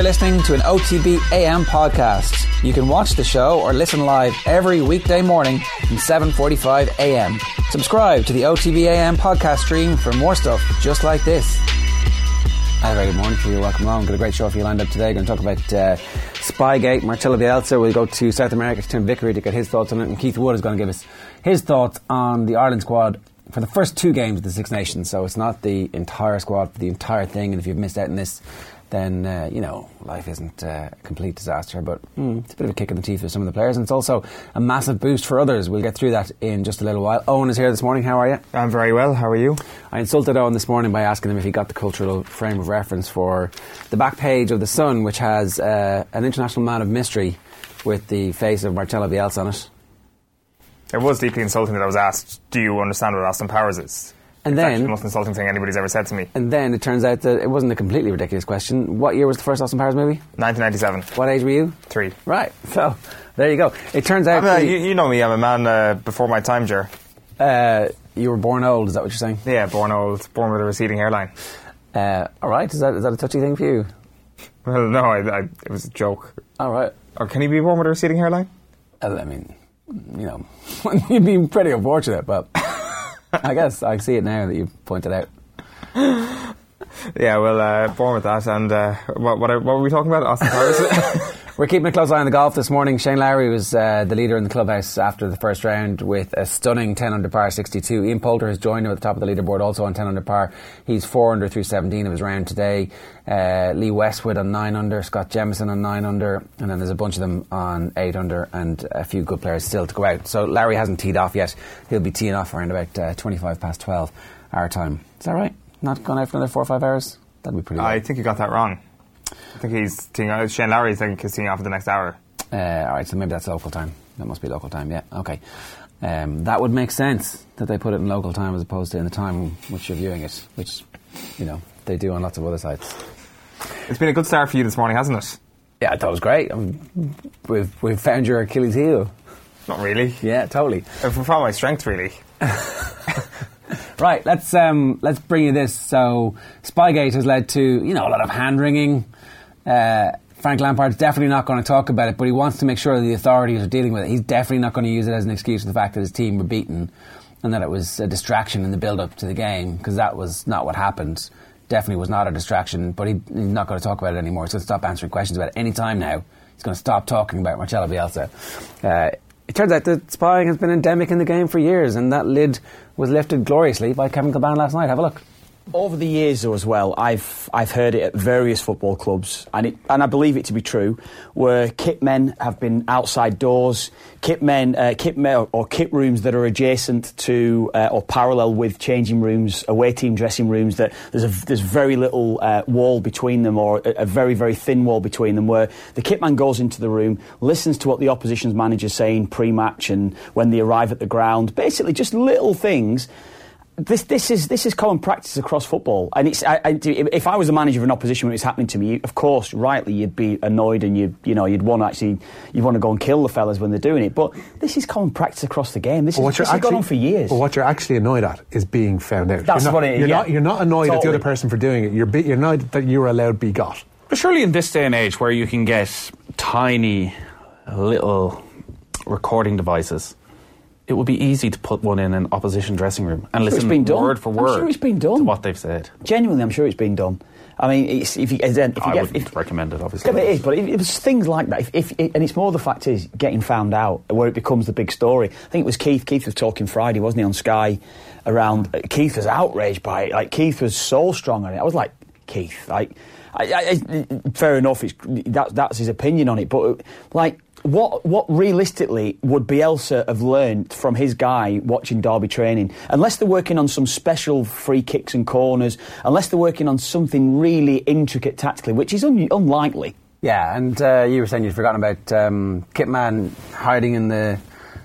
You're listening to an OTB AM podcast. You can watch the show or listen live every weekday morning from 7:45 AM. Subscribe to the OTB AM podcast stream for more stuff just like this. Hi, very good morning to you. Welcome along. Got a great show for you lined up today. Going to talk about uh, Spygate, Marcelo Bielsa. We'll go to South America to Tim Vickery to get his thoughts on it, and Keith Wood is going to give us his thoughts on the Ireland squad for the first two games of the Six Nations. So it's not the entire squad for the entire thing. And if you've missed out on this, then uh, you know life isn't uh, a complete disaster. But mm, it's a bit of a kick in the teeth for some of the players, and it's also a massive boost for others. We'll get through that in just a little while. Owen is here this morning. How are you? I'm very well. How are you? I insulted Owen this morning by asking him if he got the cultural frame of reference for the back page of the Sun, which has uh, an international man of mystery with the face of Marcelo Bielsa on it. It was deeply insulting that I was asked, "Do you understand what Austin Powers is?" And It's then, the most insulting thing anybody's ever said to me. and then it turns out that it wasn't a completely ridiculous question. What year was the first Austin Powers movie? 1997, What age were you? three. Right. So there you go. It turns out I'm a, the- you, you know me. I'm a man uh, before my time, Jer. uh, you were born old. Is that what you're saying? Yeah, born old, born with a receding hairline. Uh, all right. Is that is that a touchy thing for you? Well, no, I, I, it was a joke. All right. Or can he be born with a receding hairline? Uh, I mean, you know, you'd be pretty unfortunate, but I guess I see it now that you've pointed out. Yeah, well, uh, born with that. And uh, what, what, what were we talking about? Austin Powers. We're keeping a close eye on the golf this morning. Shane Lowry was uh, the leader in the clubhouse after the first round with a stunning 10 under par 62. Ian Poulter has joined him at the top of the leaderboard also on 10 under par. He's 4 under through 17 of his round today. Uh, Lee Westwood on 9 under, Scott Jamieson on 9 under, and then there's a bunch of them on 8 under and a few good players still to go out. So Lowry hasn't teed off yet. He'll be teeing off around about uh, 25 past 12 our time. Is that right? Not gone out for another 4 or 5 hours? That'd be pretty good. I think you got that wrong. I think he's teeing out. Shane Lowry, I think, is teeing off in the next hour. Uh, all right, so maybe that's local time. That must be local time. Yeah, okay. Um, that would make sense that they put it in local time as opposed to in the time which you're viewing it, which you know they do on lots of other sites. It's been a good start for you this morning, hasn't it? Yeah, I thought it was great. Um, we've we've found your Achilles heel. Not really. Yeah, totally. Uh, found my strength, really. Right, let's um, let's bring you this. So, Spygate has led to you know a lot of hand wringing. Uh, Frank Lampard's definitely not going to talk about it, but he wants to make sure the authorities are dealing with it. He's definitely not going to use it as an excuse for the fact that his team were beaten and that it was a distraction in the build-up to the game because that was not what happened. Definitely was not a distraction, but he, he's not going to talk about it anymore. He's going to stop answering questions about it any time now. He's going to stop talking about Marcelo Bielsa. Uh, it turns out that spying has been endemic in the game for years, and that lid was lifted gloriously by Kevin Kilbane last night. Have a look. Over the years, though, as well, I've I've heard it at various football clubs, and it, and I believe it to be true, where kit men have been outside doors, kit men, uh, kit men or kit rooms that are adjacent to uh, or parallel with changing rooms, away team dressing rooms. That there's a there's very little uh, wall between them, or a, a very very thin wall between them, where the kit man goes into the room, listens to what the opposition's manager's saying pre-match and when they arrive at the ground. Basically, just little things this this is this is common practice across football, and it's. I, I, if I was the manager of an opposition when it's happening to me, of course, rightly, you'd be annoyed and you you know you'd want to actually you want to go and kill the fellas when they're doing it. But this is common practice across the game. This, But is, what you're this has gone on for years. But what you're actually annoyed at is being found out. That's you're not, what it is, You're, yeah. not, you're not annoyed at the other person for doing it. You're, be, you're annoyed that you were allowed to be got. But surely in this day and age where you can get tiny little recording devices, it would be easy to put one in an opposition dressing room and sure it's listen been done. word for I'm word sure it's been done. to what they've said. Genuinely, I'm sure it's been done. I mean, it's, if you, again, if you I get, wouldn't if, recommend it, obviously. Yeah, it is, but it, it was things like that. If, if it, and it's more the fact is getting found out where it becomes the big story. I think it was Keith. Keith was talking Friday, wasn't he, on Sky? Around uh, Keith was outraged by it. Like Keith was so strong on it. I was like, Keith, like, I, I, I, fair enough. It's that, that's his opinion on it, but like. What what realistically would Bielsa have learned from his guy watching Derby training? Unless they're working on some special free kicks and corners, unless they're working on something really intricate tactically, which is un- unlikely. Yeah, and uh, you were saying you'd forgotten about um, Kitman hiding in the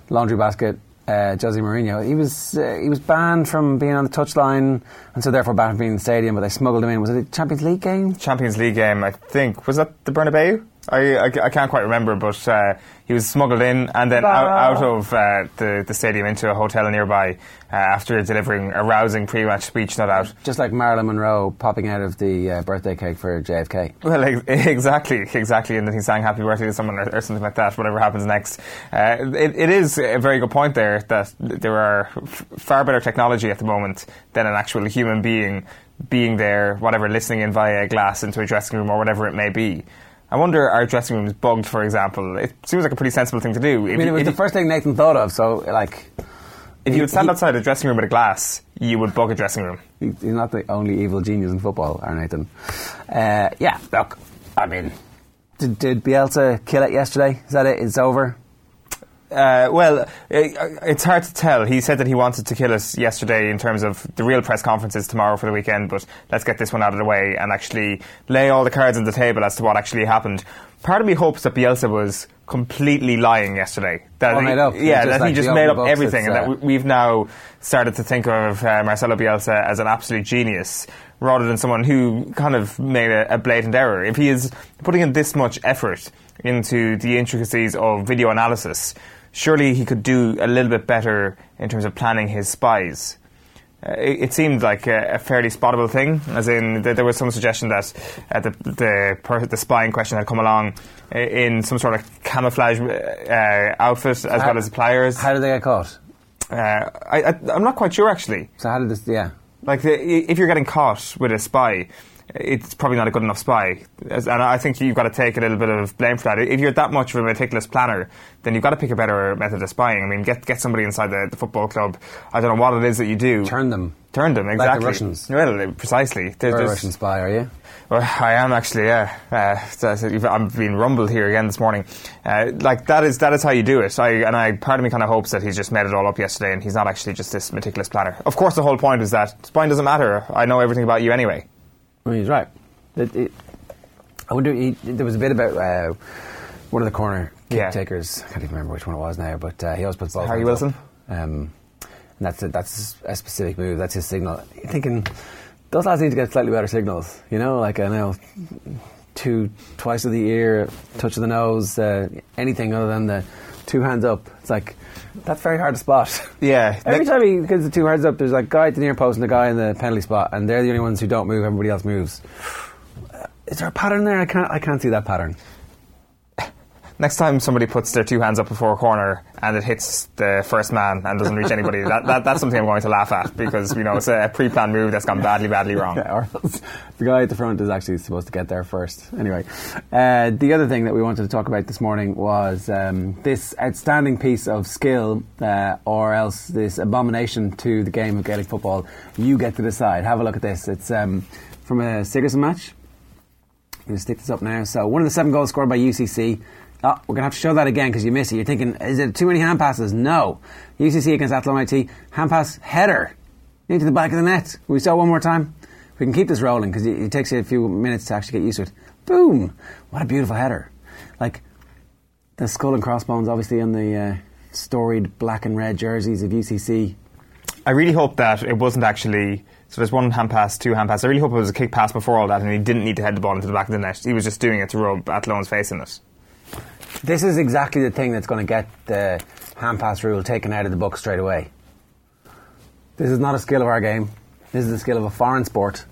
laundry basket. Uh, Jose Mourinho, he was uh, he was banned from being on the touchline, and so therefore banned from being in the stadium. But they smuggled him in. Was it a Champions League game? Champions League game, I think. Was that the Bernabeu? I, I, I can't quite remember, but uh, he was smuggled in and then out, out of uh, the, the stadium into a hotel nearby uh, after delivering a rousing pre-match speech, no doubt. Just like Marilyn Monroe popping out of the uh, birthday cake for JFK. Well, ex- exactly, exactly, and then he's saying happy birthday to someone or, or something like that, whatever happens next. Uh, it, it is a very good point there that there are f- far better technology at the moment than an actual human being being there, whatever, listening in via a glass into a dressing room or whatever it may be. I wonder are dressing rooms bugged, for example? It seems like a pretty sensible thing to do. If, I mean, it was the first thing Nathan thought of, so, like, if you would stand he- outside a dressing room with a glass, you would bug a dressing room. he- he's not the only evil genius in football, our Nathan. Uh, yeah, look, I mean, did, did Bielsa kill it yesterday? Is that it? It's over? Uh, well, it, it's hard to tell. He said that he wanted to kill us yesterday in terms of the real press conferences tomorrow for the weekend, but let's get this one out of the way and actually lay all the cards on the table as to what actually happened. Part of me hopes that Bielsa was completely lying yesterday. That All he- made up. Yeah, Just that like he just made up everything, and that uh, we- we've now started to think of uh, Marcelo Bielsa as an absolute genius rather than someone who kind of made a, a blatant error. If he is putting in this much effort into the intricacies of video analysis, surely he could do a little bit better in terms of planning his spies. Uh, it, it seemed like a, a fairly spottable thing, as in th- there was some suggestion that uh, the the, per- the spying question had come along in some sort of camouflage uh, outfit as How- well as pliers. How did they get caught? Uh, I, I'm not quite sure actually. So how did this, yeah. Like, the, if you're getting caught with a spy, it's probably not a good enough spy. And I think you've got to take a little bit of blame for that. If you're that much of a meticulous planner, then you've got to pick a better method of spying. I mean, get get somebody inside the, the football club. I don't know what it is that you do. Turn them. Turn them, the exactly. Russians. Well, uh, precisely. There- You're a Russian spy, are you? well, I am actually, yeah. Uh, so I'm being rumbled here again this morning. Uh, like that is that is how you do it. I, and I part of me kind of hopes that he's just made it all up yesterday, and he's not actually just this meticulous planner. Of course, the whole point is that spying doesn't matter. I know everything about you anyway. Mean, he's right. It, it, I wonder, he, there was a bit about uh, one of the corner kick Yeah. takers. I can't even remember which one it was now, but uh, he always puts both Harry Wilson? Um, and that's a, that's a specific move. That's his signal. You're thinking those lads need to get slightly better signals. You know, like I know, two twice of the ear, touch of the nose, uh, anything other than the two hands up. It's like that's very hard to spot. Yeah. Every time he gets the two hands up, there's like a guy at the near post and a guy in the penalty spot, and they're the only ones who don't move. Everybody else moves. Uh, is there a pattern there? I can't. I can't see that pattern. Next time somebody puts their two hands up before a corner and it hits the first man and doesn't reach anybody, that, that, that's something I'm going to laugh at because you know it's a pre-planned move that's gone badly, badly wrong. Yeah, the guy at the front is actually supposed to get there first. Anyway, uh, the other thing that we wanted to talk about this morning was um, this outstanding piece of skill, uh, or else this abomination to the game of Gaelic football. You get to decide. Have a look at this. It's um, from a Sigerson match. I'm going to stick this up now. So, one of the seven goals scored by UCC. Oh, we're going to have to show that again because you miss it. You're thinking, is it too many hand passes? No. UCC against Athlone IT, hand pass header into the back of the net. We saw one more time. We can keep this rolling because it, it takes you a few minutes to actually get used to it. Boom! What a beautiful header. Like, the skull and crossbones, obviously, on the uh, storied black and red jerseys of UCC. I really hope that it wasn't actually. So there's one hand pass, two hand pass. I really hope it was a kick pass before all that, and he didn't need to head the ball into the back of the net. He was just doing it to rub Athlone's face in it. This is exactly the thing that's going to get the hand pass rule taken out of the book straight away. This is not a skill of our game. This is a skill of a foreign sport.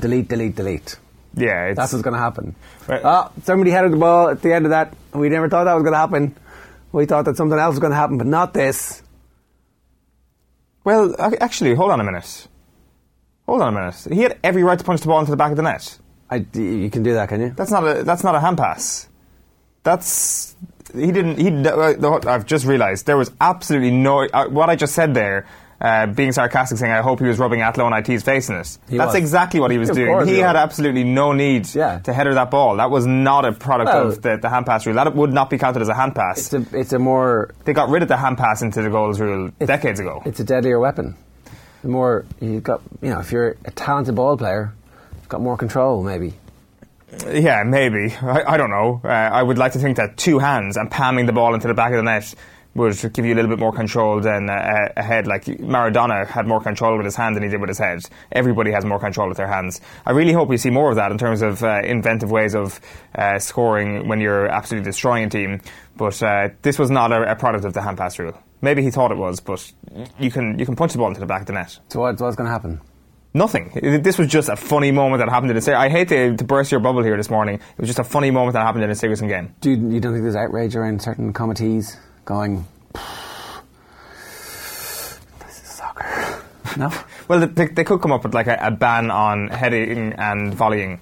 Delete, delete, delete. Yeah, it's, That's what's going to happen. Right. Oh, somebody headed the ball at the end of that. We never thought that was going to happen. We thought that something else was going to happen, but not this. Well, actually, hold on a minute. Hold on a minute. He had every right to punch the ball into the back of the net. I, you can do that, can you? That's not a. That's not a hand pass. That's he didn't. He. Uh, I've just realised there was absolutely no. Uh, what I just said there, uh, being sarcastic, saying I hope he was rubbing Athlone IT's face in it. He That's was. exactly what he was doing. course He he had absolutely no need Yeah. to header that ball. That was not a product Well- of the, the hand pass rule. That would not be counted as a hand pass. It's a, it's a more, they got rid of the hand pass into the goals rule decades ago. it's a deadlier weapon. The more you've got, you know, if you're a talented ball player, you've got more control, maybe. Yeah, maybe. I, I don't know. Uh, I would like to think that two hands and palming the ball into the back of the net would give you a little bit more control than a head. Like Maradona had more control with his hand than he did with his head. Everybody has more control with their hands. I really hope we see more of that in terms of uh, inventive ways of uh, scoring when you're absolutely destroying a team. But uh, this was not a, a product of the hand pass rule. Maybe he thought it was, but you can you can punch the ball into the back of the net. So what, what's going to happen? Nothing. This was just a funny moment that happened in the I hate to, to burst your bubble here this morning. It was just a funny moment that happened in a Sigerson game. Do you, you don't think there's outrage around certain committees going? This is soccer. No. Well, they, they could come up with like a, a ban on heading and volleying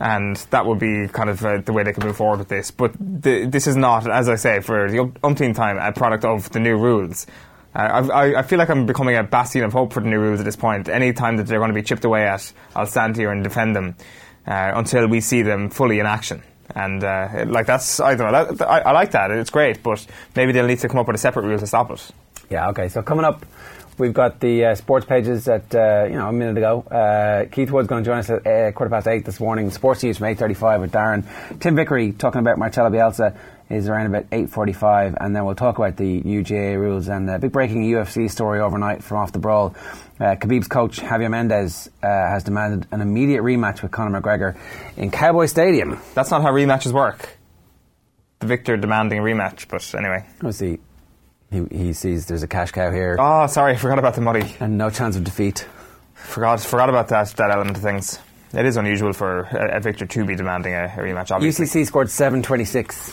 and that would be kind of uh, the way they could move forward with this. But the, this is not, as I say, for the umpteenth time, a product of the new rules. I, I, feel like I'm becoming a bastion of hope for the new rules at this point. Any time that they're going to be chipped away at, I'll stand here and defend them uh, until we see them fully in action. And uh, like that's, I don't know, I, I like that. It's great, but maybe they'll need to come up with a separate rule to stop it. Yeah. Okay. So coming up. We've got the uh, sports pages at uh, you know a minute ago. Uh, Keith Wood's going to join us at quarter past eight this morning. Sports news from eight thirty-five with Darren. Tim Vickery talking about Marcelo Bielsa is around about eight forty-five, and then we'll talk about the new GAA rules and a big breaking UFC story overnight from off the brawl. Uh, Khabib's coach Javier Mendez uh, has demanded an immediate rematch with Conor McGregor in Cowboy Stadium. That's not how rematches work. The victor demanding a rematch, but anyway. Let's see. He, he sees there's a cash cow here. Oh, sorry, I forgot about the money. And no chance of defeat. Forgot, forgot about that, that element of things. It is unusual for a, a victor to be demanding a, rematch, obviously. UCC scored 726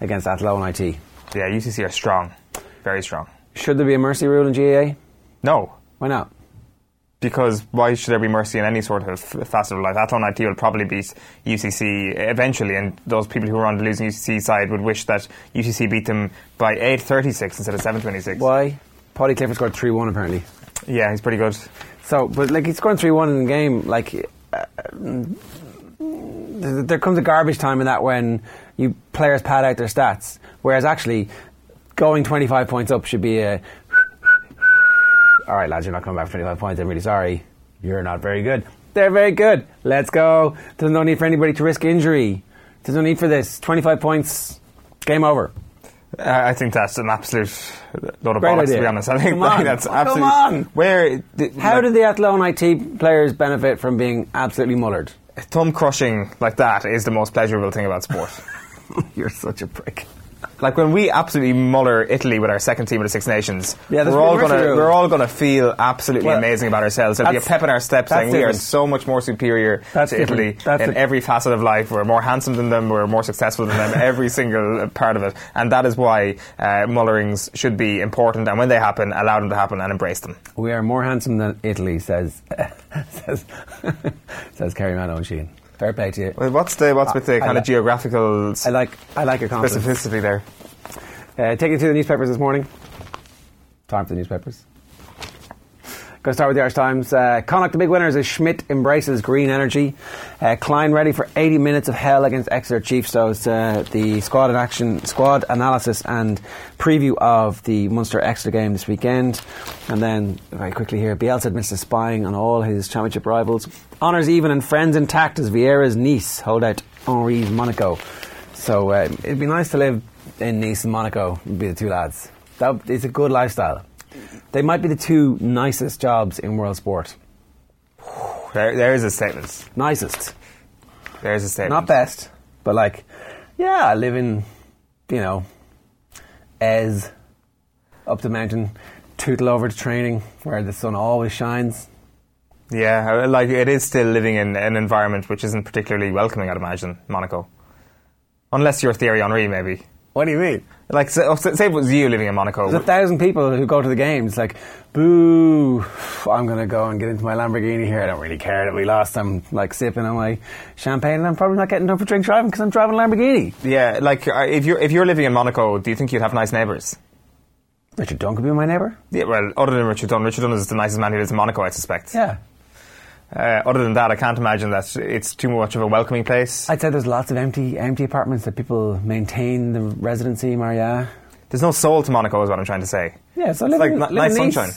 against Athlone IT. Yeah, UCC are strong. Very strong. Should there be a mercy rule in GAA? No. Why not? because why should there be mercy in any sort of facet of life? Athlone IT will probably beat UCC eventually, and those people who are on the losing UCC side would wish that UCC beat them by 8.36 instead of 7.26. Why? Paddy Clifford scored 3 1 apparently. Yeah, he's pretty good. So, but like he's scoring 3 1 in the game, like. Uh, there comes a garbage time in that when you players pad out their stats, whereas actually going 25 points up should be a all right, lads, you're not coming back for 25 points. I'm really sorry. You're not very good. They're very good. Let's go. There's no need for anybody to risk injury. There's no need for this. 25 points. Game over. I think that's an absolute load of Great bollocks, idea. to be honest. I think, come think that's absolutely. Come on. Where? How like, did the Athlone IT players benefit from being absolutely mullered? Thumb crushing like that is the most pleasurable thing about sport. You're such a prick like when we absolutely muller Italy with our second team of the Six Nations, yeah, we're all gonna we're all gonna feel absolutely well, amazing about ourselves. There'll be a pep in our step saying we are so much more superior that's to different. Italy that's in every facet of life. We're more handsome than them. We're more successful than them. every single part of it, and that is why uh, mullerings should be important. And when they happen, allow them to happen and embrace them. We are more handsome than Italy, says says says Kerry Sheehan. Fair play to you. Well, what's the what's with the kind li- of geographical? I like I like your confidence. specificity there. Uh, taking to the newspapers this morning. Time for the newspapers. Going to start with the Irish Times. Uh, Connacht, the big winners as Schmidt embraces green energy. Uh, Kleyn ready for 80 minutes of hell against Exeter Chiefs. So it's uh, the squad in action, squad analysis and preview of the Munster Exeter game this weekend. And then, very quickly here, Bielsa admits spying on all his championship rivals. Honours even and friends intact as Vieira's Nice hold out Henry's Monaco. So uh, it'd be nice to live in Nice and Monaco be the two lads. That, it's a good lifestyle. They might be the two nicest jobs in world sport. There, there is a statement. Nicest. There's a statement. Not best, but like, yeah, I live in, you know, Èze, up the mountain, tootle over to training where the sun always shines. Yeah, like it is still living in an environment which isn't particularly welcoming, I'd imagine, Monaco. Unless you're Thierry Henry, maybe. What do you mean? Like, say, say it was you living in Monaco. There's a thousand people who go to the games. Like, boo! I'm gonna go and get into my Lamborghini here. I don't really care that we lost. I'm like sipping on my champagne, and I'm probably not getting done for drink driving because I'm driving a Lamborghini. Yeah, like uh, if you're if you're living in Monaco, do you think you'd have nice neighbours? Richard Dunne could be my neighbour. Yeah, well, other than Richard Dunne, Richard Dunne is the nicest man who lives in Monaco, I suspect. Yeah. Uh, other than that, I can't imagine that it's too much of a welcoming place. I'd say there's lots of empty empty apartments that people maintain the residency, Maria. There's no soul to Monaco, is what I'm trying to say. Yeah, so it's like in, nice sunshine.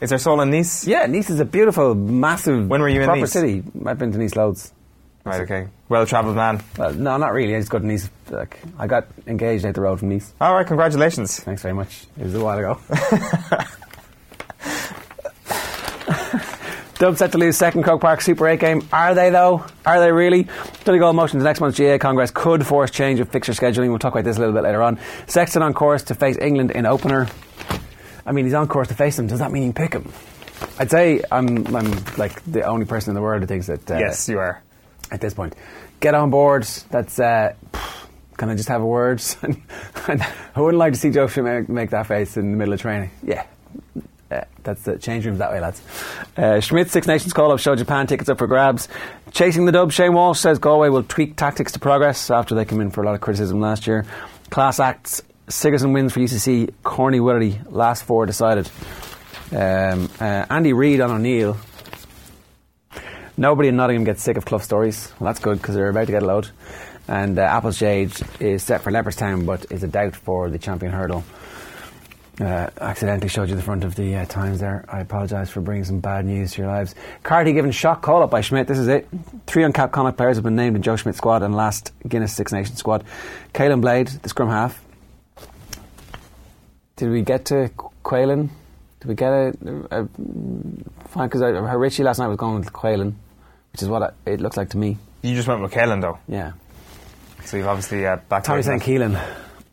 Is there soul in Nice? Yeah, Nice is a beautiful, massive, when were you in proper Nice? city. I've been to Nice loads. Right, okay. Well travelled man. Well, no, not really. He's good, and he's like I got engaged out the road from Nice. All right, congratulations. Thanks very much. It was a while ago. Dub set to lose second Croke Park Super 8 game. Are they though? Are they really? Donegal motion to next month's GAA Congress could force change of fixture scheduling. We'll talk about this a little bit later on. Sexton on course to face England in opener. I mean, he's on course to face them. Does that mean you pick him? I'd say I'm, I'm like the only person in the world who thinks that. Uh, yes, you are. At this point, get on board. That's. Uh, can I just have a word? I wouldn't like to see Joe make, make that face in the middle of training. Yeah, that's the change rooms that way, lads. Uh, Schmidt's Six Nations call up show Japan tickets up for grabs. Chasing the dub, Shane Walsh says Galway will tweak tactics to progress after they came in for a lot of criticism last year. Class acts, Sigerson wins for UCC, Corny Willerty, last four decided. Um, uh, Andy Reid on O'Neill. Nobody in Nottingham gets sick of Clough stories. Well, that's good because they're about to get a load. And uh, Apple's Jade is set for Leopardstown, but is a doubt for the champion hurdle. Uh, accidentally showed you the front of the uh, Times there. I apologise for bringing some bad news to your lives. Carty given shock call up by Schmidt. This is it. Three uncapped Connacht players have been named in Joe Schmidt's squad and last Guinness Six Nations squad. Caelan Blade, the scrum half. Did we get to Quaylen? Did we get a, a fine? Because Richie last night was going with Quaylen, which is what I, it looks like to me. You just went with Caelan, though. Yeah. So you've obviously uh, back. Tommy St. Keelan.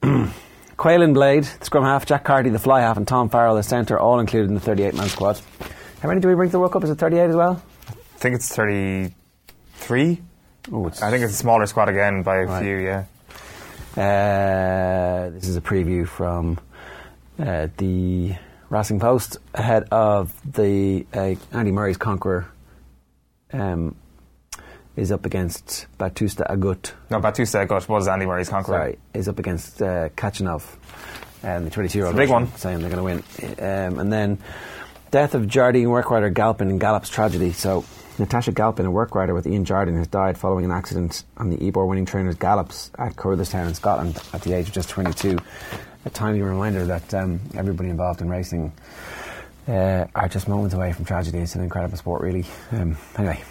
Quaylen Blade, the scrum half, Jack Carty, the fly half, and Tom Farrell, the centre, all included in the 38 man squad. How many do we bring to the World Cup? Is it 38 as well? I think it's 33. Oh, it's I think it's a smaller squad again by a Right. few, yeah. Uh, this is a preview from uh, the Racing Post ahead of the uh, Andy Murray's Conqueror. Um, is up against Bautista Agut. No, Bautista Agut was Andy Murray's conqueror. Sorry, is up against uh, Khachanov, um, the 22 year old. It's a big one. Saying they're going to win. Um, and then death of Jardine work rider Galpin in Gallop's tragedy. So Natasha Galpin, a work rider with Ian Jardine, has died following an accident on the Ebor winning trainers Gallops at Carruthers in Scotland at the age of just 22. A timely reminder that um, everybody involved in racing uh, are just moments away from tragedy. It's an incredible sport, really. Um, anyway.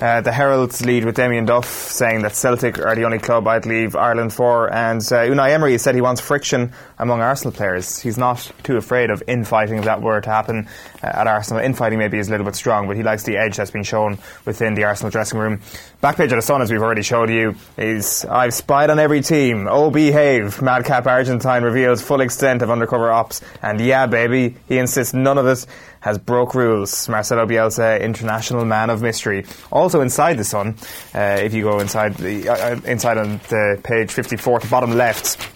Uh, the Herald's lead with Damien Duff saying that Celtic are the only club I'd leave Ireland for, and uh, Unai Emery said he wants friction among Arsenal players. He's not too afraid of infighting if that were to happen uh, at Arsenal. Infighting maybe is a little bit strong, but he likes the edge that's been shown within the Arsenal dressing room. Back page of the Sun, as we've already showed you, is I've spied on every team. Oh, behave. Madcap Argentine reveals full extent of undercover ops, and yeah, baby, he insists none of it has broke rules. Marcelo Bielsa, international man of mystery. Also inside the Sun, uh, if you go inside the uh, uh, inside on the page 54 to bottom left.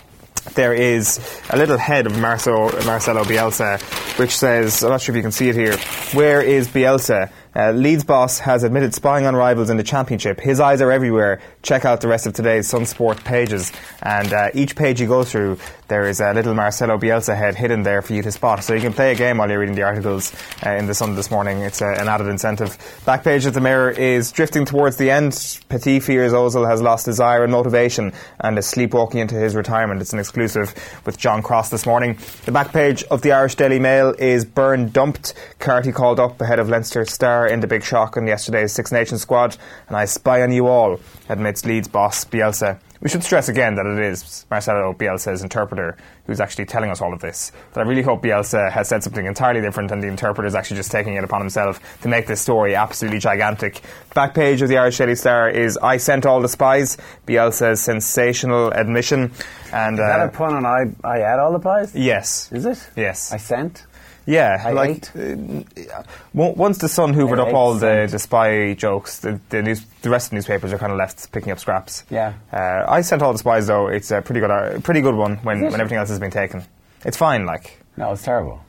There is a little head of Marcelo, Marcelo Bielsa, which says, I'm not sure if you can see it here. Where is Bielsa? Uh, Leeds boss has admitted spying on rivals in the championship. His eyes are everywhere. Check out the rest of today's Sun Sport pages. And uh, each page you go through, there is a little Marcelo Bielsa head hidden there for you to spot. So you can play a game while you're reading the articles uh, in the Sun this morning. It's uh, an added incentive. Back page of the Mirror is drifting towards the end. Petit fears Ozil has lost desire and motivation and is sleepwalking into his retirement. It's an exclusive with John Cross this morning. The back page of the Irish Daily Mail is Byrne dumped. Carty called up ahead of Leinster Star in the big shock in yesterday's Six Nations squad. And I spy on you all, admits Leeds boss Bielsa. We should stress again that it is Marcelo Bielsa's interpreter who's actually telling us all of this. But I really hope Bielsa has said something entirely different and the interpreter is actually just taking it upon himself to make this story absolutely gigantic. Back page of the Irish Daily Star is I sent all the spies, Bielsa's sensational admission. And Is that uh, a pun on I, I had all the pies? yes. Is it? Yes. I sent? Yeah, I like uh, once the Sun hoovered I up all the, the spy jokes, the the, news, the rest of the newspapers are kind of left picking up scraps. Yeah. uh, I sent all the spies though. It's a pretty good, uh, pretty good one when, when everything else has been taken. It's fine. Like, No, it's terrible.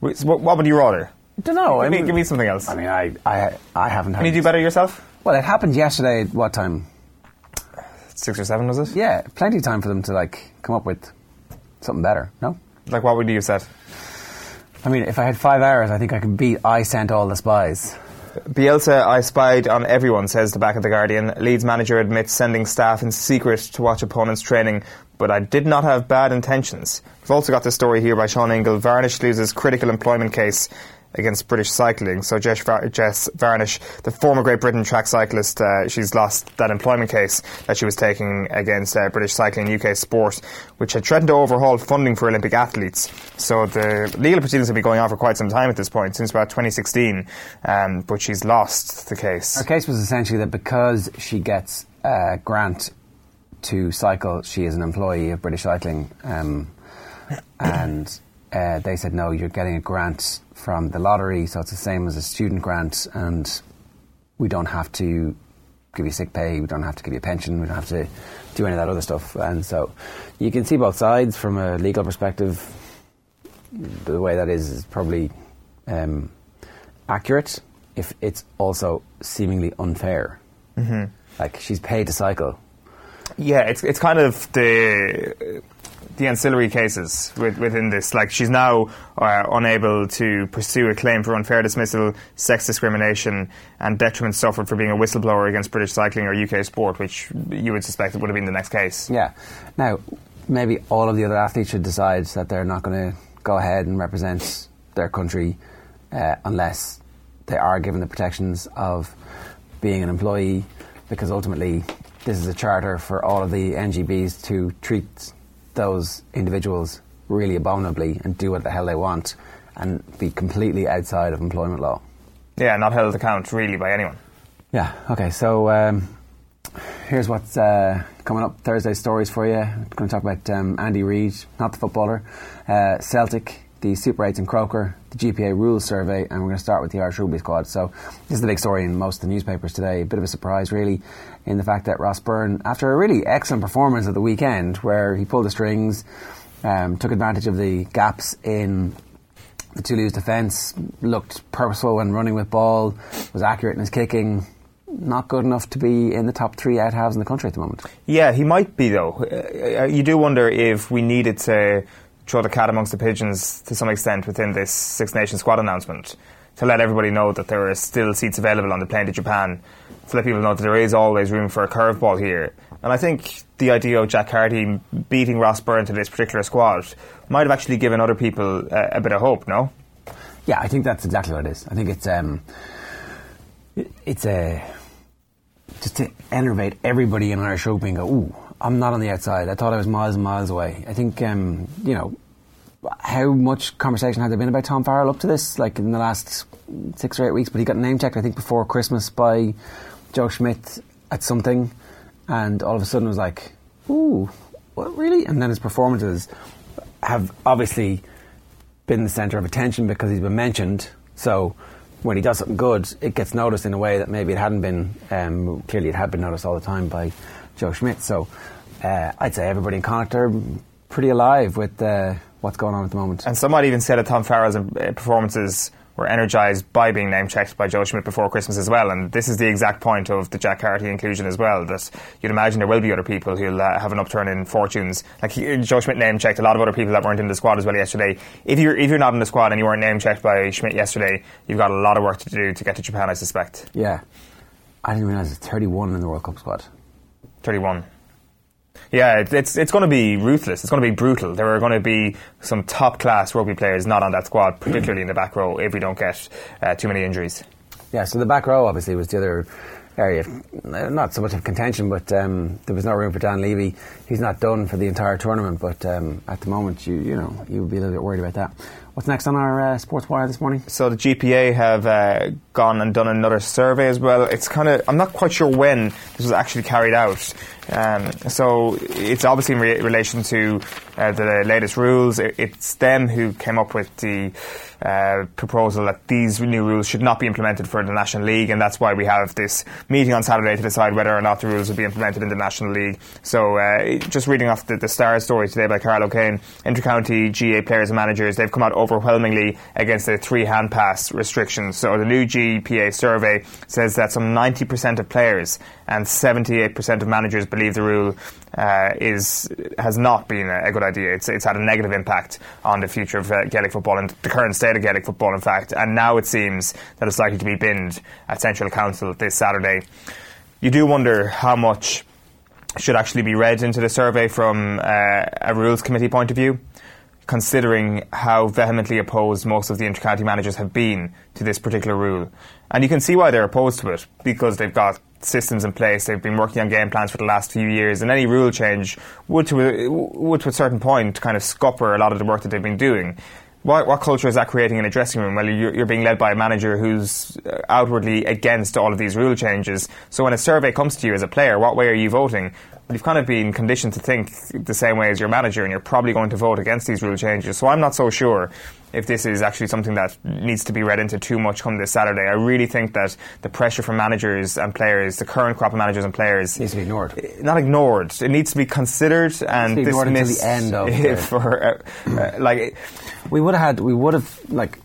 What, what would you rather? don't know. Give I me, mean, give me something else. I mean, I, I, I haven't had. Can you do better yourself? Well, it happened yesterday. At what time? Six or seven was it? Yeah, plenty of time for them to like come up with something better. No, Like what would you have said? I mean, if I had five hours, I think I could beat. I sent all the spies. Bielsa, I spied on everyone, says the back of the Guardian. Leeds manager admits sending staff in secret to watch opponents' training, but I did not have bad intentions. We've also got this story here by Sean Ingle. Varnish loses critical employment case against British cycling. So Jess, Var- Jess Varnish, the former Great Britain track cyclist, uh, she's lost that employment case that she was taking against uh, British cycling UK sport, which had threatened to overhaul funding for Olympic athletes. So the legal proceedings have been going on for quite some time at this point, since about 2016, um, but she's lost the case. Her case was essentially that because she gets a grant to cycle, she is an employee of British Cycling, um, and uh, they said no, you're getting a grant from the lottery, so it's the same as a student grant, and we don't have to give you sick pay, we don't have to give you a pension, we don't have to do any of that other stuff, and so you can see both sides from a legal perspective. The way that is is probably um, accurate if it's also seemingly unfair. Mm-hmm. Like she's paid to cycle. Yeah, it's it's kind of the the ancillary cases with, within this. Like she's now uh, unable to pursue a claim for unfair dismissal, sex discrimination, and detriment suffered for being a whistleblower against British cycling or UK sport, which you would suspect would have been the next case. Yeah. Now, maybe all of the other athletes should decide that they're not going to go ahead and represent their country uh, unless they are given the protections of being an employee, because ultimately this is a charter for all of the NGBs to treat those individuals really abominably and do what the hell they want and be completely outside of employment law. Yeah, not held account really by anyone. Yeah, okay, so um, here's what's uh, coming up Thursday stories for you. I'm going to talk about um, Andy Reid, not the footballer, uh, Celtic, the Super 8s and Croker, the GPA rules survey, and we're going to start with the Irish Rugby squad. So, this is the big story in most of the newspapers today. A bit of a surprise, really, in the fact that Ross Byrne, after a really excellent performance at the weekend where he pulled the strings, um, took advantage of the gaps in the Toulouse defence, looked purposeful when running with ball, was accurate in his kicking. Not good enough to be in the top three out halves in the country at the moment. Yeah, he might be though. Uh, you do wonder if we needed to throw the cat amongst the pigeons to some extent within this Six Nations squad announcement to let everybody know that there are still seats available on the plane to Japan, to let people know that there is always room for a curveball here. And I think the idea of Jack Carty beating Ross Byrne to this particular squad might have actually given other people a, a bit of hope, no? Yeah, I think that's exactly what it is. I think it's um, it's a just to enervate everybody in Irish rugby and go, ooh, I'm not on the outside. I thought I was miles and miles away. I think, um, you know, how much conversation had there been about Tom Farrell up to this, like in the last six or eight weeks? But he got name checked, I think, before Christmas by Joe Schmidt at something, and all of a sudden was like, ooh, what, really? And then his performances have obviously been the centre of attention because he's been mentioned. So when he does something good, it gets noticed in a way that maybe it hadn't been. Um, clearly, it had been noticed all the time by Joe Schmidt. So uh, I'd say everybody in Connacht are pretty alive with uh, what's going on at the moment. And some might even say that Tom Farrell's uh, performances were energised by being name checked by Joe Schmidt before Christmas as well. And this is the exact point of the Jack Carty inclusion as well. That you'd imagine there will be other people who'll uh, have an upturn in fortunes. Like he, Joe Schmidt name checked a lot of other people that weren't in the squad as well yesterday. If you're if you're not in the squad and you weren't name checked by Schmidt yesterday, you've got a lot of work to do to get to Japan, I suspect. Yeah, I didn't realise it's 31 in the World Cup squad. 31. Yeah, it's it's going to be ruthless. It's going to be brutal. There are going to be some top class rugby players not on that squad, particularly in the back row, if we don't get uh, too many injuries. Yeah, so the back row obviously was the other area, of, uh, not so much of contention, but um, there was no room for Dan Leavy. He's not done for the entire tournament, but um, at the moment, you you know, you would be a little bit worried about that. What's next on our uh, sports wire this morning? So the GPA have uh, gone and done another survey as well. It's kind of I'm not quite sure when this was actually carried out. Um, so it's obviously in re- relation to uh, the latest rules. It, it's them who came up with the uh, proposal that these new rules should not be implemented for the National League, and that's why we have this meeting on Saturday to decide whether or not the rules will be implemented in the National League. So uh, just reading off the, the Star story today by Carl O'Kane, intercounty GAA players and managers, they've come out overwhelmingly against the three hand pass restrictions. So the new GPA survey says that some 90% of players and 78% of managers believe the rule uh, is has not been a, good idea. It's, it's had a negative impact on the future of uh, Gaelic football and the current state of Gaelic football, in fact. And now it seems that it's likely to be binned at Central Council this Saturday. You do wonder how much should actually be read into the survey from uh, a rules committee point of view. considering how vehemently opposed most of the intercounty managers have been to this particular rule. And you can see why they're opposed to it, because they've got systems in place, they've been working on game plans for the last few years, and any rule change would to a, would to a certain point kind of scupper a lot of the work that they've been doing. What, what culture is that creating in a dressing room? Well, you're, you're being led by a manager who's outwardly against all of these rule changes. So when a survey comes to you as a player, what way are you voting? You've kind of been conditioned to think the same way as your manager, and you're probably going to vote against these rule changes. So I'm not so sure if this is actually something that needs to be read into too much come this Saturday. I really think that the pressure from managers and players, the current crop of managers and players, Needs to be ignored. not ignored. It needs to be considered and be ignored until the end of for uh, uh, like. We would have had, we would have, like,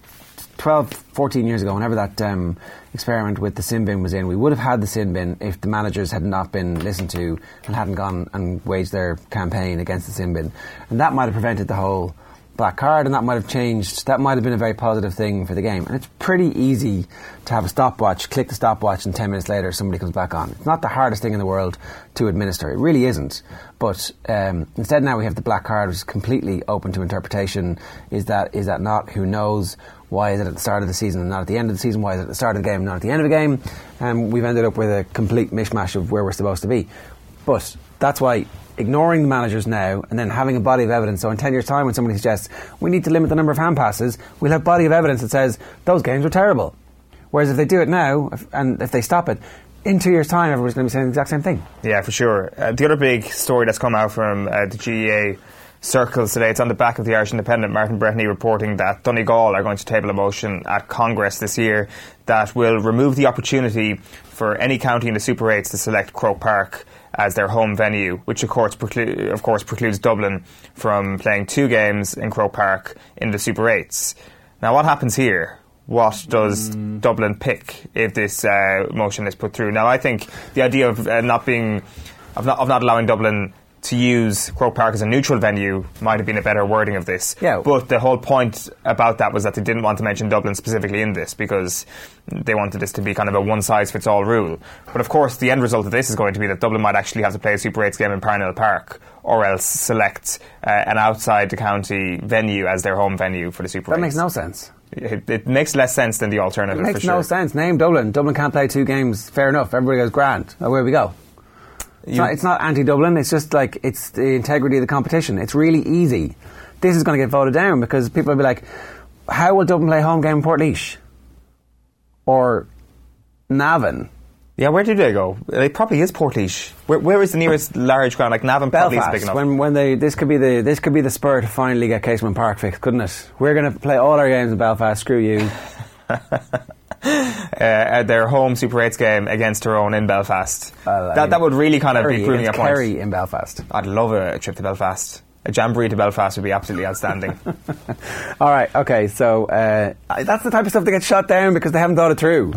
12, 14 years ago, whenever that um, experiment with the sin bin was in, we would have had the sin bin if the managers had not been listened to and hadn't gone and waged their campaign against the sin bin. And that might have prevented the whole black card and that might have changed, that might have been a very positive thing for the game. And it's pretty easy to have a stopwatch, click the stopwatch, and 10 minutes later somebody comes back on. It's not the hardest thing in the world to administer. It really isn't. But um, instead now we have the black card, which is completely open to interpretation. Is that is that not? Who knows? Why is it at the start of the season and not at the end of the season? Why is it at the start of the game, and not at the end of the game? And we've ended up with a complete mishmash of where we're supposed to be. But that's why ignoring the managers now and then having a body of evidence. So in 10 years' time, when somebody suggests we need to limit the number of hand passes, we'll have body of evidence that says those games were terrible. Whereas if they do it now if, and if they stop it, in two years' time, everybody's going to be saying the exact same thing. Yeah, for sure. Uh, the other big story that's come out from uh, the GAA circles today, it's on the back of the Irish Independent, Martin Breheny reporting that Donegal are going to table a motion at Congress this year that will remove the opportunity for any county in the Super 8s to select Croke Park as their home venue, which of course, preclu- of course precludes Dublin from playing two games in Croke Park in the Super 8s. Now, what happens here? What does Dublin pick if this uh, motion is put through? Now, I think the idea of uh, not being, of not, of not allowing Dublin to use Croke Park as a neutral venue might have been a better wording of this. Yeah. But the whole point about that was that they didn't want to mention Dublin specifically in this because they wanted this to be kind of a one size fits all rule. But of course, the end result of this is going to be that Dublin might actually have to play a Super 8s game in Parnell Park or else select uh, an outside the county venue as their home venue for the Super That 8s. makes no sense. It, it makes less sense than the alternative. It makes sure. no sense. Name Dublin. Dublin can't play two games. Fair enough. Everybody goes grand. Away we go. It's not, it's not anti-Dublin. It's just like it's the integrity of the competition. It's really easy. This is going to get voted down because people will be like, "How will Dublin play home game in Portlaoise or Navan, Yeah, where do they go? It probably is Portlaoise. Where, where is the nearest large ground? Like Navan is big Belfast?" enough. When when they this could be the this could be the spur to finally get Casement Park fixed, couldn't it? We're going to play all our games in Belfast. Screw you. uh, at their home Super 8s game against Tyrone in Belfast. That, that would really kind of Kerry be proving a point. Kerry in Belfast. I'd love a, trip to Belfast. A jamboree to Belfast would be absolutely outstanding. All right. Okay. So uh, that's the type of stuff that gets shot down because they haven't thought it through.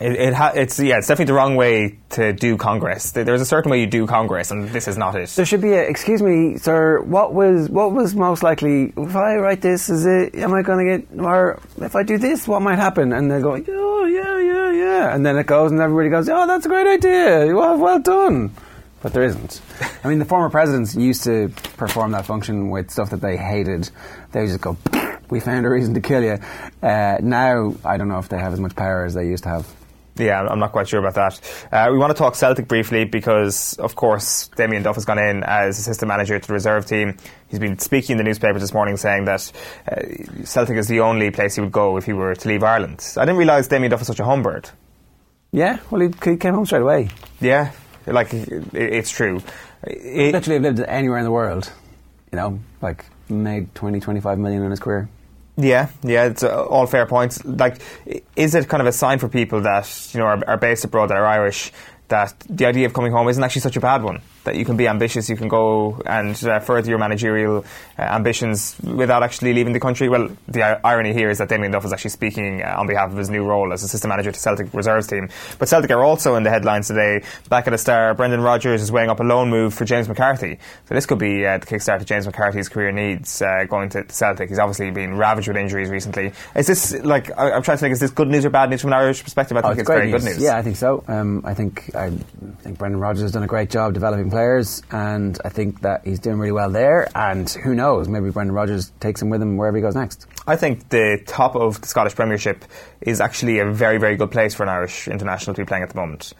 It, it ha- it's yeah, it's definitely the wrong way to do Congress. There's a certain way you do Congress, and this is not it. There should be a. Excuse me, sir. What was what was most likely? If I write this, is it? Am I going to get? Or if I do this, what might happen? And they go, oh yeah, yeah, yeah. And then it goes, and everybody goes, oh, that's a great idea. Well, well done. But there isn't. I mean, the former presidents used to perform that function with stuff that they hated. They just go, "We found a reason to kill you." Uh, now, I don't know if they have as much power as they used to have. Yeah, I'm not quite sure about that. Uh, we want to talk Celtic briefly because, of course, Damien Duff has gone in as assistant manager to the reserve team. He's been speaking in the newspapers this morning saying that uh, Celtic is the only place he would go if he were to leave Ireland. I didn't realise Damien Duff was such a humbird. Yeah, well, he, he came home straight away. Yeah, like it, it's true. It- literally have lived anywhere in the world. You know, like made 20, 25 million in his career. Yeah, yeah, it's uh, all fair points. Like, is it kind of a sign for people that you know are, are based abroad that are Irish that the idea of coming home isn't actually such a bad one? That you can be ambitious, you can go and uh, further your managerial uh, ambitions without actually leaving the country. Well, the i- irony here is that Damien Duff is actually speaking uh, on behalf of his new role as assistant manager to Celtic reserves team. But Celtic are also in the headlines today. Back at the star, Brendan Rodgers is weighing up a loan move for James McCarthy. So this could be uh, the kickstart that James McCarthy's career needs uh, going to Celtic. He's obviously been ravaged with injuries recently. Is this like I, I'm trying to think? Is this good news or bad news from an Irish perspective? I think Oh, it's, very good news. Yeah, I think so. Um, I think I think Brendan Rodgers has done a great job developing players, and I think that he's doing really well there. And who knows, maybe Brendan Rodgers takes him with him wherever he goes next. I think the top of the Scottish Premiership is actually a very, very good place for an Irish international to be playing at the moment.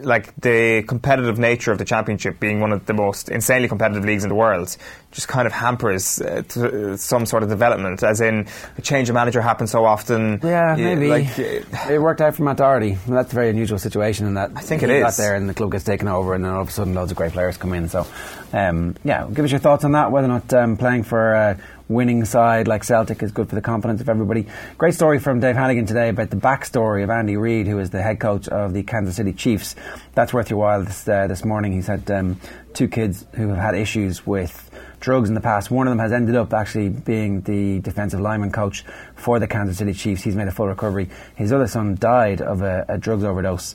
Like the competitive nature of the Championship being one of the most insanely competitive leagues in the world, just kind of hampers uh, uh, some sort of development. As in, a change of manager happens so often. Yeah, You- maybe Like, uh, it worked out for Matt Doherty. That's a very unusual situation, in that I think it got there and the club gets taken over, and then all of a sudden loads of great players come in. So, um, yeah, give us your thoughts on that. Whether or not um, playing for a winning side like Celtic is good for the confidence of everybody. Great story from Dave Hannigan today about the backstory of Andy Reid, who is the head coach of the Kansas City Chiefs. That's worth your while. This, uh, this morning, he's had um, two kids who have had issues with drugs in the past. One of them has ended up actually being the defensive lineman coach for the Kansas City Chiefs. He's made a full recovery. His other son died of a, a drugs overdose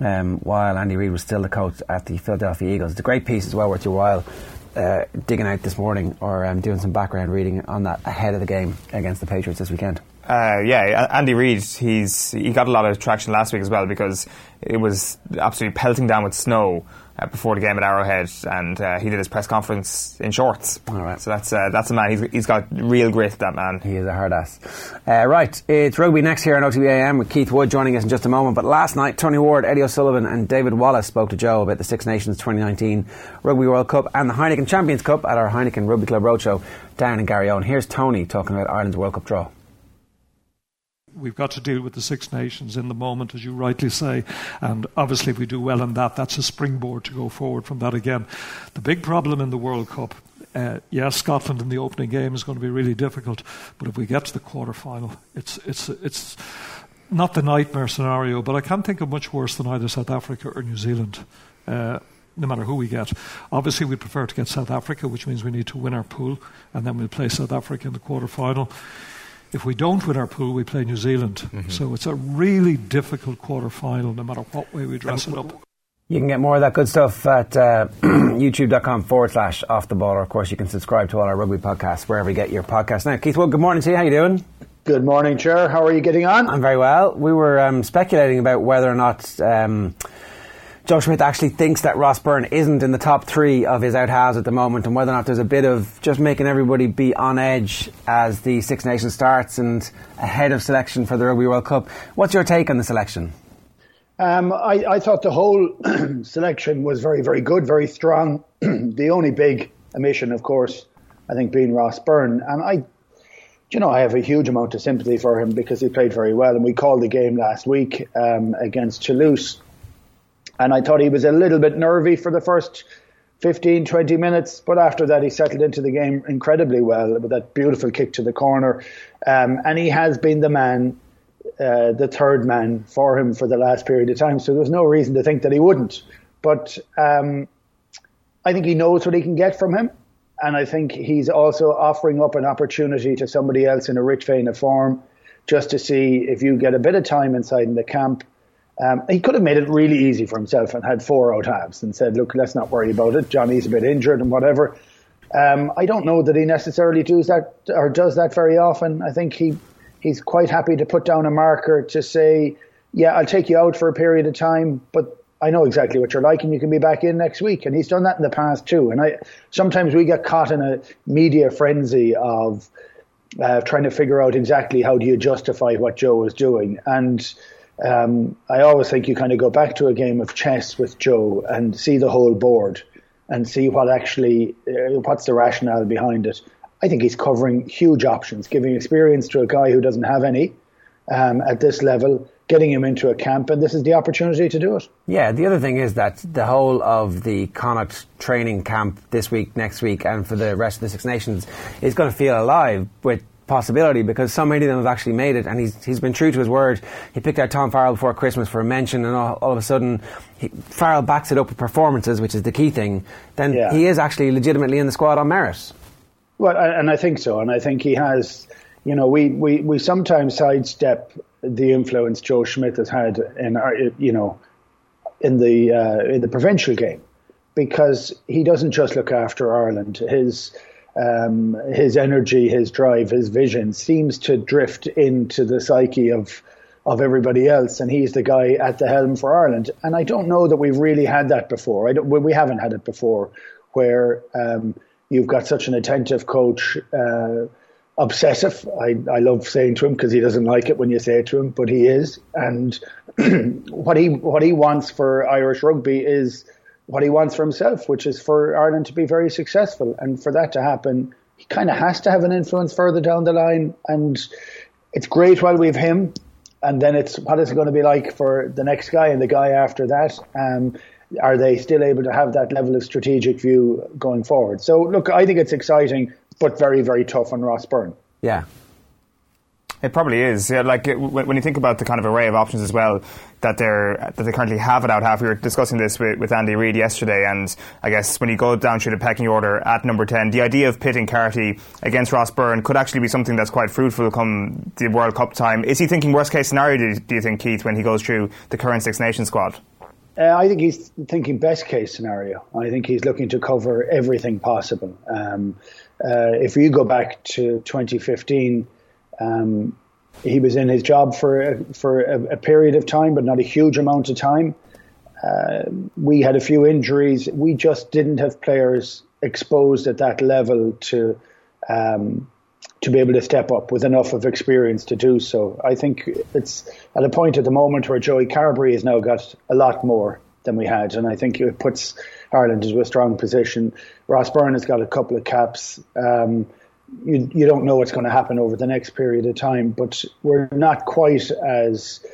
um, while Andy Reid was still the coach at the Philadelphia Eagles. It's a great piece as well, worth your while. Uh, digging out this morning or um, doing some background reading on that ahead of the game against the Patriots this weekend. Uh, yeah, Andy Reid, he's he got a lot of traction last week as well because it was absolutely pelting down with snow uh, before the game at Arrowhead, and uh, he did his press conference in shorts. All right. So that's uh, that's a man. He's, he's got real grit. That man. He is a hard ass. Uh, right, it's rugby next here on OTBAM with Keith Wood joining us in just a moment. But last night, Tony Ward, Eddie O'Sullivan, and David Wallace spoke to Joe about the Six Nations 2019 Rugby World Cup and the Heineken Champions Cup at our Heineken Rugby Club Roadshow down in Garryowen. Here's Tony talking about Ireland's World Cup draw. We've got to deal with the Six Nations in the moment, as you rightly say, and obviously if we do well in that, that's a springboard to go forward from that again. The big problem in the World Cup, uh, yes, Scotland in the opening game is going to be really difficult, but if we get to the quarter final, it's it's it's not the nightmare scenario, but I can't think of much worse than either South Africa or New Zealand. Uh, no matter who we get. Obviously, we prefer to get South Africa, which means we need to win our pool, and then we'll play South Africa in the quarter final. If we don't win our pool, we play New Zealand. So it's a really difficult quarter final, no matter what way we dress it up. You can get more of that good stuff at uh, youtube.com forward slash off the ball. Or, of course, you can subscribe to all our rugby podcasts wherever you get your podcasts. Now, Keith Wood, good morning to you. How you doing? Good morning, Chair. How are you getting on? I'm very well. We were um, speculating about whether or not um, Joe Schmidt actually thinks that Ross Byrne isn't in the top three of his out halves at the moment, and whether or not there's a bit of just making everybody be on edge as the Six Nations starts and ahead of selection for the Rugby World Cup. What's your take on the selection? Um, I, I thought the whole selection was very, very good, very strong. the only big omission, of course, I think being Ross Byrne. And I, you know, I have a huge amount of sympathy for him because he played very well. And we called the game last week um, against Toulouse. And I thought he was a little bit nervy for the first 15, 20 minutes. But after that, he settled into the game incredibly well with that beautiful kick to the corner. Um, and he has been the man uh, the third man for him for the last period of time. So there's no reason to think that he wouldn't. But um, I think he knows what he can get from him. And I think he's also offering up an opportunity to somebody else in a rich vein of form just to see if you get a bit of time inside in the camp. Um, he could have made it really easy for himself and had four out halves and said, look, let's not worry about it. Johnny's a bit injured and whatever. Um, I don't know that he necessarily does that or does that very often. I think he he's quite happy to put down a marker to say, yeah, I'll take you out for a period of time, but I know exactly what you're like and you can be back in next week. And he's done that in the past too. And I, sometimes we get caught in a media frenzy of uh, trying to figure out exactly how do you justify what Joe is doing. And um, I always think you kind of go back to a game of chess with Joe and see the whole board and see what actually, uh, what's the rationale behind it. I think he's covering huge options, giving experience to a guy who doesn't have any um, at this level, getting him into a camp, and this is the opportunity to do it. Yeah, the other thing is that the whole of the Connacht training camp this week, next week, and for the rest of the Six Nations is going to feel alive with possibility because so many of them have actually made it and he's, he's been true to his word. He picked out Tom Farrell before Christmas for a mention and all, all of a sudden he, Farrell backs it up with performances, which is the key thing. Then Yeah. he is actually legitimately in the squad on merit. Well, I- and I think so, and I think he has. You know, we, we, we sometimes sidestep the influence Joe Schmidt has had in our, you know, in the uh, in the provincial game, because he doesn't just look after Ireland. His um, his energy, his drive, his vision seems to drift into the psyche of of everybody else, and he's the guy at the helm for Ireland. And I don't know that we've really had that before. I don't, we haven't had it before, where um, you've got such an attentive coach, uh, obsessive. I, I love saying to him because he doesn't like it when you say it to him, but he is. And what he what he wants for Irish rugby is what he wants for himself, which is for Ireland to be very successful. And for that to happen, he kind of has to have an influence further down the line. And it's great while we have him. And then it's what is it going to be like for the next guy and the guy after that? Um, are they still able to have that level of strategic view going forward? So, look, I think it's exciting, but very, very tough on Ross Byrne. Yeah, it probably is. Yeah, like when you think about the kind of array of options as well that they're that they currently have it out half. We were discussing this with, with Andy Reid yesterday, and I guess when you go down through the pecking order at number ten, the idea of pitting Carty against Ross Byrne could actually be something that's quite fruitful come the World Cup time. Is he thinking worst case scenario? Do, do you think Keith when he goes through the current Six Nations squad? Uh, I think he's thinking best case scenario. I think he's looking to cover everything possible. Um, uh, if you go back to 2015, um, he was in his job for for a, a, period of time, but not a huge amount of time. Uh, we had a few injuries. We just didn't have players exposed at that level to um, to be able to step up with enough of experience to do so. I think it's at a point at the moment where Joey Carbery has now got a lot more than we had, and I think it puts Ireland into a strong position. Ross Byrne has got a couple of caps. Um, you, you don't know what's going to happen over the next period of time, but we're not quite as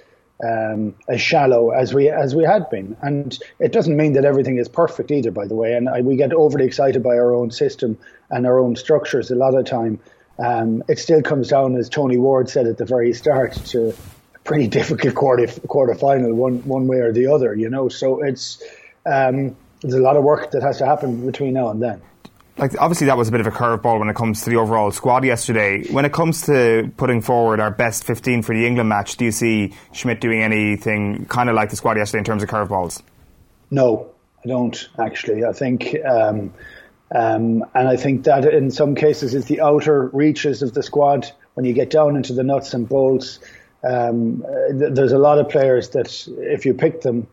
um, as shallow as we as we had been, and it doesn't mean that everything is perfect either. By the way, and I, we get overly excited by our own system and our own structures a lot of time. Um, it still comes down, as Tony Ward said at the very start, to a pretty difficult quarter quarter final, one one way or the other. You know, so it's um, there's a lot of work that has to happen between now and then like obviously that was a bit of a curveball when it comes to the overall squad yesterday. When it comes to putting forward our best 15 for the England match, do you see Schmidt doing anything kind of like the squad yesterday in terms of curveballs? No, I don't actually. I think, um, um, and I think that in some cases is the outer reaches of the squad. When you get down into the nuts and bolts, um, th- there's a lot of players that if you pick them,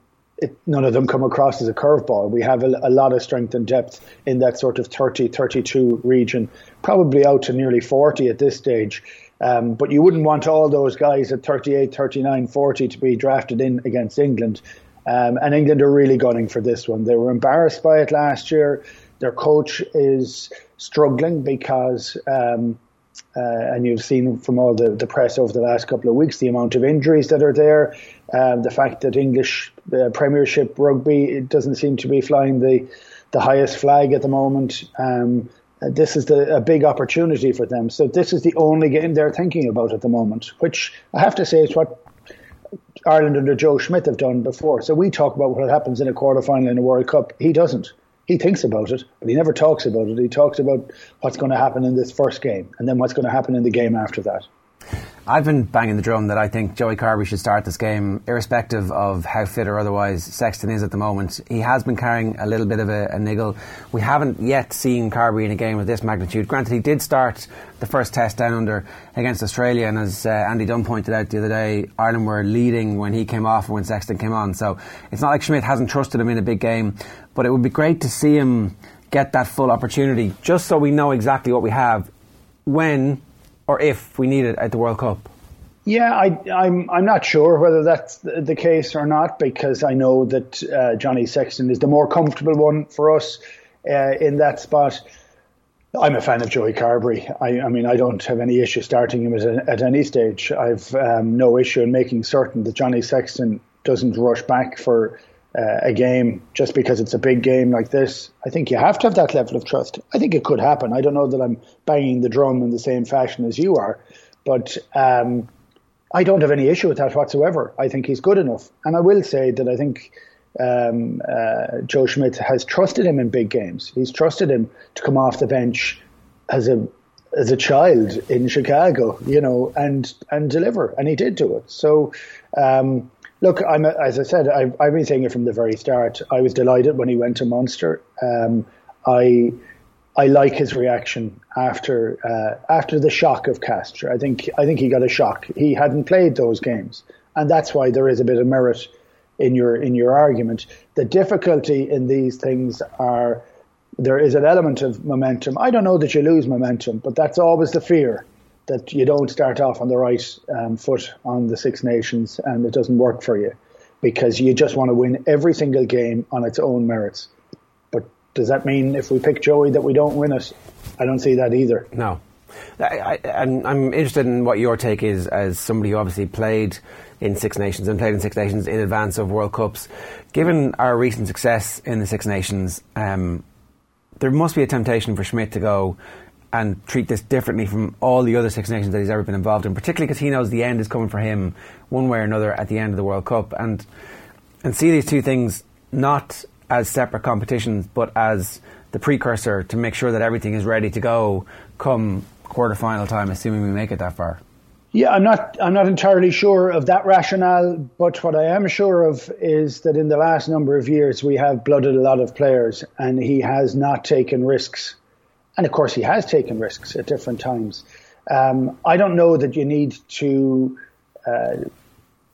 it, none of them come across as a curveball. We have a, a, lot of strength and depth in that sort of 30, 32 region, probably out to nearly 40 at this stage. Um, but you wouldn't want all those guys at 38, 39, 40 to be drafted in against England. Um, and England are really gunning for this one. They were embarrassed by it last year. Their coach is struggling because um, uh, and you've seen from all the, the press over the last couple of weeks the amount of injuries that are there, uh, the fact that English uh, Premiership rugby it doesn't seem to be flying the the highest flag at the moment. Um, uh, this is the, a big opportunity for them. So this is the only game they're thinking about at the moment, which I have to say is what Ireland under Joe Schmidt have done before. So we talk about what happens in a quarter final in a World Cup. He doesn't he thinks about it, but he never talks about it. He talks about what's going to happen in this first game and then what's going to happen in the game after that. I've been banging the drum that I think Joey Carbery should start this game, irrespective of how fit or otherwise Sexton is at the moment. He has been carrying a little bit of a, a niggle. We haven't yet seen Carbery in a game of this magnitude. Granted, he did start the first test down under against Australia, and as uh, Andy Dunne pointed out the other day, Ireland were leading when he came off and when Sexton came on. So it's not like Schmidt hasn't trusted him in a big game, but it would be great to see him get that full opportunity, just so we know exactly what we have when or if we need it at the World Cup? Yeah, I, am I'm, I'm not sure whether that's the case or not because I know that uh, Johnny Sexton is the more comfortable one for us uh, in that spot. I'm a fan of Joey Carbery. I, I, mean, I don't have any issue starting him at, at any stage. I've um, no issue in making certain that Johnny Sexton doesn't rush back for uh, a game just because it's a big game like this. I think you have to have that level of trust. I think it could happen. I don't know that I'm banging the drum in the same fashion as you are, but um, I don't have any issue with that whatsoever. I think he's good enough. And I will say that I think um, uh, Joe Schmidt has trusted him in big games. He's trusted him to come off the bench as a as a child in Chicago, you know, and and deliver, and he did do it. So um, Look, I'm as I said, I've, I've, been saying it from the very start. I was delighted when he went to Munster. Um, I I like his reaction after uh, after the shock of Castres. I think I think he got a shock. He hadn't played those games, and that's why there is a bit of merit in your in your argument. The difficulty in these things are there is an element of momentum. I don't know that you lose momentum, but that's always the fear that you don't start off on the right um, foot on the Six Nations and it doesn't work for you because you just want to win every single game on its own merits. But does that mean if we pick Joey that we don't win it? I don't see that either. No. I, and I'm interested in what your take is as somebody who obviously played in Six Nations and played in Six Nations in advance of World Cups. Given our recent success in the Six Nations, um, there must be a temptation for Schmidt to go and treat this differently from all the other Six Nations that he's ever been involved in, particularly because he knows the end is coming for him one way or another at the end of the World Cup, and and see these two things not as separate competitions, but as the precursor to make sure that everything is ready to go come quarter final time, assuming we make it that far. Yeah, I'm not. I'm not entirely sure of that rationale, but what I am sure of is that in the last number of years we have blooded a lot of players, and he has not taken risks. And of course, he has taken risks at different times. Um, I don't know that you need to uh,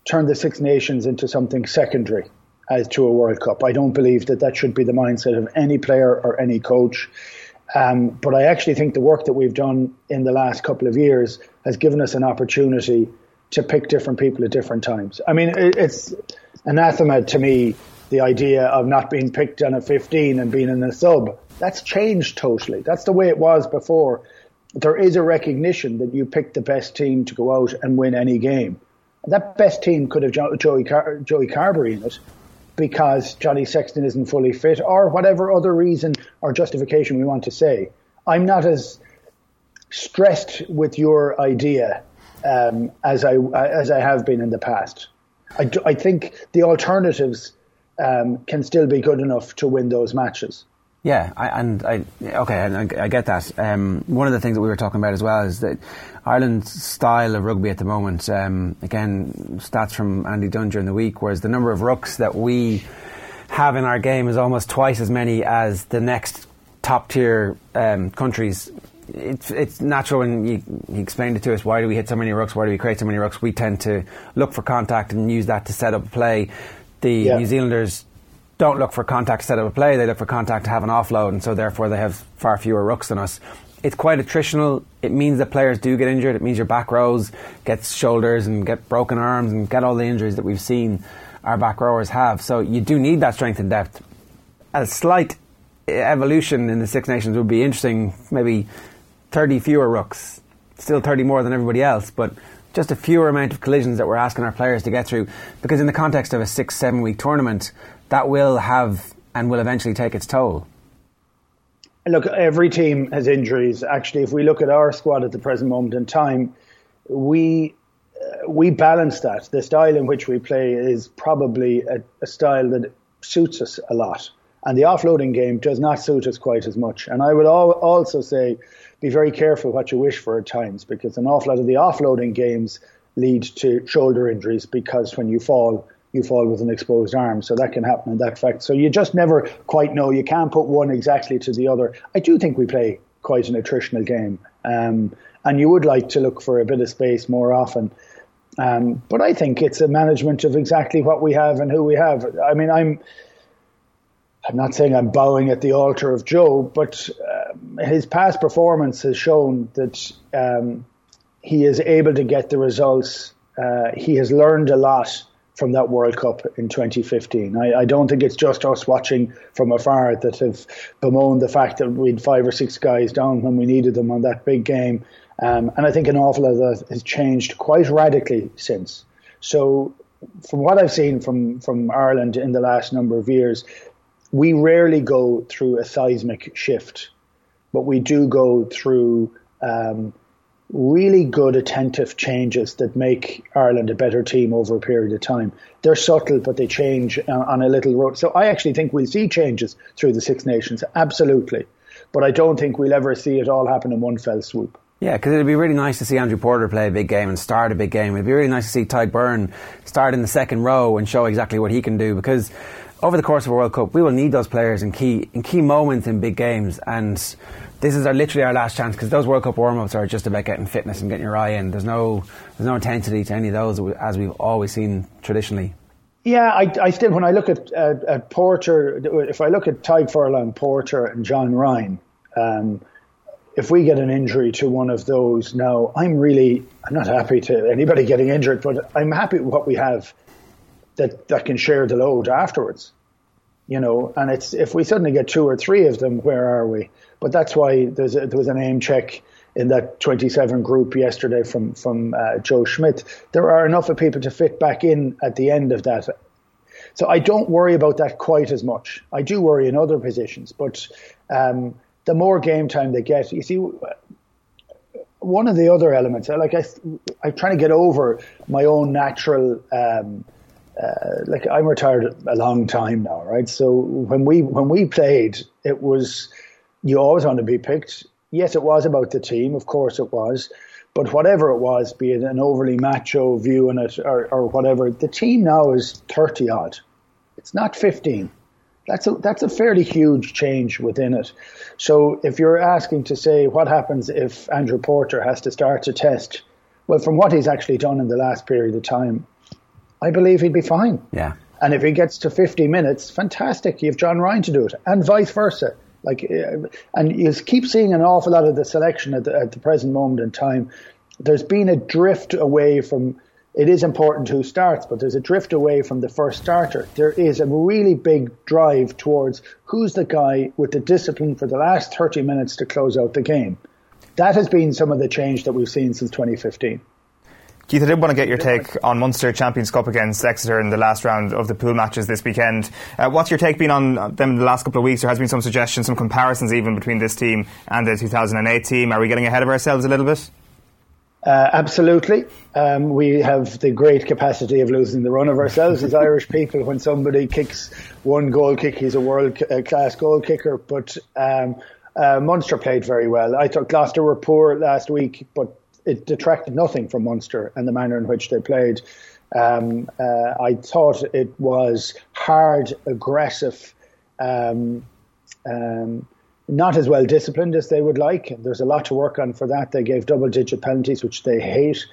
turn the Six Nations into something secondary as to a World Cup. I don't believe that that should be the mindset of any player or any coach. Um, but I actually think the work that we've done in the last couple of years has given us an opportunity to pick different people at different times. I mean, it, it's anathema to me the idea of not being picked on a 15 and being in a sub. That's changed totally. That's the way it was before. There is a recognition that you pick the best team to go out and win any game. That best team could have Joey, Car- Joey Carbery in it because Johnny Sexton isn't fully fit or whatever other reason or justification we want to say. I'm not as stressed with your idea um, as I as I have been in the past. I, do, I think the alternatives um, can still be good enough to win those matches. Yeah, I, and I okay, I, I get that. Um, one of the things that we were talking about as well is that Ireland's style of rugby at the moment. Um, again, stats from Andy Dunne during the week, whereas the number of rucks that we have in our game is almost twice as many as the next top tier um, countries. It's, it's natural, and he explained it to us. Why do we hit so many rucks? Why do we create so many rucks? We tend to look for contact and use that to set up play. The yeah. New Zealanders don't look for contact set up a play, they look for contact to have an offload, and so therefore they have far fewer rucks than us. It's quite attritional. It means that players do get injured. It means your back rows get shoulders and get broken arms and get all the injuries that we've seen our back rowers have. So you do need that strength and depth. A slight evolution in the Six Nations would be interesting. Maybe 30 fewer rucks, still 30 more than everybody else, but just a fewer amount of collisions that we're asking our players to get through. Because in the context of a six, seven week tournament, that will have and will eventually take its toll. Look, every team has injuries. Actually, if we look at our squad at the present moment in time, we uh, we balance that. The style in which we play is probably a, a style that suits us a lot, and the offloading game does not suit us quite as much. And I would al- also say, be very careful what you wish for at times, because an awful lot of the offloading games lead to shoulder injuries because when you fall, you fall with an exposed arm. So that can happen in that fact. So you just never quite know. You can't put one exactly to the other. I do think we play quite an attritional game. Um, and you would like to look for a bit of space more often. Um, but I think it's a management of exactly what we have and who we have. I mean, I'm. I'm not saying I'm bowing at the altar of Joe, but uh, his past performance has shown that um, he is able to get the results. Uh, he has learned a lot from that World Cup in 2015. I, I, don't think it's just us watching from afar that have bemoaned the fact that we had five or six guys down when we needed them on that big game. Um, and I think an awful lot of that has changed quite radically since. So, from what I've seen from, from Ireland in the last number of years, we rarely go through a seismic shift, but we do go through um, really good attentive changes that make Ireland a better team over a period of time. They're subtle, but they change uh, on a little road. So I actually think we'll see changes through the Six Nations, absolutely. But I don't think we'll ever see it all happen in one fell swoop. Yeah, because it'd be really nice to see Andrew Porter play a big game and start a big game. It'd be really nice to see Tadhg Beirne start in the second row and show exactly what he can do because over the course of a World Cup, we will need those players in key in key moments in big games, and this is our, literally our last chance because those World Cup warm-ups are just about getting fitness and getting your eye in. There's no there's no intensity to any of those as we've always seen traditionally. Yeah, I, I still when I look at, at, at Porter, if I look at Tadhg Furlong, Porter, and John Ryan. Um, if we get an injury to one of those now, I'm really I'm not happy to anybody getting injured, but I'm happy with what we have that that can share the load afterwards. You know, and it's if we suddenly get two or three of them, where are we? But that's why a, there was a name check in that 27 group yesterday from from uh, Joe Schmidt. There are enough of people to fit back in at the end of that. So I don't worry about that quite as much. I do worry in other positions, but um, the more game time they get, you see, one of the other elements, like I, I'm trying to get over my own natural, um, uh, like I'm retired a long time now, right? So when we when we played, it was you always want to be picked. Yes, it was about the team, of course it was, but whatever it was, be it an overly macho view on it or, or whatever, the team now is thirty odd. It's not fifteen. That's a, that's a fairly huge change within it. So if you're asking to say what happens if Andrew Porter has to start to test, well, from what he's actually done in the last period of time, I believe he'd be fine. Yeah. And if he gets to 50 minutes, fantastic. You have John Ryan to do it, and vice versa. Like, uh, and you keep seeing an awful lot of the selection at the, at the present moment in time. There's been a drift away from it is important who starts, but there's a drift away from the first starter. There is a really big drive towards who's the guy with the discipline for the last 30 minutes to close out the game. That has been some of the change that we've seen since 2015. Keith, I did want to get your take on Munster Champions Cup against Exeter in the last round of the pool matches this weekend. Uh, what's your take been on them in the last couple of weeks? There has been some suggestions, some comparisons even between this team and the 2008 team. Are we getting ahead of ourselves a little bit? Uh, absolutely. Um, we have the great capacity of losing the run of ourselves as Irish people. When somebody kicks one goal kick, he's a world uh, class goal kicker. But um, uh, Munster played very well. I thought Gloucester were poor last week, but it detracted nothing from Munster and the manner in which they played. Um, uh, I thought it was hard, aggressive. Um, um, not as well disciplined as they would like. There's a lot to work on for that. They gave double digit penalties, which they hate.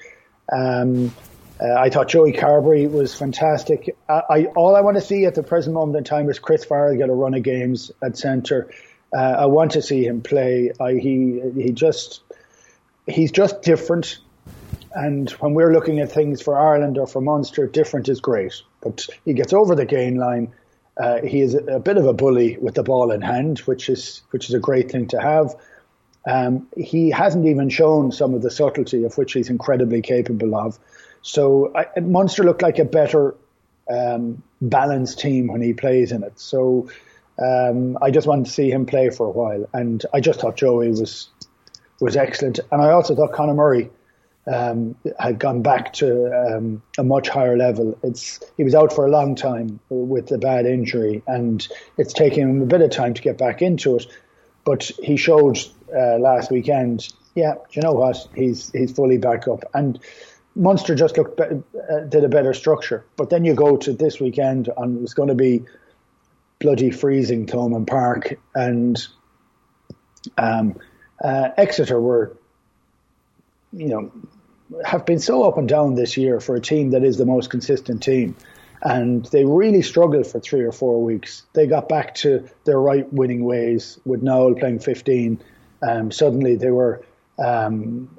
Um, uh, I thought Joey Carbery was fantastic. I, I, all I want to see at the present moment in time is Chris Farrell get a run of games at centre. Uh, I want to see him play. I, he he just he's just different. And when we're looking at things for Ireland or for Munster, different is great. But he gets over the gain line uh, he is a, bit of a bully with the ball in hand, which is which is a great thing to have. Um, he hasn't even shown some of the subtlety of which he's incredibly capable of. So I, Munster looked like a better um, balanced team when he plays in it. So um, I just wanted to see him play for a while, and I just thought Joey was was excellent, and I also thought Conor Murray um, had gone back to um, a much higher level. It's he was out for a long time with a bad injury, and it's taken him a bit of time to get back into it. But he showed uh, last weekend. Yeah, you know what? He's he's fully back up, and Munster just looked be- uh, did a better structure. But then you go to this weekend, and it's going to be bloody freezing Thomond Park, and um, uh, Exeter were you know, have been so up and down this year for a team that is the most consistent team. And they really struggled for three or four weeks. They got back to their right winning ways with Nowell playing 15. Um, suddenly they were, um,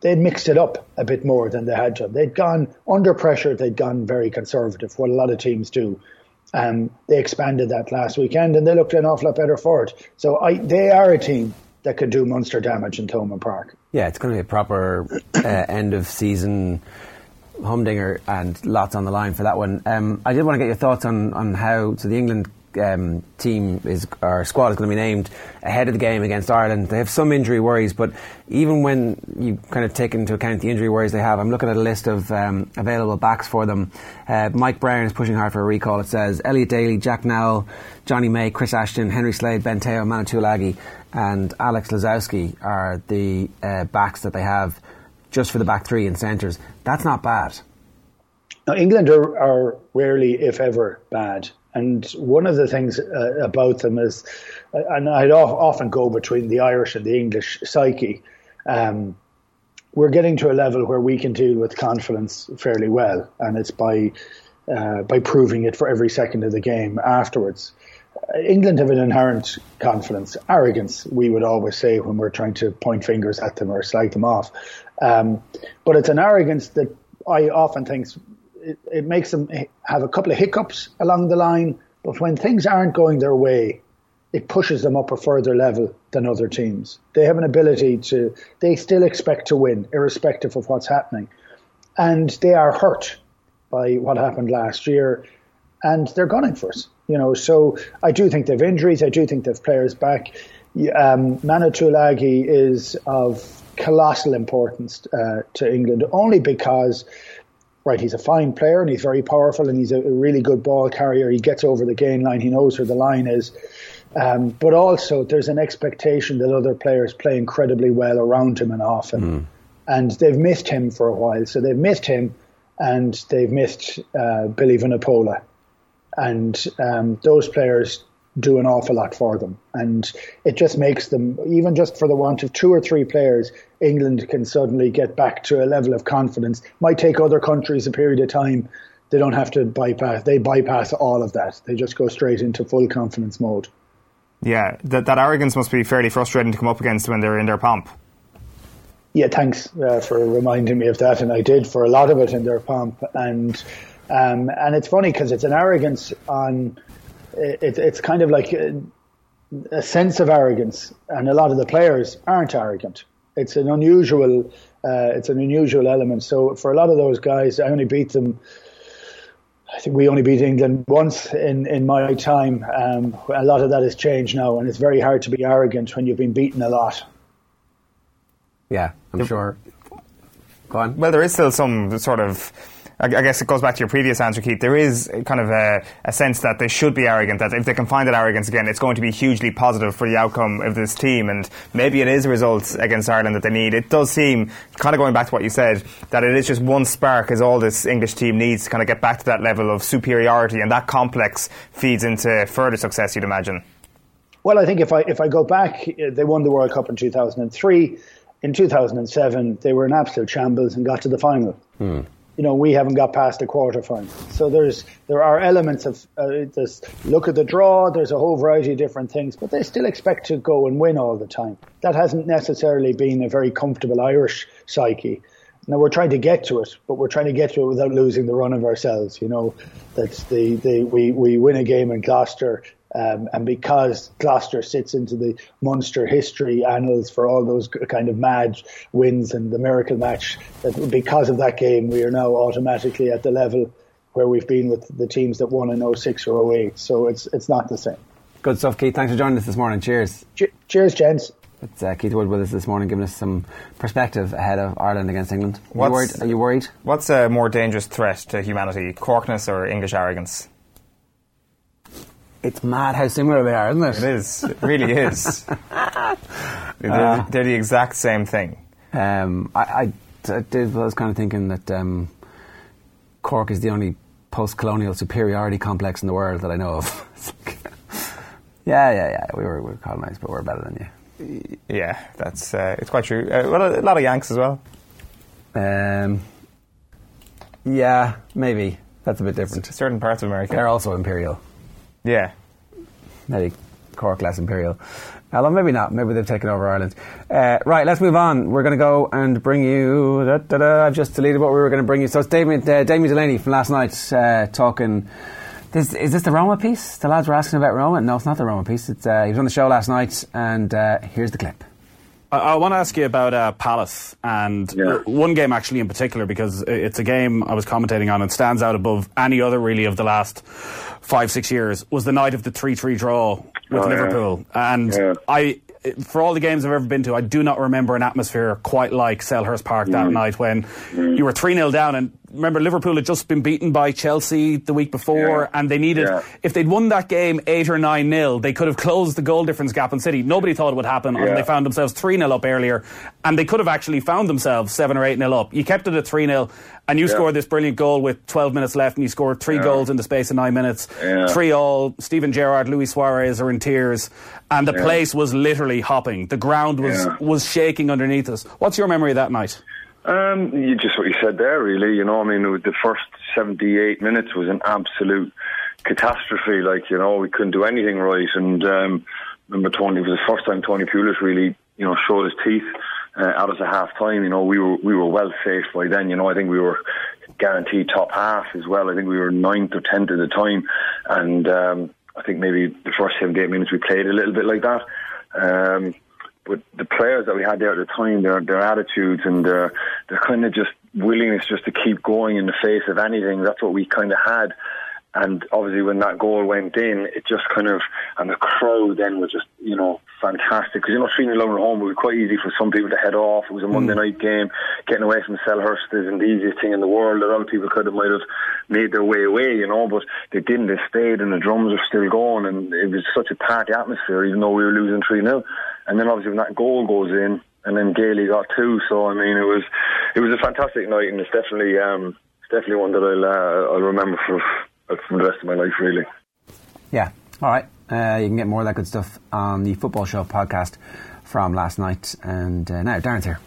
they'd mixed it up a bit more than they had to. They'd gone under pressure, they'd gone very conservative, what a lot of teams do. Um, they expanded that last weekend and they looked an awful lot better for it. So I, they are a team that could do monster damage in Thomond Park. Yeah, it's going to be a proper uh, end of season humdinger and lots on the line for that one. Um, I did want to get your thoughts on, on how so the England um, team is our squad is going to be named ahead of the game against Ireland. They have some injury worries, but even when you kind of take into account the injury worries they have, I'm looking at a list of um, available backs for them. Uh, Mike Brown is pushing hard for a recall. It says Elliot Daly, Jack Nowell, Jonny May, Chris Ashton, Henry Slade, Ben Te'o, Manu Tuilagi, and Alex Lozowski are the uh, backs that they have just for the back three and centres. That's not bad. Now, England are, are rarely, if ever, bad. And one of the things uh, about them is, uh, and I'd of, often go between the Irish and the English psyche. Um, we're getting to a level where we can deal with confidence fairly well, and it's by uh, by proving it for every second of the game afterwards. Uh, England have an inherent confidence, arrogance. We would always say when we're trying to point fingers at them or slag them off, um, but it's an arrogance that I often think it, it makes them have a couple of hiccups along the line. But when things aren't going their way, it pushes them up a further level than other teams. They have an ability to, they still expect to win, irrespective of what's happening. And they are hurt by what happened last year, and they're gunning for us. You know, so I do think they've injuries. I do think they've players back. Um, Manu Tuilagi is of colossal importance uh, to England, only because right, he's a fine player and he's very powerful and he's a, really good ball carrier. He gets over the gain line. He knows where the line is. Um, but also, there's an expectation that other players play incredibly well around him and often. Mm. And they've missed him for a while. So they've missed him and they've missed uh, Billy Vunipola. And um, those players do an awful lot for them. And it just makes them, even just for the want of two or three players, England can suddenly get back to a level of confidence. Might take other countries a period of time. They don't have to bypass, they bypass all of that. They just go straight into full confidence mode. Yeah, that, that arrogance must be fairly frustrating to come up against when they're in their pomp. Yeah, thanks uh, for reminding me of that, and I did for a lot of it in their pomp, and um, and it's funny because it's an arrogance on, it, it's kind of like a, a, sense of arrogance, and a lot of the players aren't arrogant. It's an unusual, uh, it's an unusual element. So for a lot of those guys, I only beat them I think we only beat England once in, in my time. Um, a lot of that has changed now, and it's very hard to be arrogant when you've been beaten a lot. Yeah, I'm sure. Go on. Well, there is still some sort of I guess it goes back to your previous answer, Keith. There is kind of a, a, sense that they should be arrogant, that if they can find that arrogance again, it's going to be hugely positive for the outcome of this team. And maybe it is results against Ireland that they need. It does seem, kind of going back to what you said, that it is just one spark is all this English team needs to kind of get back to that level of superiority, and that complex feeds into further success, you'd imagine. Well, I think if I if I go back, they won the World Cup in 2003. In 2007, they were in absolute shambles and got to the final. Hmm you know, we haven't got past the quarter final. So there's there are elements of uh, this. Look at the draw. There's a whole variety of different things, but they still expect to go and win all the time. That hasn't necessarily been a very comfortable Irish psyche. Now we're trying to get to it, but we're trying to get to it without losing the run of ourselves. You know, that's the, the we we win a game in Gloucester um, and because Gloucester sits into the Munster history annals for all those kind of mad wins and the miracle match, that because of that game, we are now automatically at the level where we've been with the teams that won in 06 or 08. So it's it's not the same. Good stuff, Keith. Thanks for joining us this morning. Cheers. Che- cheers, gents. It's uh, Keith Wood with us this morning, giving us some perspective ahead of Ireland against England. Are you worried? Are you worried? What's a more dangerous threat to humanity, Corkness or English arrogance? It's mad how similar they are, isn't it? It is. It really is. they're, uh, they're, the exact same thing. Um, I, I, I, did, I was kind of thinking that um, Cork is the only post-colonial superiority complex in the world that I know of. yeah, yeah, yeah. We were, we were colonised, but we're better than you. Yeah, that's uh, it's quite true. Uh, well, a lot of Yanks as well. Um, yeah, maybe that's a bit different. certain parts of America, they're also imperial. Yeah. Maybe Cork less Imperial. Although maybe not. Maybe they've taken over Ireland. Uh, right, let's move on. We're going to go and bring you. Da, da, da, I've just deleted what we were going to bring you. So it's Damien, uh, Damien Delaney from last night uh, talking. This, is this the Roma piece? The lads were asking about Roma. No, it's not the Roma piece. It's, uh, he was on the show last night, and uh, here's the clip. I, I want to ask you about uh, Palace and yeah. one game actually in particular because it's a game I was commentating on and stands out above any other really of the last five six years. Was the night of the three three draw with oh, Liverpool, yeah. and yeah. I for all the games I've ever been to, I do not remember an atmosphere quite like Selhurst Park that mm. night when mm. you were 3 0 down and remember Liverpool had just been beaten by Chelsea the week before, Yeah. and they needed Yeah. if they'd won that game eight or nine nil, they could have closed the goal difference gap in City. Nobody thought it would happen, and they found themselves three 0 up earlier, and they could have actually found themselves seven or eight 0 up. You kept it at three 0 and you Yeah. scored this brilliant goal with twelve minutes left, and you scored three goals in the space of nine minutes, Yeah. three all. Steven Gerrard, Luis Suarez are in tears, and the Yeah. place was literally hopping. The ground was Yeah. was shaking underneath us. What's your memory of that night? Um, you just what you said there, really. You know, I mean, the first seventy-eight minutes was an absolute catastrophe. Like, you know, we couldn't do anything right. And um, remember, Tony it was the first time Tony Pulis really, you know, showed his teeth uh, us at half time. You know, we were we were well safe by then. You know, I think we were guaranteed top half as well. I think we were ninth or tenth at the time, and um, I think maybe the first seventy-eight minutes we played a little bit like that. Um, but the players that we had there at the time, their their attitudes and their their kind of just willingness just to keep going in the face of anything. That's what we kind of had. And obviously, when that goal went in, it just kind of and the crowd then was just you know fantastic because you're know three 0 at home it was quite easy for some people to head off. It was a hmm. Monday night game. Getting away from Selhurst isn't the easiest thing in the world. A lot of people could have might have made their way away, you know, but they didn't. They stayed, and the drums are still going, and it was such a party atmosphere, even though we were losing three 0 And then obviously when that goal goes in, and then Gailey got two. So I mean, it was it was a fantastic night, and it's definitely um, it's definitely one that I'll uh, I'll remember for for the rest of my life, really. Yeah. All right. Uh, you can get more of that good stuff on the Football Show podcast from last night. And uh, now, Darren's here.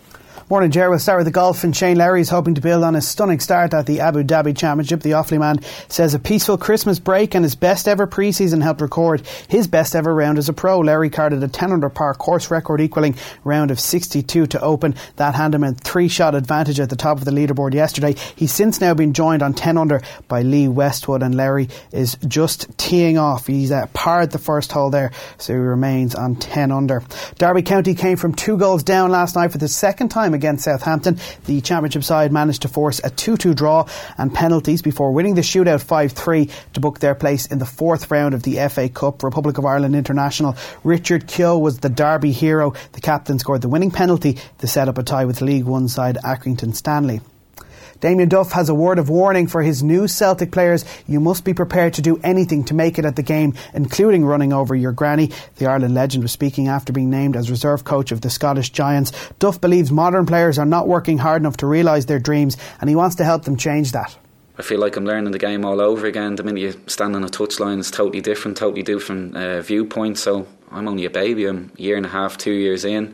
Morning, Jerry. We'll start with the golf, and Shane Lowry is hoping to build on his stunning start at the Abu Dhabi Championship. The Offaly man says a peaceful Christmas break and his best ever preseason helped record his best ever round as a pro. Lowry carded a 10 under par course record equaling round of 62 to open. That handed him a three-shot advantage at the top of the leaderboard yesterday. He's since now been joined on 10 under by Lee Westwood, and Lowry is just teeing off. He's uh, parred the first hole there, so he remains on 10 under. Derby County came from two goals down last night for the second time against Southampton. The championship side managed to force a 2-2 draw and penalties before winning the shootout 5-3 to book their place in the fourth round of the FA Cup. Republic of Ireland international Richard Keogh was the Derby hero. The captain scored the winning penalty to set up a tie with League One side Accrington Stanley. Damien Duff has a word of warning for his new Celtic players. You must be prepared to do anything to make it at the game, including running over your granny. The Ireland legend was speaking after being named as reserve coach of the Scottish Giants. Duff believes modern players are not working hard enough to realise their dreams, and he wants to help them change that. I feel like I'm learning the game all over again. The minute you stand on a touchline, it's totally different, totally different uh, viewpoint. So I'm only a baby. I'm a year and a half, two years in.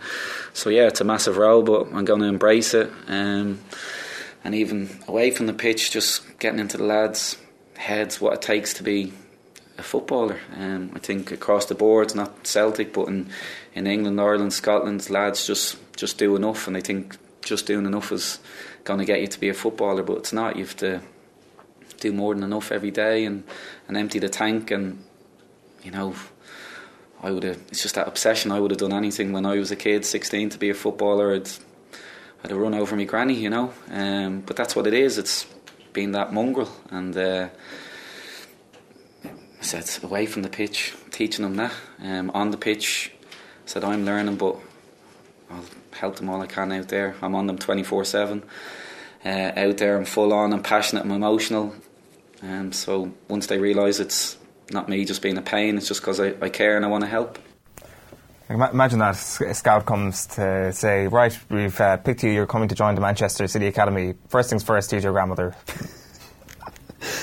So yeah, it's a massive role, but I'm going to embrace it. Um, and even away from the pitch, just getting into the lads' heads what it takes to be a footballer. Um, I think across the board, not Celtic, but in, in England, Ireland, Scotland, lads just, just do enough, and they think just doing enough is going to get you to be a footballer, but it's not. You have to do more than enough every day and, and empty the tank. And you know, I would have. It's just that obsession. I would have done anything when I was a kid, sixteen, to be a footballer. I'd I'd have run over my granny, you know. Um, but that's what it is. It's being that mongrel and. Uh, I said away from the pitch, teaching them that. Um, on the pitch, I said I'm learning, but I'll help them all I can out there. I'm on them twenty four seven. Uh, out there, I'm full on, I'm passionate, I'm emotional. Um, so once they realise it's not me just being a pain, it's just because I, I care and I want to help. Ima- Imagine that a scout comes to say, right, we've uh, picked you, you're coming to join the Manchester City Academy. First things first, here's your grandmother.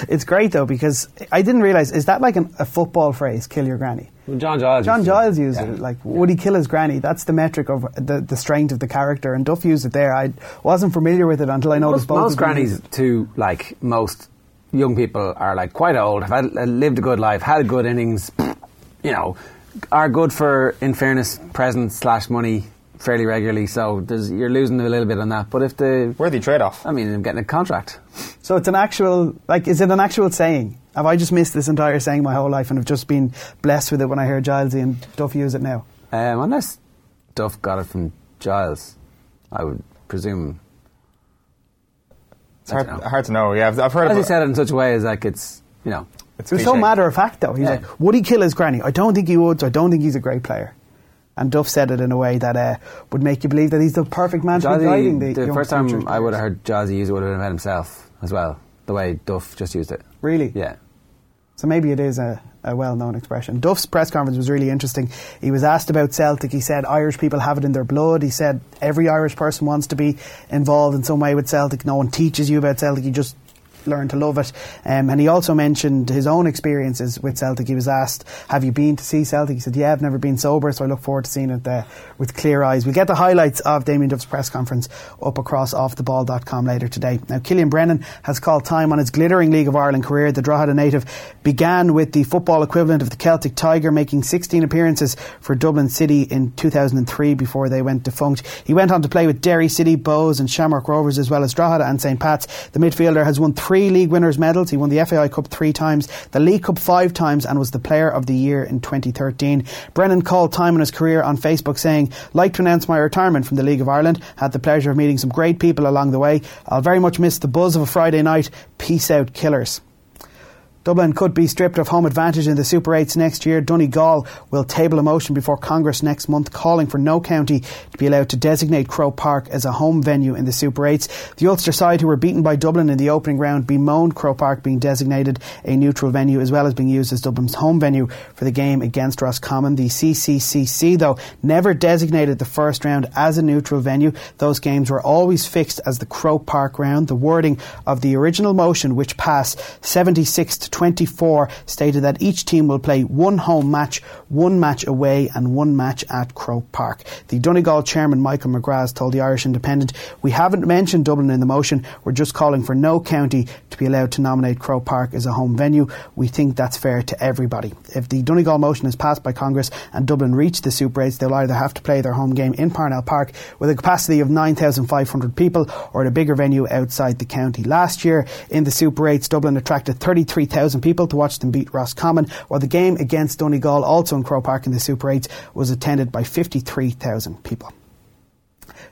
It's great though because I didn't realise is that like an, a football phrase, "kill your granny." Well, John Giles. John used to- Giles used yeah. it. Like, would he kill his granny? That's the metric of the, the strength of the character, and Duff used it there. I wasn't familiar with it until I noticed Most, both most of grannies, use it. too, like most young people, are like quite old, have had, lived a good life, had good innings, you know, are good for, in fairness, presents slash money fairly regularly. So there's, you're losing a little bit on that. But if the Worthy trade off. I mean, I'm getting a contract. So it's an actual, like, is it an actual saying? Have I just missed this entire saying my whole life and have just been blessed with it when I hear Gilesy and Duff use it now? Um, unless Duff got it from Giles, I would presume. It's hard, hard to know. Yeah, I've, I've heard As he about said it in such a way as like it's, you know, It's It was so matter of fact though. He's Yeah. like, would he kill his granny? I don't think he would, so I don't think he's a great player. And Duff said it in a way that uh, would make you believe that he's the perfect man to be guiding the, the first time I would have heard Jazzy use it would have been about himself. as well. The way Duff just used it. Really? Yeah. So maybe it is a, a well known expression. Duff's press conference was really interesting. He was asked about Celtic. He said Irish people have it in their blood. He said every Irish person wants to be involved in some way with Celtic. No one teaches you about Celtic. You just learn to love it. Um, and he also mentioned his own experiences with Celtic. He was asked, Have you been to see Celtic? He said, Yeah, I've never been sober, so I look forward to seeing it uh, with clear eyes. We'll get the highlights of Damien Duff's press conference up across offtheball.com later today. Now, Killian Brennan has called time on his glittering League of Ireland career. The Drogheda native began with the football equivalent of the Celtic Tiger, making 16 appearances for Dublin City in 2003 before they went defunct. He went on to play with Derry City, Bohs, and Shamrock Rovers, as well as Drogheda and St. Pat's. The midfielder has won three league winners' medals. He won the FAI Cup three times, the League Cup five times, and was the Player of the Year in 2013. Brennan called time on his career on Facebook, saying, "Like to announce my retirement from the League of Ireland. Had the pleasure of meeting some great people along the way. I'll very much miss the buzz of a Friday night. Peace out, killers." Dublin could be stripped of home advantage in the Super 8s next year. Donegal will table a motion before Congress next month calling for no county to be allowed to designate Croke Park as a home venue in the Super 8s. The Ulster side, who were beaten by Dublin in the opening round, bemoaned Croke Park being designated a neutral venue as well as being used as Dublin's home venue for the game against Roscommon. The CCCC, though, never designated the first round as a neutral venue. Those games were always fixed as the Croke Park round. The wording of the original motion, which passed 76 to 24 stated that each team will play one home match, one match away, and one match at Croke Park. The Donegal chairman, Michael McGrath, told the Irish Independent, We haven't mentioned Dublin in the motion. We're just calling for no county to be allowed to nominate Croke Park as a home venue. We think that's fair to everybody. If the Donegal motion is passed by Congress and Dublin reach the Super 8s, they'll either have to play their home game in Parnell Park with a capacity of 9,500 people or at a bigger venue outside the county. Last year in the Super 8s, Dublin attracted 33,000 people to watch them beat Roscommon, while the game against Donegal, also in Croke Park in the Super 8s, was attended by 53,000 people.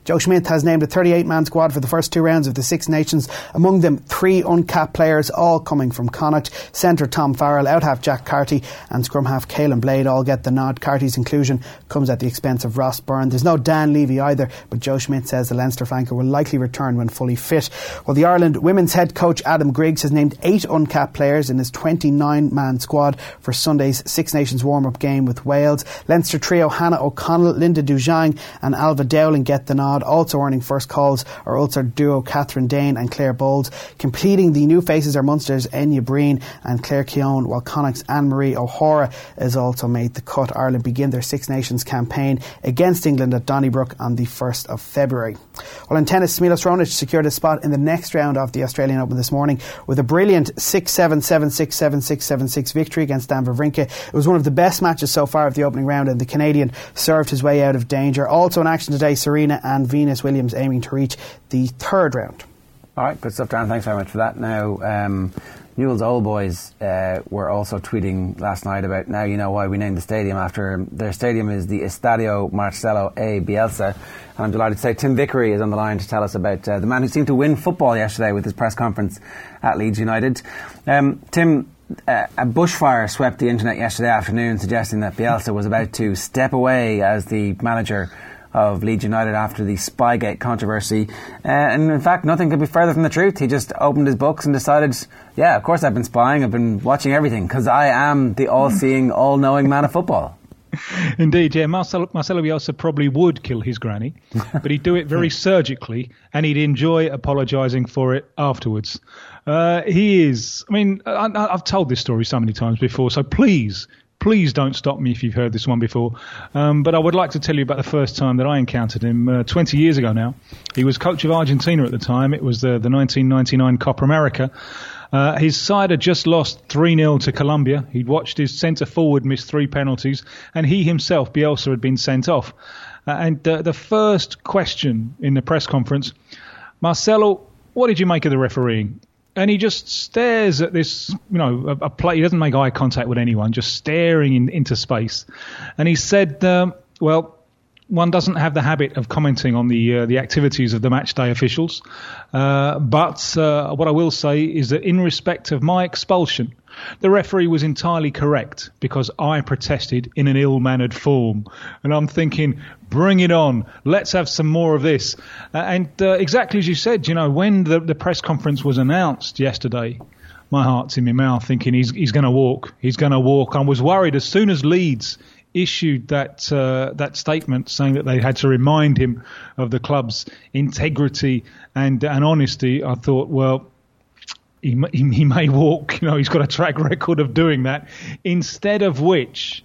Joe Schmidt has named a 38 man squad for the first two rounds of the Six Nations, among them three uncapped players, all coming from Connacht. Centre Tom Farrell, out half Jack Carty, and scrum half Caolan Blade all get the nod. Carty's inclusion comes at the expense of Ross Byrne. There's no Dan Leavy either, but Joe Schmidt says the Leinster flanker will likely return when fully fit. Well, the Ireland women's head coach Adam Griggs has named eight uncapped players in his 29 man squad for Sunday's Six Nations warm up game with Wales. Leinster trio Hannah O'Connell, Linda Djougang, and Alva Dowling get the nod. Also earning first calls are Ulster duo Kathryn Dane and Claire Boles. Completing the new faces are Munster's Enya Breen and Claire Keown, while Connacht's Anne Marie O'Hora has also made the cut. Ireland begin their Six Nations campaign against England at Donnybrook on the 1st of February. Well, in tennis, Milos Raonic secured a spot in the next round of the Australian Open this morning with a brilliant 6-7, 7-6, 7-6, 7-6 victory against Stan Wawrinka. It was one of the best matches so far of the opening round, and the Canadian served his way out of danger. Also in action today, Serena and Venus Williams aiming to reach the third round. All right, good stuff, Darren. Thanks very much for that. Now, um, Newell's old boys uh, were also tweeting last night about now you know why we named the stadium after their stadium is the Estadio Marcelo A. Bielsa. And I'm delighted to say Tim Vickery is on the line to tell us about uh, the man who seemed to win football yesterday with his press conference at Leeds United. Um, Tim, uh, a bushfire swept the internet yesterday afternoon suggesting that Bielsa was about to step away as the manager of Leeds United after the Spygate controversy. Uh, and in fact, nothing could be further from the truth. He just opened his books and decided, yeah, of course I've been spying, I've been watching everything, because I am the all seeing, all knowing man of football. Indeed, yeah. Marcelo, Marcelo Bielsa probably would kill his granny, but he'd do it very surgically and he'd enjoy apologising for it afterwards. Uh, he is, I mean, I, I've told this story so many times before, so please please don't stop me if you've heard this one before. Um, but I would like to tell you about the first time that I encountered him uh, 20 years ago now. He was coach of Argentina at the time. It was the, the 1999 Copa America. Uh, his side had just lost 3 0 to Colombia. He'd watched his centre forward miss three penalties, and he himself, Bielsa, had been sent off. Uh, and uh, the first question in the press conference Marcelo, what did you make of the refereeing? And he just stares at this, you know, a, a play. He doesn't make eye contact with anyone, just staring in, into space. And he said, um, "Well, one doesn't have the habit of commenting on the uh, the activities of the match day officials, uh, but uh, what I will say is that in respect of my expulsion The referee was entirely correct because I protested in an ill mannered form. And I'm thinking, bring it on. Let's have some more of this. Uh, and uh, exactly as you said, you know, when the, the press conference was announced yesterday, my heart's in my mouth thinking he's, he's going to walk. He's going to walk. I was worried as soon as Leeds issued that uh, that statement saying that they had to remind him of the club's integrity and and honesty. I thought, well, he, he, may walk. You know, he's got a track record of doing that. Instead of which,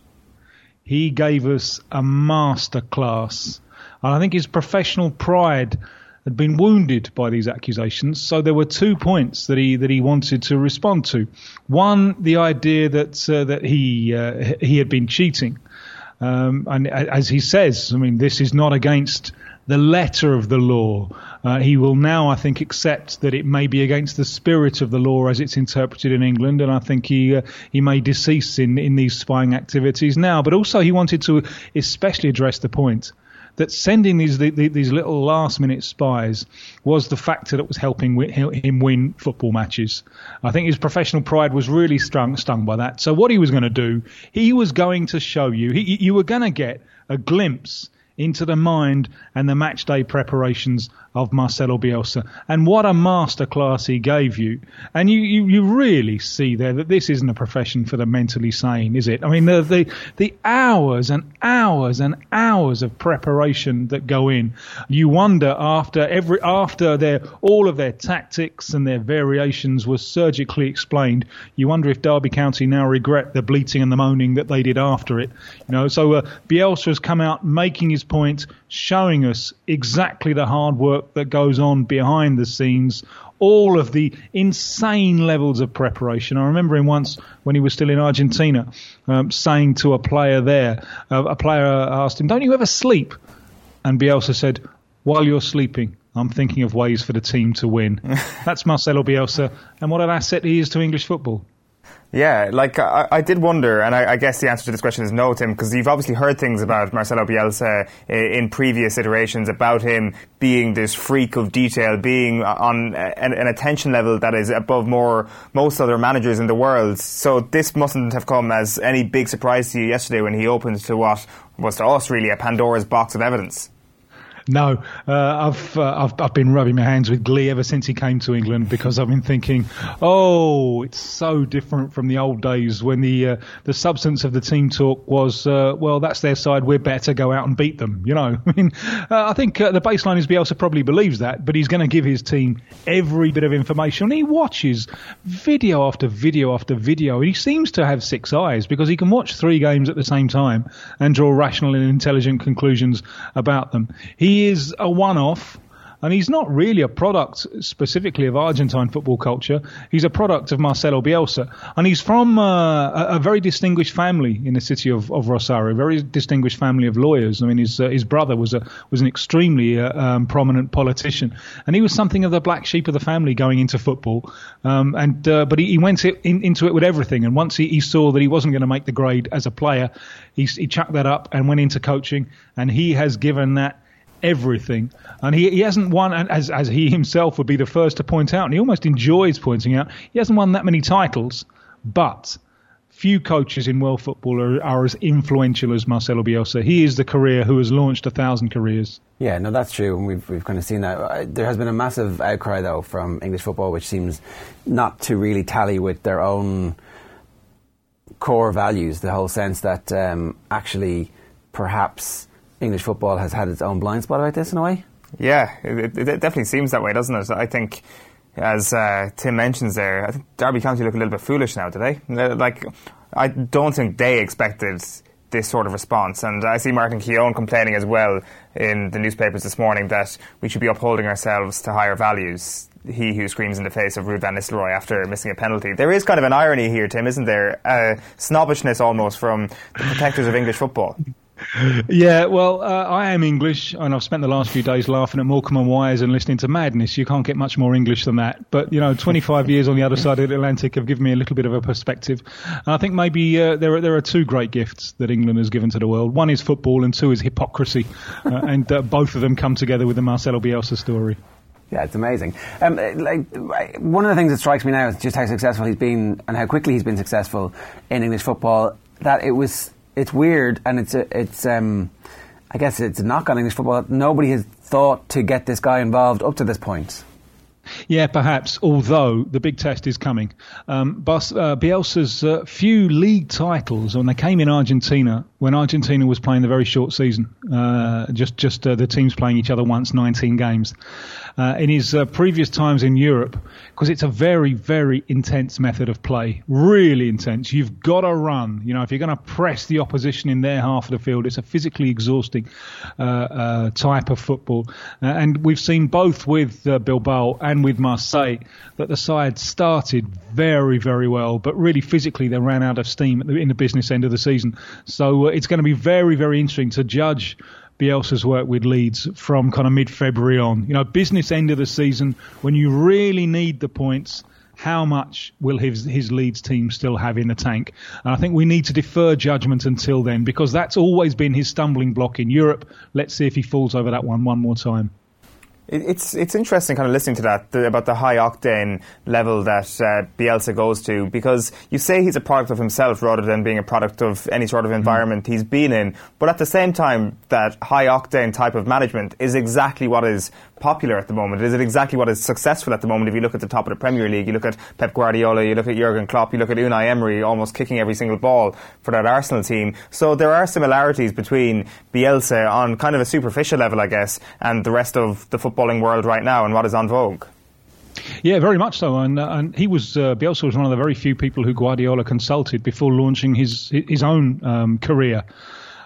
he gave us a masterclass. And I think his professional pride had been wounded by these accusations. So there were two points that he that he wanted to respond to. One, the idea that uh, that he uh, he had been cheating, um, and as he says, I mean, this is not against the letter of the law. Uh, he will now, I think, accept that it may be against the spirit of the law as it's interpreted in England, and I think he uh, he may decease in, in these spying activities now. But also, he wanted to especially address the point that sending these these little last minute spies was the factor that was helping him win football matches. I think his professional pride was really stung stung by that. So what he was going to do, he was going to show you. He, you were going to get a glimpse into the mind and the match day preparations of Marcelo Bielsa. And what a masterclass he gave you. And you, you, you, really see there that this isn't a profession for the mentally sane, is it? I mean, the, the, the hours and hours and hours of preparation that go in. You wonder after every, after their, all of their tactics and their variations were surgically explained, you wonder if Derby County now regret the bleating and the moaning that they did after it. You know, so uh, Bielsa has come out making his point, showing us exactly the hard work that goes on behind the scenes, all of the insane levels of preparation. I remember him once when he was still in Argentina um, saying to a player there, uh, a player asked him, Don't you ever sleep? And Bielsa said, While you're sleeping, I'm thinking of ways for the team to win. That's Marcelo Bielsa, and what an asset he is to English football. Yeah, like I, I did wonder, and I, I, guess the answer to this question is no, Tim, because you've obviously heard things about Marcelo Bielsa eh, in previous iterations about him being this freak of detail, being uh, on eh, an, an, attention level that is above more most other managers in the world. So this mustn't have come as any big surprise to you yesterday when he opened to what was to us really a Pandora's box of evidence. No, uh, I've, uh, I've I've been rubbing my hands with glee ever since he came to England because I've been thinking, oh, it's so different from the old days when the uh, the substance of the team talk was, uh, well, that's their side, we're better, go out and beat them. You know, I mean, uh, I think uh, the baseline is Bielsa probably believes that, but he's going to give his team every bit of information. He watches video after video after video, he seems to have six eyes because he can watch three games at the same time and draw rational and intelligent conclusions about them. He he is a one off. And he's not really a product specifically of Argentine football culture. He's a product of Marcelo Bielsa. And he's from uh, a, very distinguished family in the city of, of Rosario, a very distinguished family of lawyers. I mean, his, uh, his brother was, a, was an extremely uh, um, prominent politician. And he was something of the black sheep of the family going into football. Um, and uh, But he, he went in, into it with everything. And once he, he saw that he wasn't going to make the grade as a player, he, he chucked that up and went into coaching. And he has given that everything. And he, he hasn't won, as, as he himself would be the first to point out, and he almost enjoys pointing out, he hasn't won that many titles, but few coaches in world football are, are, as influential as Marcelo Bielsa. He is the career who has launched a thousand careers. Yeah, no, that's true, and we've we've kind of seen that. There has been a massive outcry though from English football, which seems not to really tally with their own core values. The whole sense that um, actually, perhaps English football has had its own blind spot about this in a way. Yeah, it, it definitely seems that way, doesn't it? I think, as uh, Tim mentions there, I think Derby County look a little bit foolish now, do they? Like, I don't think they expected this sort of response. And I see Martin Keown complaining as well in the newspapers this morning that we should be upholding ourselves to higher values. He who screams in the face of Ruud van Nistelrooy after missing a penalty. There is kind of an irony here, Tim, isn't there? Uh, snobbishness almost from the protectors of English football yeah, well, uh, I am English, and I've spent the last few days laughing at Morecambe and Wise and listening to madness. You can't get much more English than that. But you know, 25 years on the other side of the Atlantic have given me a little bit of a perspective. And I think maybe uh, there are there are two great gifts that England has given to the world. One is football, and two is hypocrisy, uh, and uh, both of them come together with the Marcelo Bielsa story. Yeah, it's amazing. Um, like one of the things that strikes me now is just how successful he's been and how quickly he's been successful in English football. That it was, it's weird and it's it's. Um, I guess it's a knock on English football. Nobody has thought to get this guy involved up to this point. Yeah, perhaps. Although the big test is coming, um, uh, Bielsa's uh, few league titles when they came in Argentina, when Argentina was playing the very short season, uh, just just uh, the teams playing each other once, 19 games. Uh, in his uh, previous times in Europe, because it's a very very intense method of play, really intense. You've got to run. You know, if you're going to press the opposition in their half of the field, it's a physically exhausting type of football, and we've seen both with Bilbao and with Marseille that the side started very, very well, but really physically they ran out of steam in the business end of the season. So uh, it's going to be very, very interesting to judge Bielsa's work with Leeds from kind of mid-February on. You know, business end of the season when you really need the points. How much will his his Leeds team still have in the tank? And I think we need to defer judgment until then because that's always been his stumbling block in Europe. Let's see if he falls over that one one more time. It's it's interesting kind of listening to that the, about the high octane level that uh, Bielsa goes to because you say he's a product of himself rather than being a product of any sort of mm-hmm. environment mm. he's been in. But at the same time, that high octane type of management is exactly what is popular at the moment? Is it exactly what is successful at the moment? If you look at the top of the Premier League, you look at Pep Guardiola, you look at Jurgen Klopp, you look at Unai Emery almost kicking every single ball for that Arsenal team. So there are similarities between Bielsa on kind of a superficial level, I guess, and the rest of the footballing world right now and what is on vogue. Yeah, very much so. And uh, and he was uh, Bielsa was one of the very few people who Guardiola consulted before launching his his own um, career.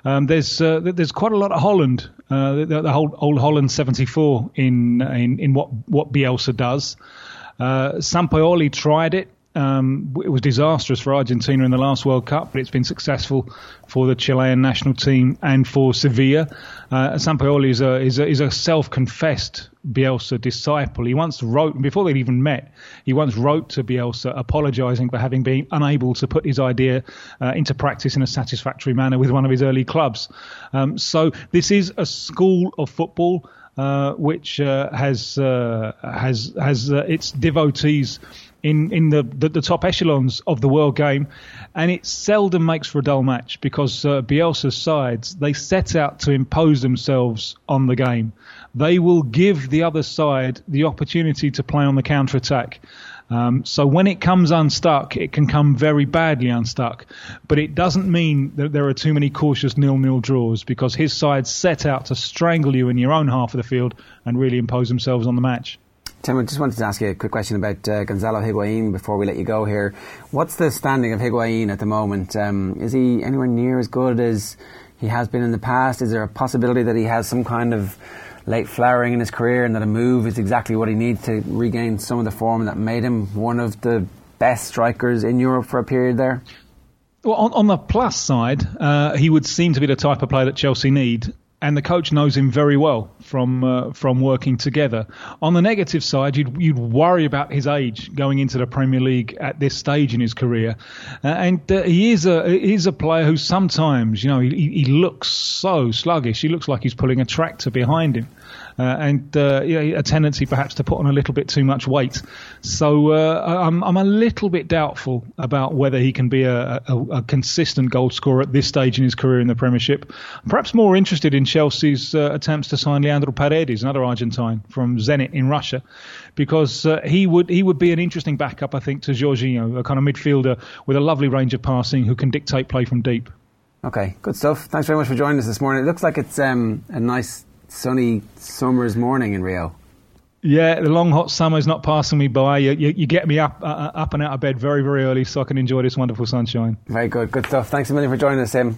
Um, there's uh, there's quite a lot of Holland, uh, the, the, whole old Holland '74 in, in in what what Bielsa does. Uh, Sampaoli tried it. Um, it was disastrous for Argentina in the last World Cup, but it's been successful for the Chilean national team and for Sevilla. Uh, Sampaoli is a, is a, is a self-confessed Bielsa disciple. He once wrote, before they'd even met, he once wrote to Bielsa apologising for having been unable to put his idea uh, into practice in a satisfactory manner with one of his early clubs. Um, so this is a school of football uh, which uh, has uh, has has uh, its devotees in in the, the, the, top echelons of the world game, and it seldom makes for a dull match because uh, Bielsa's sides they set out to impose themselves on the game. They will give the other side the opportunity to play on the counter attack. Um, so when it comes unstuck, it can come very badly unstuck. But it doesn't mean that there are too many cautious nil-nil draws because his side set out to strangle you in your own half of the field and really impose themselves on the match. Tim, I just wanted to ask you a quick question about uh, Gonzalo Higuain before we let you go here. What's the standing of Higuain at the moment? Um, is he anywhere near as good as he has been in the past? Is there a possibility that he has some kind of late flowering in his career and that a move is exactly what he needs to regain some of the form that made him one of the best strikers in Europe for a period there? Well, on, on the plus side, uh, he would seem to be the type of player that Chelsea need and the coach knows him very well from uh, from working together. On the negative side, you'd you'd worry about his age going into the Premier League at this stage in his career, uh, and uh, he is a he is a player who sometimes you know he, he looks so sluggish. He looks like he's pulling a tractor behind him and uh, a tendency perhaps to put on a little bit too much weight. So uh, I'm, I'm a little bit doubtful about whether he can be a, a, a, consistent goal scorer at this stage in his career in the Premiership. Perhaps more interested in Chelsea's uh, attempts to sign Leandro Paredes, another Argentine from Zenit in Russia, because uh, he would he would be an interesting backup, I think, to Jorginho, a kind of midfielder with a lovely range of passing who can dictate play from deep. Okay, good stuff. Thanks very much for joining us this morning. It looks like it's um, a nice sunny summer's morning in Rio. Yeah, the long hot summer is not passing me by. You, you, you get me up uh, uh, up and out of bed very very early so I can enjoy this wonderful sunshine. Very good, good stuff. Thanks a million for joining us, Tim.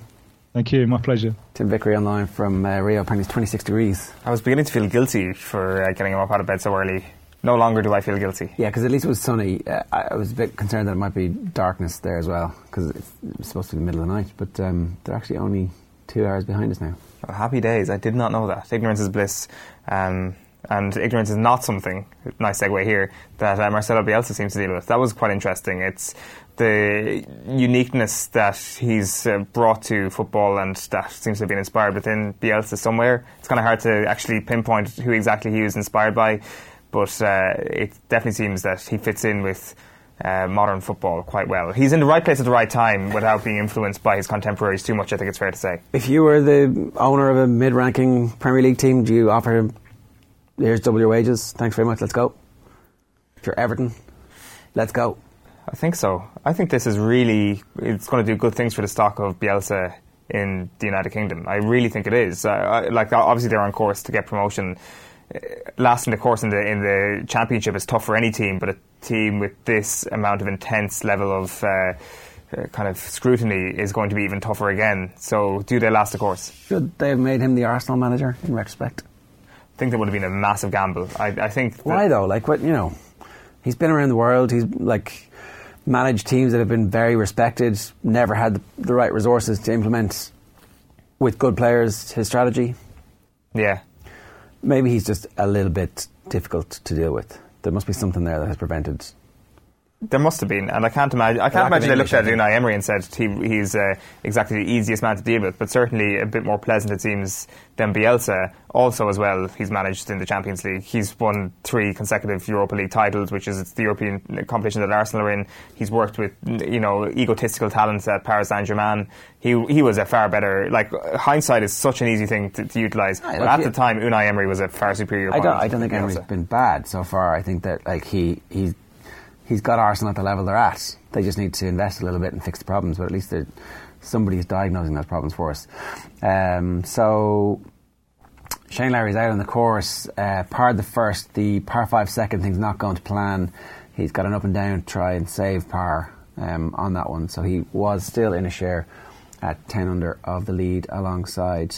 Thank you, my pleasure. Tim Vickery online from uh, Rio. Apparently, it's 26 degrees. I was beginning to feel guilty for uh, getting him up out of bed so early. No longer do I feel guilty. Yeah, because at least it was sunny. Uh, I was a bit concerned that it might be darkness there as well because it's, supposed to be the middle of the night, but um, they're actually only two hours behind us now. Oh, happy days. I did not know that. Ignorance is bliss. Um, and ignorance is not something, nice segue here, that uh, Marcelo Bielsa seems to deal with. That was quite interesting. It's the uniqueness that he's uh, brought to football and that seems to have been inspired within Bielsa somewhere. It's kind of hard to actually pinpoint who exactly he was inspired by. but uh, it definitely seems that he fits in with. Uh, modern football quite well. He's in the right place at the right time without being influenced by his contemporaries too much. I think it's fair to say. If you were the owner of a mid-ranking Premier League team, do you offer him? Here's double your wages. Thanks very much. Let's go. If you're Everton, let's go. I think so. I think this is really it's going to do good things for the stock of Bielsa in the United Kingdom. I really think it is. Uh, I, like obviously they're on course to get promotion. Lasting the course in the in the championship is tough for any team, but a team with this amount of intense level of uh, uh, kind of scrutiny is going to be even tougher again. So do they last the course? Should they have made him the Arsenal manager in retrospect? I think that would have been a massive gamble. I, I think. Why though? Like what you know, he's been around the world. He's like managed teams that have been very respected. Never had the, the right resources to implement with good players his strategy. Yeah. Maybe he's just a little bit difficult to deal with. There must be something there that has prevented There must have been, and I can't imagine. I can't imagine they looked at Unai Emery and said he, he's uh, exactly the easiest man to deal with, but certainly a bit more pleasant it seems than Bielsa. Also, as well, he's managed in the Champions League. He's won three consecutive Europa League titles, which is the European competition that Arsenal are in. He's worked with you know egotistical talents at Paris Saint Germain. He he was a far better. Like hindsight is such an easy thing to, to utilise, Aye, but like at he- the time, Unai Emery was a far superior. I don't. I don't think than Emery's Bielsa. been bad so far. I think that like he he's he's got Arsenal at the level they're at. They just need to invest a little bit and fix the problems. But at least they're- somebody's diagnosing those problems for us. Um, so Shane Lowry's out on the course. Uh, par the first, the par five second thing's not going to plan. He's got an up and down try and save par um, on that one. So he was still in a share at 10 under of the lead alongside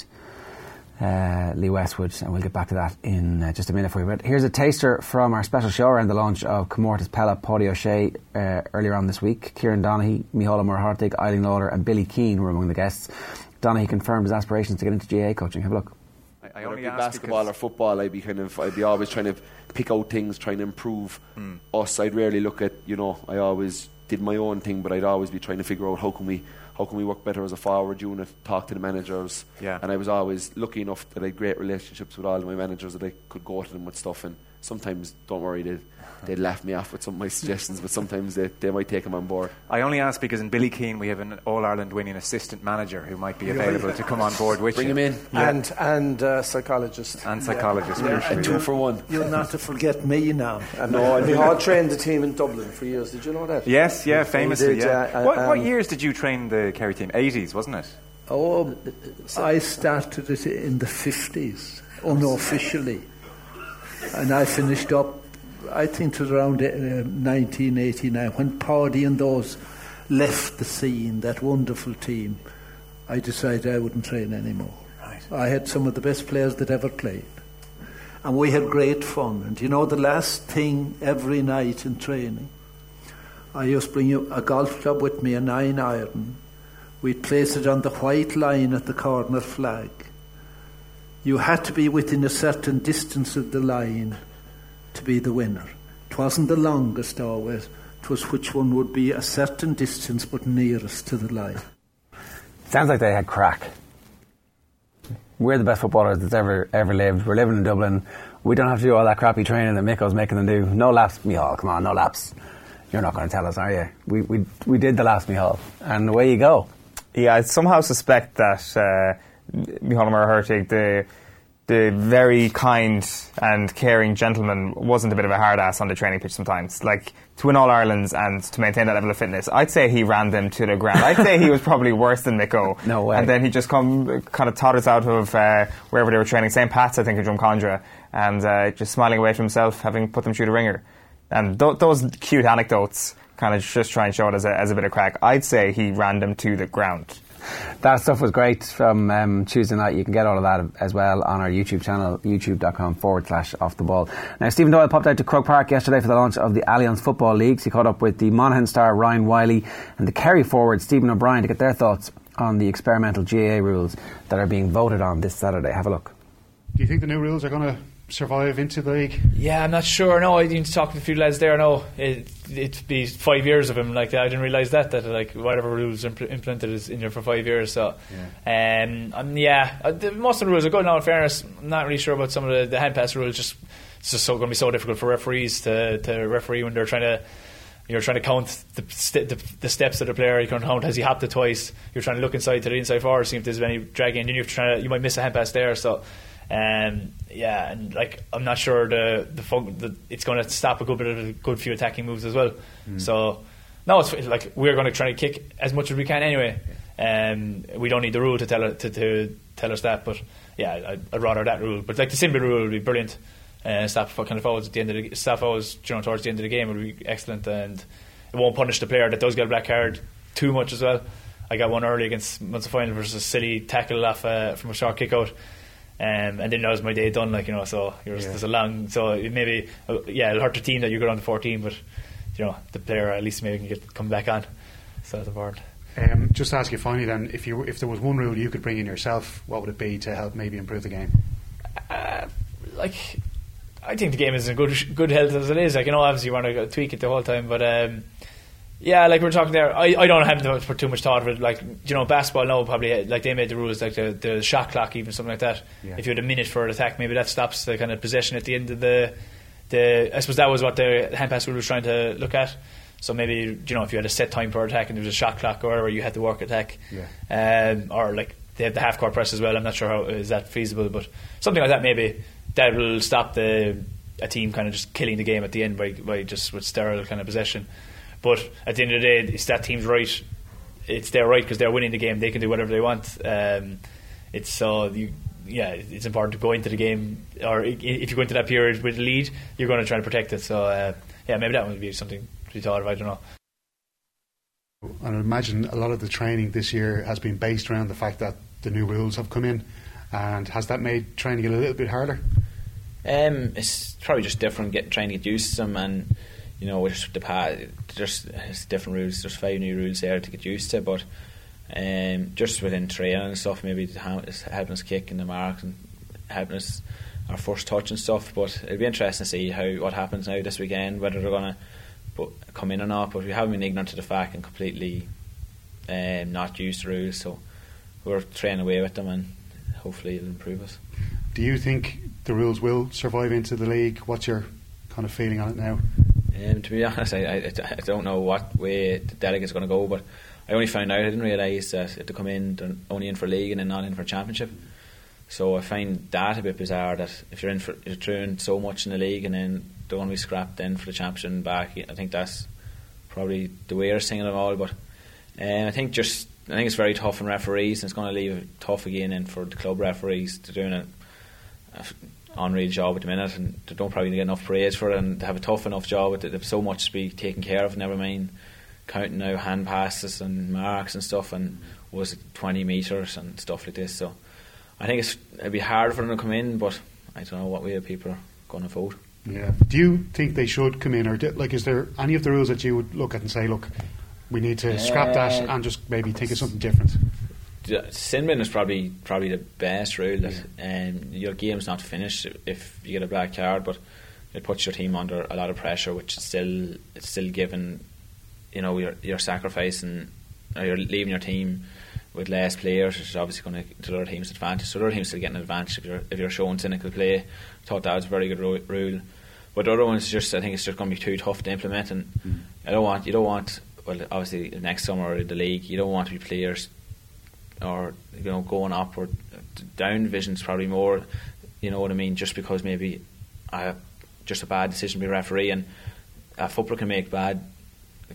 uh, Lee Westwood, and we'll get back to that in uh, just a minute for you. But here's a taster from our special show around the launch of Comórtas Peile, Paddy O'Shea uh, earlier on this week. Kieran Donaghy, Mícheál Ó Muircheartaigh, Eileen Lawler, and Billy Keane were among the guests. Donaghy confirmed his aspirations to get into GAA coaching. Have a look. I only basketball or football, I'd be kind of, I'd be always trying to pick out things, trying to improve Hmm. us. I'd rarely look at, you know, I always did my own thing, but I'd always be trying to figure out how can we, how can we work better as a forward unit, talk to the managers. Yeah. And I was always lucky enough that I had great relationships with all of my managers that I could go to them with stuff. And sometimes, don't worry, they'd, they'd laugh me off with some of my suggestions, but sometimes they, they might take them on board. I only ask because in Billy Keane we have an All Ireland winning assistant manager who might be available to come on board with Bring you. him in. Yeah. And and uh, psychologist. And psychologist, Yeah. crucially. And Two for one. You're not to forget me now. And No, I we didn't. all trained the team in Dublin for years. Did you know that? Yes, yeah, famously, did, yeah. uh, what, what um, years did you train the Kerry team? 80s, wasn't it? Oh, I started it in the 50s, unofficially. And I finished up, I think it was around uh, 1989, when Paddy and those left the scene, that wonderful team. I decided I wouldn't train anymore. I had some of the best players that ever played. And we had great fun. And you know, the last thing every night in training, I used to bring a golf club with me, a nine iron. We'd place it on the white line at the corner flag. You had to be within a certain distance of the line to be the winner. It wasn't the longest always, it was which one would be a certain distance but nearest to the line. Sounds like they had crack. We're the best footballers that's ever ever lived. We're living in Dublin. We don't have to do all that crappy training that Micko's making them do. No laps, Mícheál. Come on, no laps. You're not going to tell us, are you? We, we, we did the last Mícheál. And away you go. Yeah, I somehow suspect that uh, Mícheál Ó Muircheartaigh, the the very kind and caring gentleman, wasn't a bit of a hard ass on the training pitch sometimes. Like to win all Ireland's and to maintain that level of fitness, I'd say he ran them to the ground. I'd say he was probably worse than Micko. No way. And then he just come kind of totters out of uh, wherever they were training, St. Pat's, I think, in Drumcondra, and uh, just smiling away to himself, having put them through the ringer. And th- those cute anecdotes kind of just try and show it as a, as a bit of crack. I'd say he ran them to the ground. That stuff was great from um, Tuesday night. You can get all of that as well on our YouTube channel, youtube.com forward slash off the ball. Now, Stephen Doyle popped out to Croke Park yesterday for the launch of the Allianz Football Leagues. He caught up with the Monaghan star Ryan Wylie and the Kerry forward Stephen O'Brien to get their thoughts on the experimental GAA rules that are being voted on this Saturday. Have a look. Do you think the new rules are going to survive into the league? Yeah, I'm not sure. No, I didn't talk to a few lads there. No, it, it'd be five years of him. Like I didn't realise that that like whatever rules impl- implemented is in there for five years. So, um, um, yeah, uh, the, most of the rules are good. Now, in fairness, I'm not really sure about some of the, the hand pass rules. Just it's just so going to be so difficult for referees to, to referee when they're trying to you're trying to count the, st- the, the steps of the player. You can count has he hopped it twice. You're trying to look inside to the inside forward, see if there's any dragging. Then you're trying to you might miss a hand pass there. So. Um, yeah, and like I'm not sure the the, fun- the it's going to stop a good bit of a good few attacking moves as well. Mm. So no, it's like we're going to try to kick as much as we can anyway. Um, we don't need the rule to tell to, to tell us that, but yeah, I'd, I'd rather that rule. But like the simple rule would be brilliant. Uh, stop kind of fouls at the end of the stop fouls, you know, towards the end of the game would be excellent, and it won't punish the player that does get a black card too much as well. I got one early against Munster final versus a silly tackle off uh, from a short kick out. Um, and then that was my day done, like you know. So there's, Yeah. there's a long, so it maybe uh, yeah, it'll hurt the team that you go on to 14, but you know the player at least maybe can get come back on. So that's important. Um, just to ask you finally, then, if you if there was one rule you could bring in yourself, what would it be to help maybe improve the game? like I think the game is in good good health as it is. Like you know, obviously you want to tweak it the whole time, but um, yeah, like we we're talking there, I, I don't have to put too much thought of it. Like you know, basketball now probably like they made the rules like the, the shot clock, even something like that. Yeah. If you had a minute for an attack, maybe that stops the kind of possession at the end of the the. I suppose that was what the hand pass rule was trying to look at. So maybe you know if you had a set time per attack and there was a shot clock or whatever, you had to work attack. Yeah. Um, or like they have the half court press as well. I'm not sure how is that feasible, but something like that maybe that will stop the a team kind of just killing the game at the end by, by just with sterile kind of possession. But at the end of the day, it's that team's right. It's their right because they're winning the game. They can do whatever they want. Um, it's so you. Yeah, it's important to go into the game, or if you go into that period with a lead, you're going to try to protect it. So, uh, yeah, maybe that would be something to be thought of. I don't know. And I imagine a lot of the training this year has been based around the fact that the new rules have come in. And has that made training a little bit harder? Um, it's probably just different, getting trying to get used to them, and you know, the pa- there's, there's different rules. There's five new rules there to get used to, but um, just within training and stuff, maybe it's helping us kick in the mark and helping us our first touch and stuff. But it'll be interesting to see how what happens now this weekend, whether they're gonna come in or not. But we haven't been ignorant to the fact and completely um, not used to rules, so we're training away with them, and hopefully it'll improve us. Do you think the rules will survive into the league? What's your kind of feeling on it now? Um, to be honest, I, I, I don't know what way the delegates going to go, but I only found out, I didn't realise that they come in, only in for league and then not in for championship. So I find that a bit bizarre that if you're in for, you're doing so much in the league and then going to be scrapped then for the championship and back, I think that's probably the weirdest thing of it all. But um, I think just I think it's very tough on referees and it's going to leave it tough again and for the club referees to doing a, a unreal job at the minute and they don't probably get enough praise for it and they have a tough enough job with it. They have so much to be taken care of, never mind counting now hand passes and marks and stuff and was it 20 metres and stuff like this. So I think it's, it'd be hard for them to come in, but I don't know what way people are going to vote. Yeah. Do you think they should come in, or do, like, is there any of the rules that you would look at and say, look, we need to scrap that Uh, and just maybe think of something different? The sin bin is probably probably the best rule that um, your game's not finished if you get a black card, but it puts your team under a lot of pressure, which is still it's still given. You know, you're you're sacrificing, or you're leaving your team with less players, which is obviously going to to the other team's advantage. So the other team's still getting an advantage if you're if you're showing cynical play. I thought that was a very good ru- rule, but the other ones just I think it's just going to be too tough to implement, and I don't want you don't want well obviously next summer in the league you don't want to be players or you know going up or down divisions probably more. You know what I mean? Just because maybe I just a bad decision by a referee and a footballer can make bad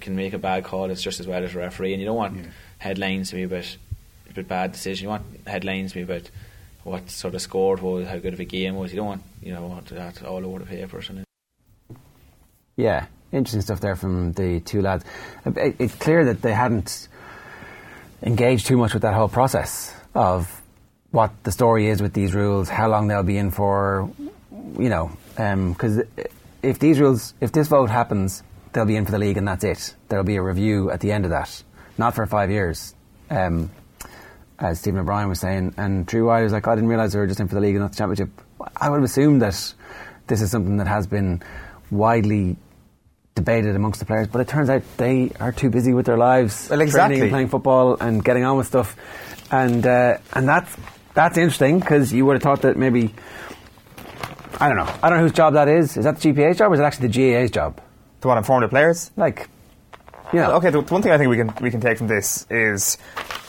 can make a bad call. It's just as well as a referee, and you don't want headlines to be about about bad decision. You want headlines to be about what sort of score was, how good of a game it was. You don't want you know want that all over the papers and. Yeah, interesting stuff there from the two lads. It's clear that they hadn't engaged too much with that whole process of what the story is with these rules, how long they'll be in for, you know, because if these rules, if this vote happens, they'll be in for the league and that's it. There'll be a review at the end of that, not for five years. Um, as Stephen O'Brien was saying, and Drew Wylie was like, I didn't realise they were just in for the league and not the championship. I would have assumed that this is something that has been widely debated amongst the players, but it turns out they are too busy with their lives, Well, training exactly. and playing football and getting on with stuff, and uh, and that's that's interesting because you would have thought that maybe I don't know. I don't know whose job that is. Is that the GPA's job or is it actually the GAA's job? To what inform the players? Like, know. Okay, the one thing I think we can we can take from this is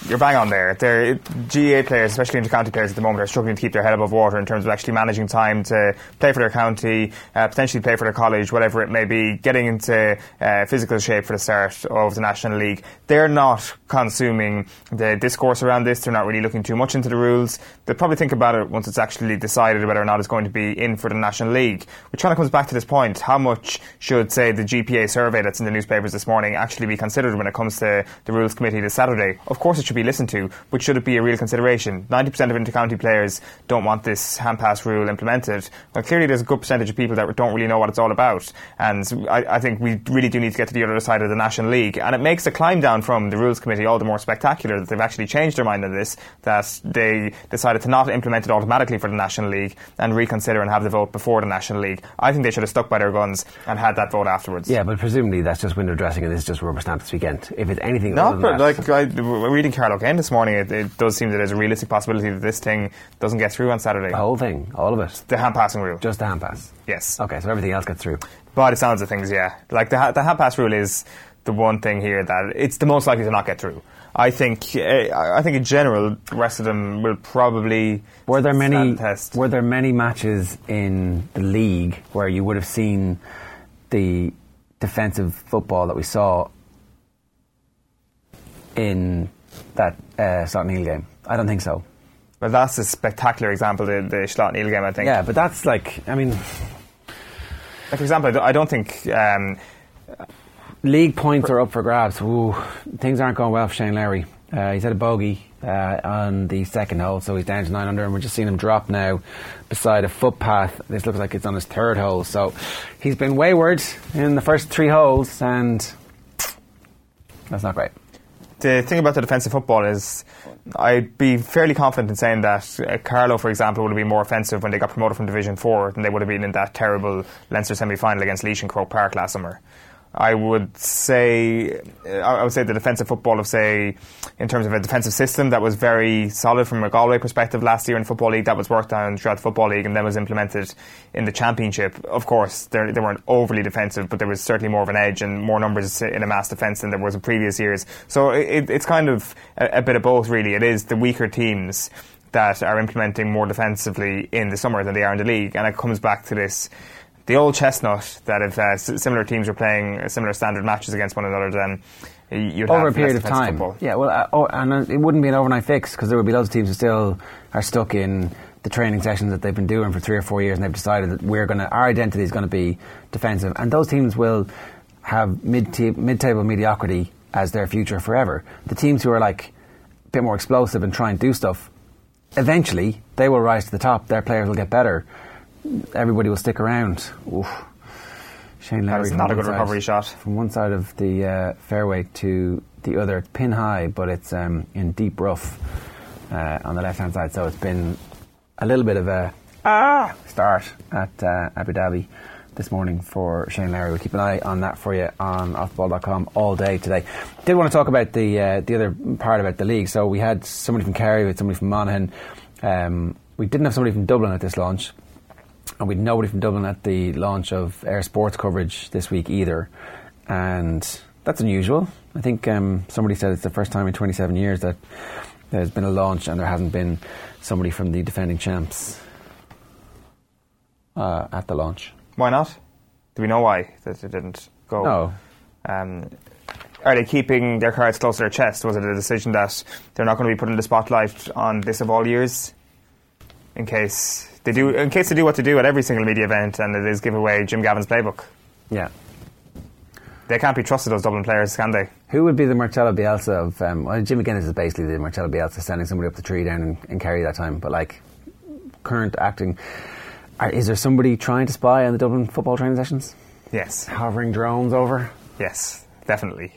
you're bang on there. There, GAA players, especially intercounty players at the moment, are struggling to keep their head above water in terms of actually managing time to play for their county, uh, potentially play for their college, whatever it may be, getting into uh, physical shape for the start of the National League. They're not consuming the discourse around this. They're not really looking too much into the rules. They'll probably think about it once it's actually decided whether or not it's going to be in for the National League. Which kind of comes back to this point: how much should, say, the GPA survey that's in the newspapers this morning actually be considered when it comes to the rules committee this Saturday? Of course, it should be listened to, but should it be a real consideration? 90% of intercounty players don't want this hand pass rule implemented. Well, clearly there's a good percentage of people that don't really know what it's all about. And I, I think we really do need to get to the other side of the National League. And it makes the climb down from the rules committee all the more spectacular that they've actually changed their mind on this, that they decided to not implement it automatically for the National League and reconsider and have the vote before the National League. I think they should have stuck by their guns and had that vote afterwards. Yeah, but presumably that's just window dressing and this is just rubber stamp this weekend. If it's anything No, other than but like I, reading Carlo Kane this morning, it, it does seem that there's a realistic possibility that this thing doesn't get through on Saturday. the whole thing, all of it, The hand passing rule. just the hand pass. Yes. Okay, so everything else gets through. By the sounds of things, yeah. Like the, the hand pass rule is the one thing here that it's the most likely to not get through. I think. Uh, I think in general, the rest of them will probably. Were there many? test. Were there many matches in the league where you would have seen the defensive football that we saw in that uh, Slot Neil game? I don't think so. Well, that's a spectacular example. The, the Schlott Neal game, I think. Yeah, but that's like, I mean, Like, for example, I don't, I don't think. Um, league points are up for grabs. Ooh, things aren't going well for Shane Lowry. Uh, he's had a bogey uh, on the second hole, so he's down to nine under, and we're just seeing him drop now beside a footpath. This looks like it's on his third hole, so he's been wayward in the first three holes, and that's not great. the thing about the defensive football is I'd be fairly confident in saying that uh, Carlow, for example, would have been more offensive when they got promoted from Division 4 than they would have been in that terrible Leinster semi-final against Laois and Croke Park last summer. I would say, I would say the defensive football of, say, in terms of a defensive system that was very solid from a Galway perspective last year in Football League, that was worked on throughout the Football League and then was implemented in the Championship. Of course, they weren't overly defensive, but there was certainly more of an edge and more numbers in a mass defence than there was in previous years. So it, it's kind of a, a bit of both, really. It is the weaker teams that are implementing more defensively in the summer than they are in the league, and it comes back to this the old chestnut that if uh, similar teams were playing uh, similar standard matches against one another, then you'd over a period of time. Football. Yeah, well, uh, oh, and uh, it wouldn't be an overnight fix because there would be loads of teams who still are stuck in the training sessions that they've been doing for three or four years, and they've decided that we're going to our identity is going to be defensive, and those teams will have mid mid table mediocrity as their future forever. The teams who are like a bit more explosive and try and do stuff, eventually they will rise to the top. Their players will get better. Everybody will stick around. Oof. Shane That was from not a one good side- recovery shot. From one side of the uh, fairway to the other, It's pin high, but it's um, in deep rough uh, on the left hand side. So it's been a little bit of a ah start at uh, Abu Dhabi this morning for Shane Lowry. We'll keep an eye on that for you on offball.com all day today. Did want to talk about the uh, the other part about the league. So we had somebody from Kerry, we had somebody from Monaghan. Um, we didn't have somebody from Dublin at this launch and we'd nobody from Dublin at the launch of Eir Sports coverage this week either, and that's unusual. I think um, somebody said it's the first time in 27 years that there's been a launch and there hasn't been somebody from the defending champs uh, at the launch. Why not? Do we know why that it didn't go? No. Um, are they keeping their cards close to their chest? Was it a decision that they're not going to be putting the spotlight on this of all years, in case they do, in case they do what they do at every single media event, and it is give away Jim Gavin's playbook? Yeah. They can't be trusted, those Dublin players, can they? Who would be the Marcelo Bielsa of? Um, well, Jim McGuinness is basically the Marcelo Bielsa sending somebody up the tree down in, in Kerry that time. But like current acting, are, is there somebody trying to spy on the Dublin football training sessions? Yes. Hovering drones over. Yes, definitely.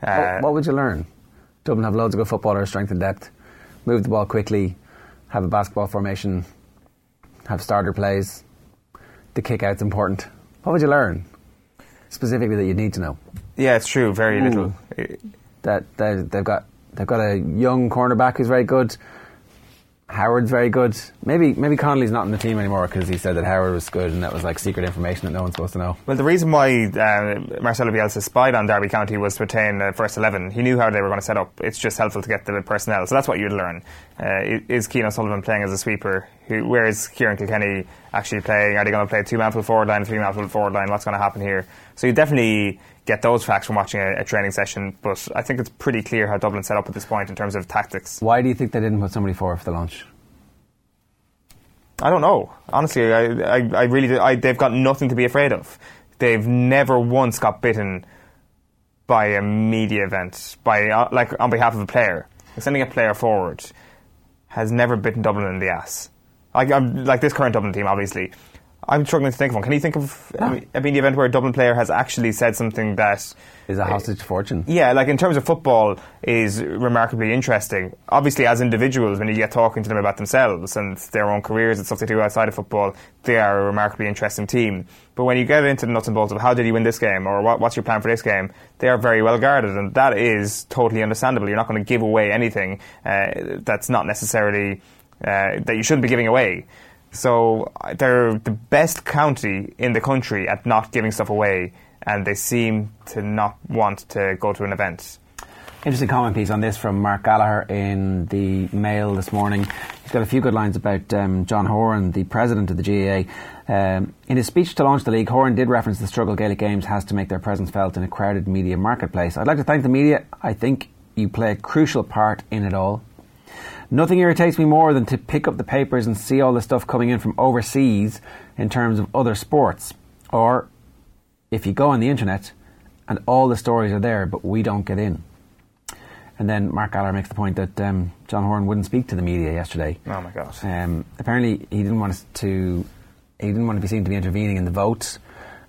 What, Uh, what would you learn? Dublin have loads of good footballers, strength and depth. Move the ball quickly, have a basketball formation, have starter plays. The kick out's important. What would you learn specifically that you need to know? Yeah, it's true. Very Ooh. little. That they, they've got they've got a young cornerback who's very good. Howard's very good. Maybe maybe Connolly's not in the team anymore because he said that Howard was good and that was like secret information that no one's supposed to know. Well, the reason why uh, Marcelo Bielsa spied on Derby County was to attain uh, first 11. He knew how they were going to set up. It's just helpful to get the personnel. So that's what you'd learn. Uh, is Cian O'Sullivan playing as a sweeper? Who, where is Ciarán Kilkenny actually playing? Are they going to play two man forward line, three man forward line? What's going to happen here? So you definitely get those facts from watching a, a, training session. But I think it's pretty clear how Dublin set up at this point in terms of tactics. Why do you think they didn't put somebody forward for the launch? I don't know. Honestly, I, I, I really, I, they've got nothing to be afraid of. They've never once got bitten by a media event, by uh, like on behalf of a player. Sending a player forward has never bitten Dublin in the ass. Like, I'm, like this current Dublin team, obviously. I'm struggling to think of one. Can you think of no. mean, the event where a Dublin player has actually said something that is a hostage to fortune? Yeah, like in terms of football, is remarkably interesting. Obviously, as individuals, when you get talking to them about themselves and their own careers and stuff they do outside of football, they are a remarkably interesting team. But when you get into the nuts and bolts of how did you win this game or what, what's your plan for this game, they are very well guarded, and that is totally understandable. You're not going to give away anything uh, that's not necessarily uh, that you shouldn't be giving away. So they're the best county in the country at not giving stuff away, and they seem to not want to go to an event. Interesting comment piece on this from Mark Gallagher in the Mail this morning. He's got a few good lines about um, John Horan, the president of the GAA. Um, in his speech to launch the league, Horan did reference the struggle Gaelic Games has to make their presence felt in a crowded media marketplace. I'd like to thank the media. I think you play a crucial part in it all. Nothing irritates me more than to pick up the papers and see all the stuff coming in from overseas in terms of other sports. Or if you go on the internet and all the stories are there, but we don't get in. And then Mark Gallagher makes the point that um, John Horan wouldn't speak to the media yesterday. Oh my God! Um, apparently, he didn't want us to. He didn't want to be seen to be intervening in the vote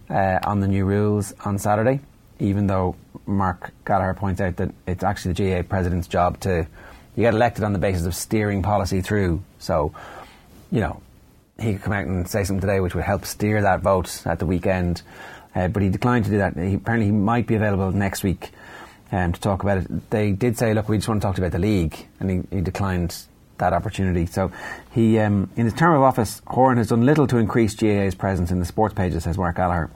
uh, on the new rules on Saturday. Even though Mark Gallagher points out that it's actually the GAA president's job to you get elected on the basis of steering policy through. So, you know, he could come out and say something today which would help steer that vote at the weekend. Uh, but he declined to do that. He, apparently, he might be available next week um, to talk about it. They did say, look, we just want to talk about the league, and he, he declined that opportunity. So, he, um, in his term of office, Horan has done little to increase GAA's presence in the sports pages, says Mark Gallagher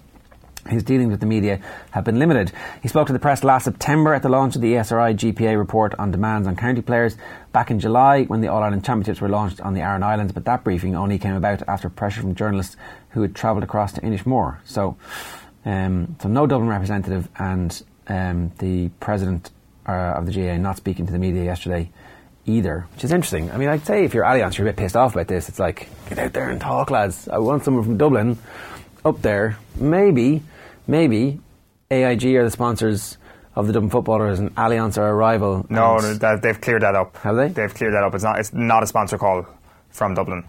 his dealings with the media have been limited. He spoke to the press last September at the launch of the ESRI GPA report on demands on county players back in July when the All Ireland Championships were launched on the Aran Islands, but that briefing only came about after pressure from journalists who had travelled across to Inishmore. So, um, so no Dublin representative and um, the president uh, of the GA not speaking to the media yesterday either, which is interesting. I mean, I'd say if you're Allianz, you're a bit pissed off about this. It's like, get out there and talk, lads. I want someone from Dublin up there, maybe, maybe AIG are the sponsors of the Dublin footballers and Allianz are a rival. No, that, they've cleared that up. Have they? They've cleared that up. It's not. It's not a sponsor call from Dublin.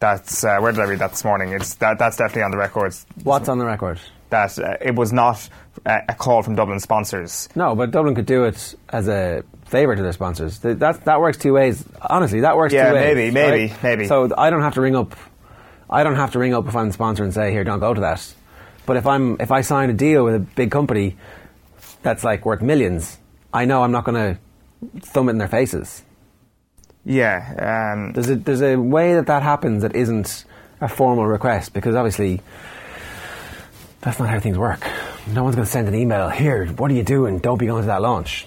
That's uh, where did I read that this morning? It's that. That's definitely on the records. What's on the record? That uh, it was not a, a call from Dublin sponsors. No, but Dublin could do it as a favour to their sponsors. That that works two ways. Honestly, that works yeah, two ways. maybe, maybe, right? maybe. So I don't have to ring up I don't have to ring up if I'm the sponsor and say, "Here, don't go to that." But if I'm if I sign a deal with a big company that's like worth millions, I know I'm not going to thumb it in their faces. Yeah, um, there's a there's a way that that happens that isn't a formal request because obviously that's not how things work. No one's going to send an email. Here, what are you doing? Don't be going to that launch.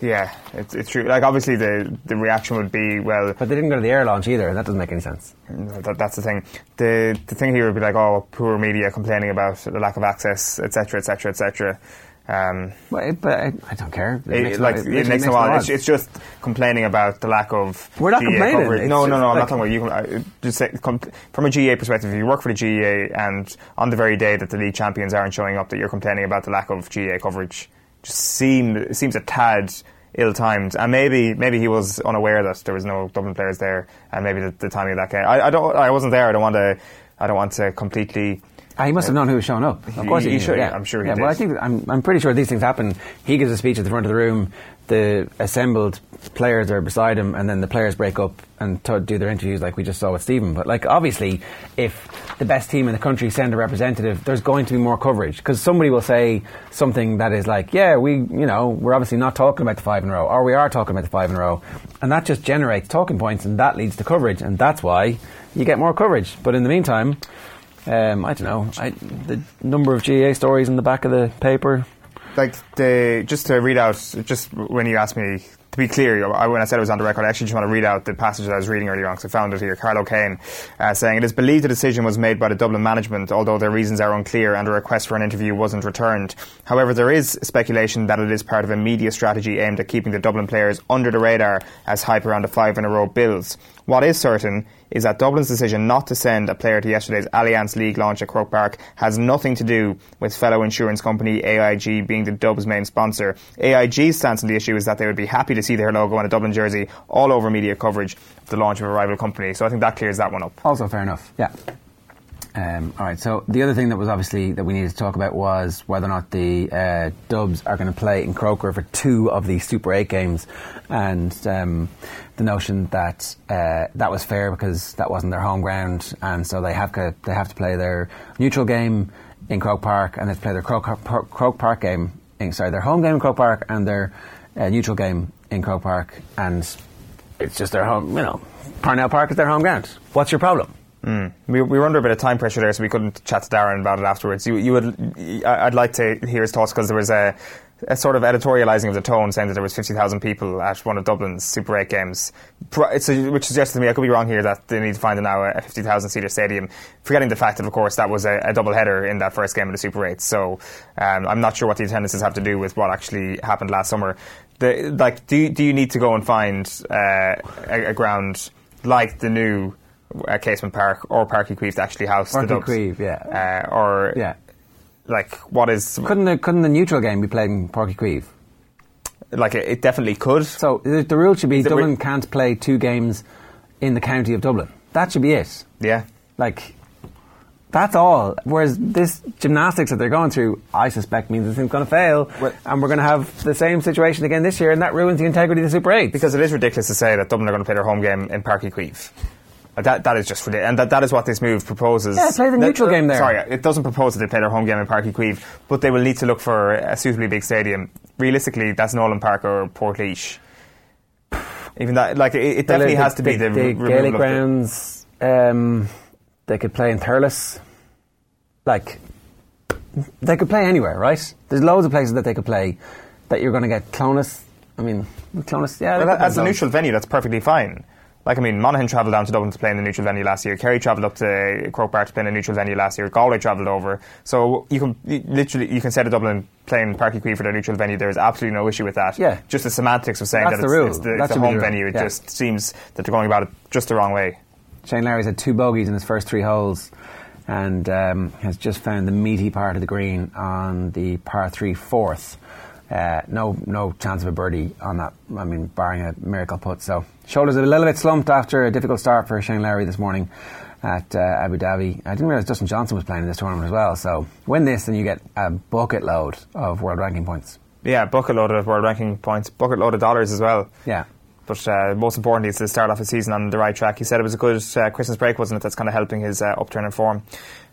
Yeah, it's, it's true. Like obviously the the reaction would be well, but they didn't go to the air launch either. and That doesn't make any sense. That, that's the thing. The the thing here would be like, oh, poor media complaining about the lack of access, etc., etc., etc. Um, but, but I, I, don't care. It, it like, no, it, it makes no odds. It's, it's, just complaining about the lack of. We're not GA complaining. No, no, no. I'm not talking about you. Just say, from a GA perspective, if you work for the GA and on the very day that the league champions aren't showing up, that you're complaining about the lack of GA coverage just seemed seems a tad ill-timed, and maybe maybe he was unaware that there was no Dublin players there, and maybe the, the timing of that game. I, I, don't. I wasn't there. I don't want to. I don't want to completely Ah, he must have known who was showing up. Of course, he, He should- Yeah. I'm sure he yeah, did. Well, I think I'm, I'm pretty sure these things happen. He gives a speech at the front of the room. The assembled players are beside him, and then the players break up and to do their interviews, like we just saw with Stephen. But like, obviously, if the best team in the country send a representative, there's going to be more coverage because somebody will say something that is like, "Yeah, we, you know, we're obviously not talking about the five in a row, or we are talking about the five in a row," and that just generates talking points, and that leads to coverage, and that's why you get more coverage. But in the meantime. Um, I don't know. I, the number of GA stories in the back of the paper. like the just to read out just when you asked me be clear when I said it was on the record I actually just want to read out the passage that I was reading earlier on because I found it here. Carlo Kane uh, saying it is believed the decision was made by the Dublin management although their reasons are unclear and a request for an interview wasn't returned. However there is speculation that it is part of a media strategy aimed at keeping the Dublin players under the radar as hype around the five in a row builds what is certain is that Dublin's decision not to send a player to yesterday's Allianz League launch at Croke Park has nothing to do with fellow insurance company AIG being the Dubs' main sponsor. AIG's stance on the issue is that they would be happy to see their logo on a Dublin jersey all over media coverage of the launch of a rival company. So I think that clears that one up. Also, fair enough. Yeah. Um, all right. So the other thing that was obviously that we needed to talk about was whether or not the uh, Dubs are going to play in Croker for two of the Super Eight games, and um, the notion that uh, that was fair because that wasn't their home ground, and so they have to they have to play their neutral game in Croke Park, and they have to play their Croke, Croke Park game. In, sorry, their home game in Croke Park and their uh, neutral game in Croke Park, and it's just their home. You know, Parnell Park is their home ground. What's your problem? Mm. We, we were under a bit of time pressure there, so we couldn't chat to Darren about it afterwards. You, you would, I'd like to hear his thoughts because there was a, a sort of editorialising of the tone, saying that there was fifty thousand people at one of Dublin's Super Eight games, a, which suggests to me I could be wrong here that they need to find now a fifty thousand seater stadium. Forgetting the fact that, of course, that was a, a double header in that first game of the Super Eight. So um, I'm not sure what the attendances have to do with what actually happened last summer. The, like, do do you need to go and find uh, a, a ground like the new uh, Casement Park or Páirc Uí Chaoimh to actually house Parky the Dubs? Queeve, yeah. Uh, or Yeah. like what is Couldn't the, couldn't the neutral game be played in Páirc Uí Chaoimh? like it, it definitely could. So the, the rule should be Is Dublin re- can't play two games in the county of Dublin. That should be it. Yeah. Like that's all. Whereas this gymnastics that they're going through, I suspect means this thing's going to fail, and we're going to have the same situation again this year, and that ruins the integrity of the Super Eight. Because it is ridiculous to say that Dublin are going to play their home game in Páirc Uí Chaoimh. Uh, That, that is just ridiculous. And that, that is what this move proposes. Yeah, play the neutral uh, game there. Sorry, it doesn't propose that they play their home game in Páirc Uí Chaoimh, but they will need to look for a suitably big stadium. Realistically, that's Nowlan Park or Portlaoise. Even that, like, it, it definitely has to be the, the, the Gaelic grounds. Um, they could play in Thurles. Like they could play anywhere, right? There's loads of places that they could play. That you're going to get Clones. I mean, Clones. Yeah, Well, that, as a neutral venue, that's perfectly fine. Like, I mean, Monaghan travelled down to Dublin to play in the neutral venue last year. Kerry travelled up to Croke Park to play in a neutral venue last year. Galway travelled over. So you can you, literally you can say to Dublin playing Páirc Uí Chaoimh for their neutral venue. There is absolutely no issue with that. Yeah. Just the semantics of saying That's that the it's, rule. it's the, it's the home the venue. It Yeah. just seems that they're going about it just the wrong way. Shane Lowry's had two bogeys in his first three holes and um, has just found the meaty part of the green on the par three fourth. Uh, no, no chance of a birdie on that. I mean, barring a miracle putt. So shoulders a little bit slumped after a difficult start for Shane Lowry this morning at uh, Abu Dhabi. I didn't realize Justin Johnson was playing in this tournament as well. So win this, and you get a bucket load of world ranking points. Yeah, bucket load of world ranking points, bucket load of dollars as well. Yeah. But uh, most importantly, it's to start off his season on the right track. He said it was a good uh, Christmas break, wasn't it? That's kind of helping his uh, upturn in form.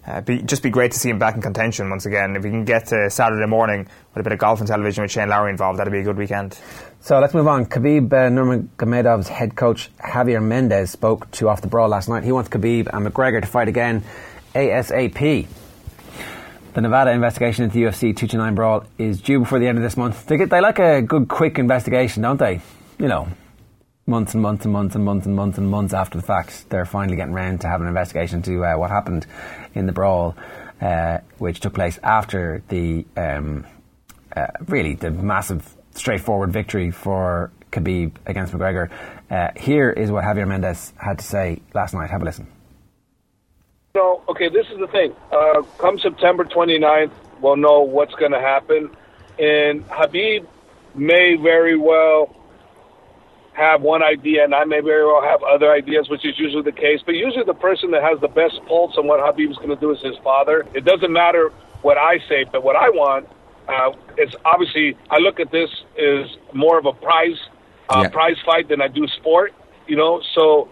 Uh, be, just be great to see him back in contention once again. If we can get to Saturday morning with a bit of golf and television with Shane Lowry involved, that'd be a good weekend. So let's move on. Khabib uh, Nurmagomedov's head coach Javier Mendez spoke to Off the Brawl last night. He wants Khabib and McGregor to fight again ASAP. The Nevada investigation into the UFC 229 brawl is due before the end of this month. They, get, they like a good, quick investigation, don't they? You know, months and months and months and months and months and months after the fact, they're finally getting round to have an investigation to uh, what happened in the brawl, uh, which took place after the um, uh, really the massive, straightforward victory for Khabib against McGregor. Uh, here is what Javier Mendez had to say last night. Have a listen. So, okay, this is the thing. Uh, come September 29th, we'll know what's going to happen. And Khabib may very well have one idea and I may very well have other ideas, which is usually the case. But usually the person that has the best pulse on what Khabib's going to do is his father. It doesn't matter what I say, but what I want uh, is obviously I look at this as more of a prize uh, Yeah. prize fight than I do sport. You know, so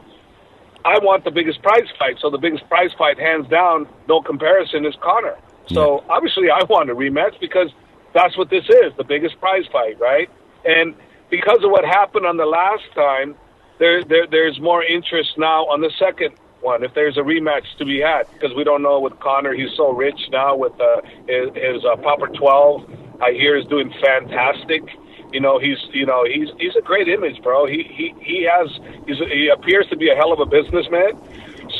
I want the biggest prize fight. So the biggest prize fight, hands down, no comparison, is Conor. So obviously, I want a rematch because that's what this is—the biggest prize fight, right? And because of what happened on the last time, there, there there's more interest now on the second one. If there's a rematch to be had, because we don't know with Conor, he's so rich now with uh, his, his uh, Proper 12. I hear is doing fantastic. You know, he's you know he's he's a great image, bro. He he he has he's, he appears to be a hell of a businessman.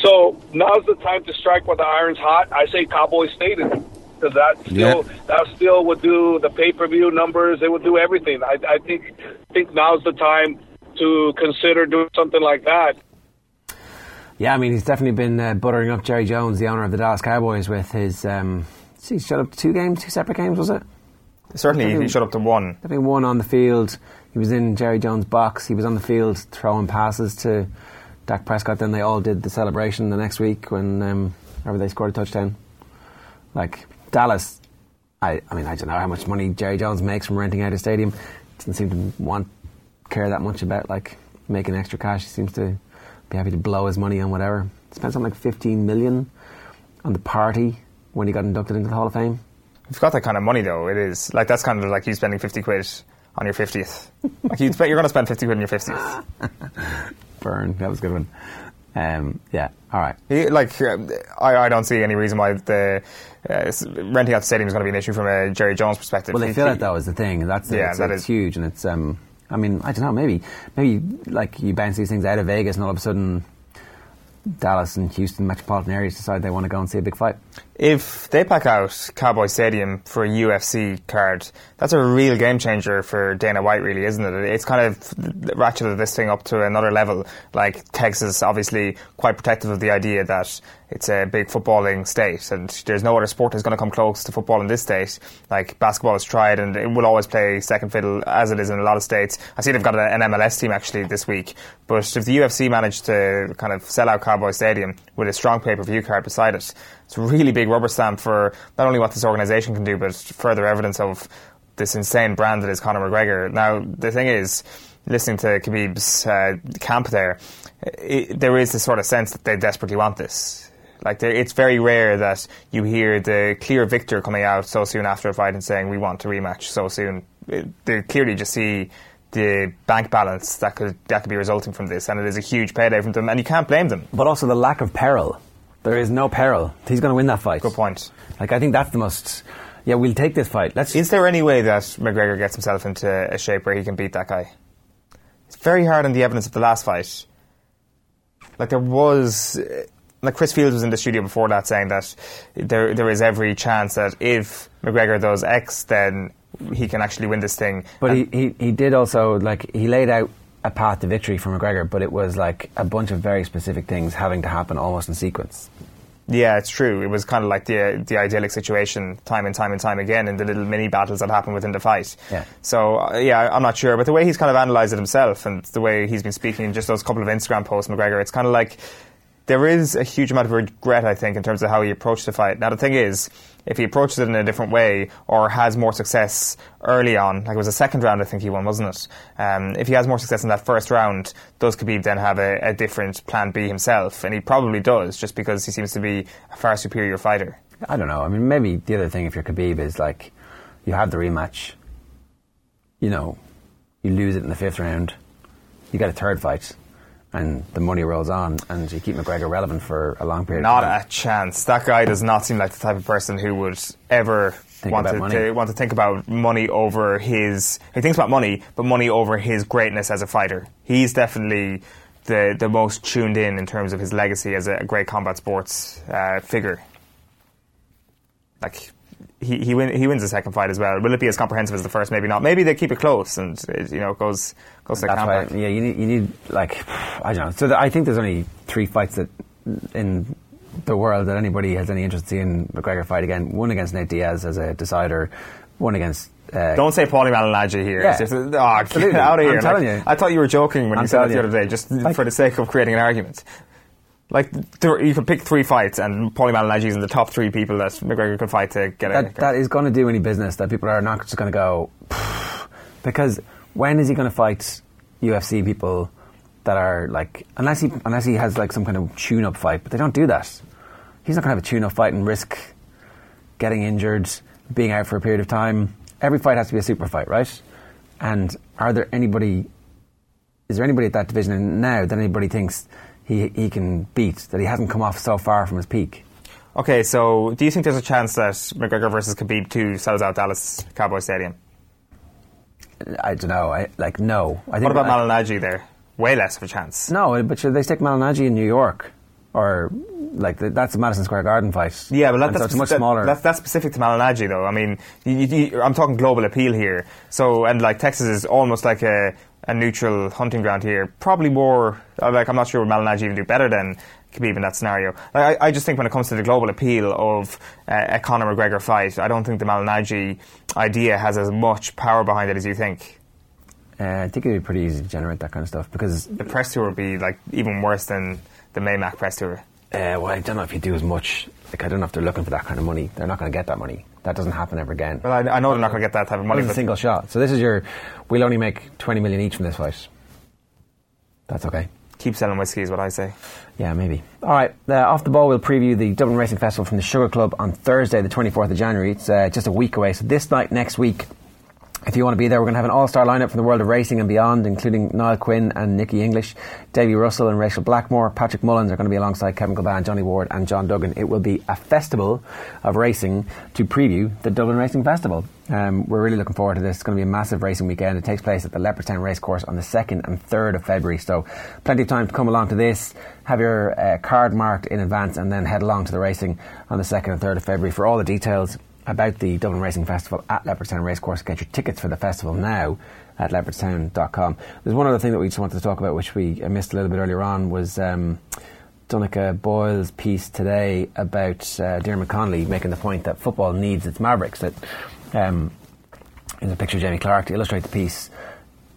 So now's the time to strike while the iron's hot. I say Cowboy Stadium because that still that still would do the pay per view numbers. It would do everything. I I think think now's the time to consider doing something like that. Yeah, I mean, he's definitely been uh, buttering up Jerry Jones, the owner of the Dallas Cowboys, with his. Um, he showed up to two games, two separate games, was it? Certainly, he showed up to one. Definitely one on the field. He was in Jerry Jones' box. He was on the field throwing passes to Dak Prescott. Then they all did the celebration the next week when um, whenever they scored a touchdown. Like Dallas, I, I mean, I don't know how much money Jerry Jones makes from renting out a stadium. Doesn't seem to want care that much about like making extra cash. He seems to be happy to blow his money on whatever. Spent something like 15 million on the party when he got inducted into the Hall of Fame. If you've got that kind of money, though, it is like that's kind of like you spending fifty quid on your fiftieth. like you you're going to spend fifty quid on your fiftieth. Burn, that was a good one. Um, yeah, all right. Like I, I don't see any reason why the uh, renting out the stadium is going to be an issue from a Jerry Jones perspective. Well, they feel it though is the thing. That's Yeah, it's, that it's is- huge, and it's. Um, I mean, I don't know. Maybe, maybe like you bounce these things out of Vegas, and all of a sudden, Dallas and Houston metropolitan areas decide they want to go and see a big fight. If they pack out Cowboy Stadium for a UFC card, that's a real game changer for Dana White, really, isn't it? It's kind of ratcheted this thing up to another level. Like Texas, obviously, quite protective of the idea that it's a big footballing state, and there's no other sport that's going to come close to football in this state. Like basketball is tried, and it will always play second fiddle, as it is in a lot of states. I see they've got an MLS team actually this week, but if the UFC managed to kind of sell out Cowboy Stadium with a strong pay per view card beside it, it's a really big rubber stamp for not only what this organisation can do, but further evidence of this insane brand that is Conor McGregor. Now, the thing is, listening to Khabib's uh, camp there, it, there is this sort of sense that they desperately want this. Like, it's very rare that you hear the clear victor coming out so soon after a fight and saying, we want to rematch so soon. It, they clearly just see the bank balance that could that could be resulting from this, and it is a huge payday from them, and you can't blame them. But also the lack of peril. There is no peril. He's going to win that fight. Good point. Like I think that's the most. Yeah, we'll take this fight. Let's. Is there any way that McGregor gets himself into a shape where he can beat that guy? It's very hard on the evidence of the last fight. Like there was, like Chris Fields was in the studio before that saying that there there is every chance that if McGregor does X, then he can actually win this thing. But And- he, he, he did also like he laid out a path to victory for McGregor, but it was like a bunch of very specific things having to happen almost in sequence. Yeah, it's true. It was kind of like the the idyllic situation, time and time and time again, in the little mini battles that happen within the fight. Yeah. So uh, yeah, I'm not sure, but the way he's kind of analysed it himself, and the way he's been speaking in just those couple of Instagram posts, McGregor, it's kind of like there is a huge amount of regret, I think, in terms of how he approached the fight. Now the thing is, if he approaches it in a different way or has more success early on, like it was a second round, I think he won, wasn't it? Um, if he has more success in that first round, does Khabib then have a, a different plan B himself? And he probably does, just because he seems to be a far superior fighter. I don't know. I mean, maybe the other thing if you're Khabib is like you have the rematch. You know, you lose it in the fifth round. You get a third fight, and the money rolls on, and you keep McGregor relevant for a long period. Not of time. a chance. That guy does not seem like the type of person who would ever want to, to want to think about money over his. He thinks about money, but money over his greatness as a fighter. He's definitely the the most tuned in in terms of his legacy as a great combat sports uh, figure. Like. He he, win, he wins the second fight as well. Will it be as comprehensive as the first? Maybe not. Maybe they keep it close and it, you know it goes goes to That's why, yeah, you need, you need like I don't know. So th- I think there's only three fights that in the world that anybody has any interest in McGregor fight again. One against Nate Diaz as a decider, one against. Uh, Don't say Paulie Malignaggi here. Yeah, just, oh, absolutely. Get out of here! I'm telling Like, you. I thought you were joking when I'm you said that the other day, just Like- for the sake of creating an argument. Like, there, you could pick three fights, and Paulie Malignaggi is in the top three people that McGregor could fight to get that, a. that is going to do any business that people are not just going to go because when is he going to fight UFC people that are like unless he unless he has like some kind of tune-up fight, but they don't do that. He's not going to have a tune-up fight and risk getting injured, being out for a period of time. Every fight has to be a super fight, right? And are there anybody? Is there anybody at that division now that anybody thinks he he can beat that he hasn't come off so far from his peak? Okay, so do you think there's a chance that McGregor versus Khabib 2 sells out Dallas Cowboy Stadium? I don't know. I like no. I think what about I- Malignaggi there? Way less of a chance. No, but should they stick Malignaggi in New York, or like th- that's a Madison Square Garden fight? Yeah, but that, And so that's, it's much that- smaller. That's, that's specific to Malignaggi, though. I mean, you, you- I'm talking global appeal here. So, and like Texas is almost like a, a neutral hunting ground here. Probably more. uh, Like, I'm not sure would Malignaggi even do better than Khabib in that scenario. Like, I, I just think when it comes to the global appeal of uh, a Conor McGregor fight, I don't think the Malignaggi idea has as much power behind it as you think. Uh, I think it'd be pretty easy to generate that kind of stuff because the press tour would be like even worse than the Maymac press tour. Uh, well, I don't know if you do as much. Like, I don't know if they're looking for that kind of money. They're not going to get that money. That doesn't happen ever again. Well, I, I know they're not going to get that type of money. Money's a single shot. So this is your. We'll only make twenty million each from this fight. That's okay. Keep selling whiskey is what I say. Yeah, maybe. All right, uh, off the ball, we'll preview the Dublin Racing Festival from the Sugar Club on Thursday, the 24th of January. It's uh, just a week away. So this night next week, if you want to be there, we're going to have an all-star lineup from the world of racing and beyond, including Niall Quinn and Nicky English, Davy Russell and Rachel Blackmore. Patrick Mullins are going to be alongside Kevin Kilbane, Johnny Ward and John Duggan. It will be a festival of racing to preview the Dublin Racing Festival. Um, we're really looking forward to this. It's going to be a massive racing weekend. It takes place at the Leopardstown Racecourse on the 2nd and 3rd of February. So plenty of time to come along to this, have your uh, card marked in advance and then head along to the racing on the 2nd and 3rd of February. For all the details about the Dublin Racing Festival at Leopardstown Racecourse, get your tickets for the festival now at leopardstown.com. There's one other thing that we just wanted to talk about, which we missed a little bit earlier on, was um, Donnchadh Boyle's piece today about uh, Dermot Connolly making the point that football needs its Mavericks. That um, in the picture of Jamie Clarke to illustrate the piece,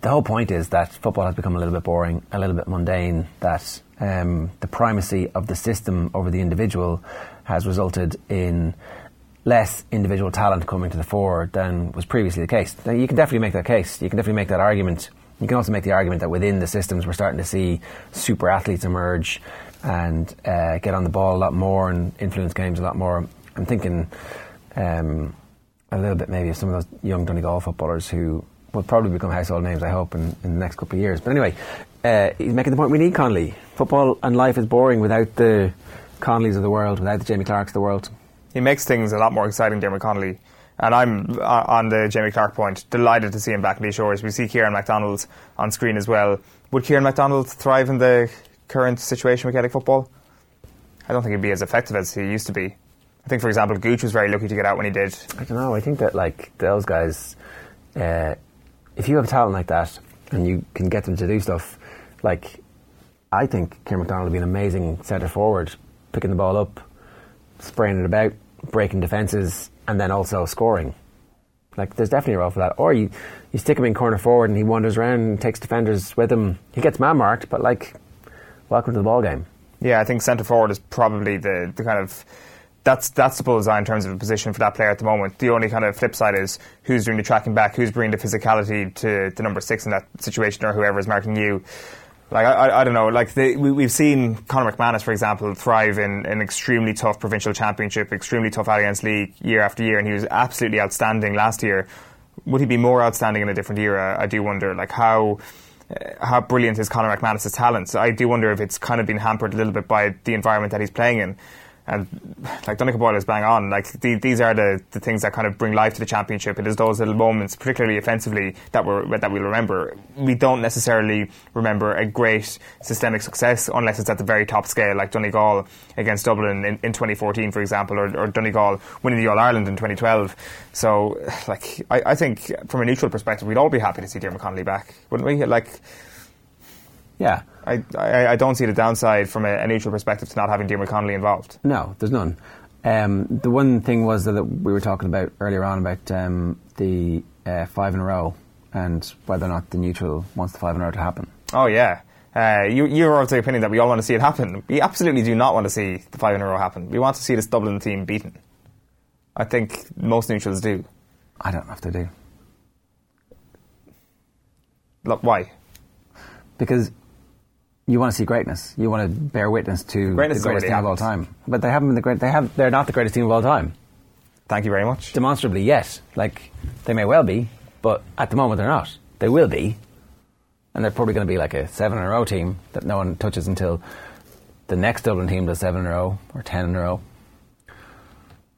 the whole point is that football has become a little bit boring, a little bit mundane. That um, the primacy of the system over the individual has resulted in less individual talent coming to the fore than was previously the case. Now, you can definitely make that case. You can definitely make that argument. You can also make the argument that within the systems we're starting to see super athletes emerge and uh, get on the ball a lot more and influence games a lot more. I'm thinking um, a little bit maybe of some of those young Donegal footballers who will probably become household names, I hope, in, in the next couple of years. But anyway, uh, he's making the point we need Connolly. Football and life is boring without the Conleys of the world, without the Jamie Clarkes of the world. He makes things a lot more exciting, Dermot Connolly. And I'm uh, on the Jamie Clarke point, delighted to see him back in these shores. We see Kieran McDonald on screen as well. Would Kieran McDonald thrive in the current situation with Gaelic football? I don't think he'd be as effective as he used to be. I think, for example, Gooch was very lucky to get out when he did. I don't know. I think that like those guys, uh, if you have talent like that and you can get them to do stuff, like I think Kieran McDonald would be an amazing centre forward, picking the ball up, spraying it about, breaking defences, and then also scoring. Like there's definitely a role for that. Or you, you stick him in corner forward and he wanders around and takes defenders with him. He gets man marked, but like, welcome to the ball game. Yeah, I think centre forward is probably the, the kind of that's that's the bullseye in terms of a position for that player at the moment. The only kind of flip side is who's doing the tracking back, who's bringing the physicality to the number six in that situation, or whoever is marking you. Like I, I, don't know. Like we, we've seen Conor McManus, for example, thrive in an extremely tough provincial championship, extremely tough Allianz League year after year, and he was absolutely outstanding last year. Would he be more outstanding in a different era? I do wonder. Like how how brilliant is Conor McManus' talents? I do wonder if it's kind of been hampered a little bit by the environment that he's playing in. And like Donnchadh Boyle is bang on. Like the, these are the, the things that kind of bring life to the championship. It is those little moments, particularly offensively, that we that we'll remember. We don't necessarily remember a great systemic success unless it's at the very top scale, like Donegal against Dublin in, in 2014, for example, or, or Donegal winning the All Ireland in 2012. So, like I, I think from a neutral perspective, we'd all be happy to see Dermot Connolly back, wouldn't we? Like. Yeah. I, I, I don't see the downside from a, neutral perspective to not having Dermot Connolly involved. No, there's none. Um, the one thing was that we were talking about earlier on about um, the uh, five in a row and whether or not the neutral wants the five in a row to happen. Oh yeah. Uh, you, you're of the opinion that we all want to see it happen. We absolutely do not want to see the five in a row happen. We want to see this Dublin team beaten. I think most neutrals do. I don't know if they do. Look, why? Because you want to see greatness. You want to bear witness to Greatness the greatest team of all time. But they haven't been the great. They have. They're not the greatest team of all time. Thank you very much. Demonstrably, yes. Like they may well be, but at the moment they're not. They will be, and they're probably going to be like a seven in a row team that no one touches until the next Dublin team does seven in a row or ten in a row.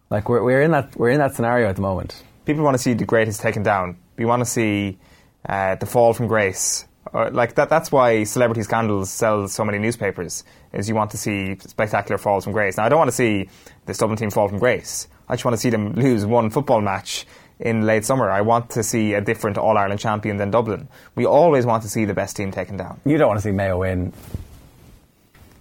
Like we're we're in that we're in that scenario at the moment. People want to see the greatest taken down. We want to see uh, the fall from grace. Uh, like that. That's why celebrity scandals sell so many newspapers. Is you want to see spectacular falls from grace. Now I don't want to see this Dublin team fall from grace. I just want to see them lose one football match in late summer. I want to see a different All Ireland champion than Dublin. We always want to see the best team taken down. You don't want to see Mayo win.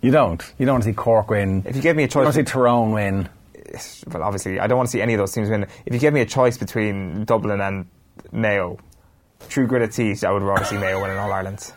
You don't. You don't want to see Cork win. If you gave me a You choice, want to see Tyrone win. well, obviously, I don't want to see any of those teams win. If you gave me a choice between Dublin and Mayo, true gritted teeth, I would rather see Mayo win in All Ireland.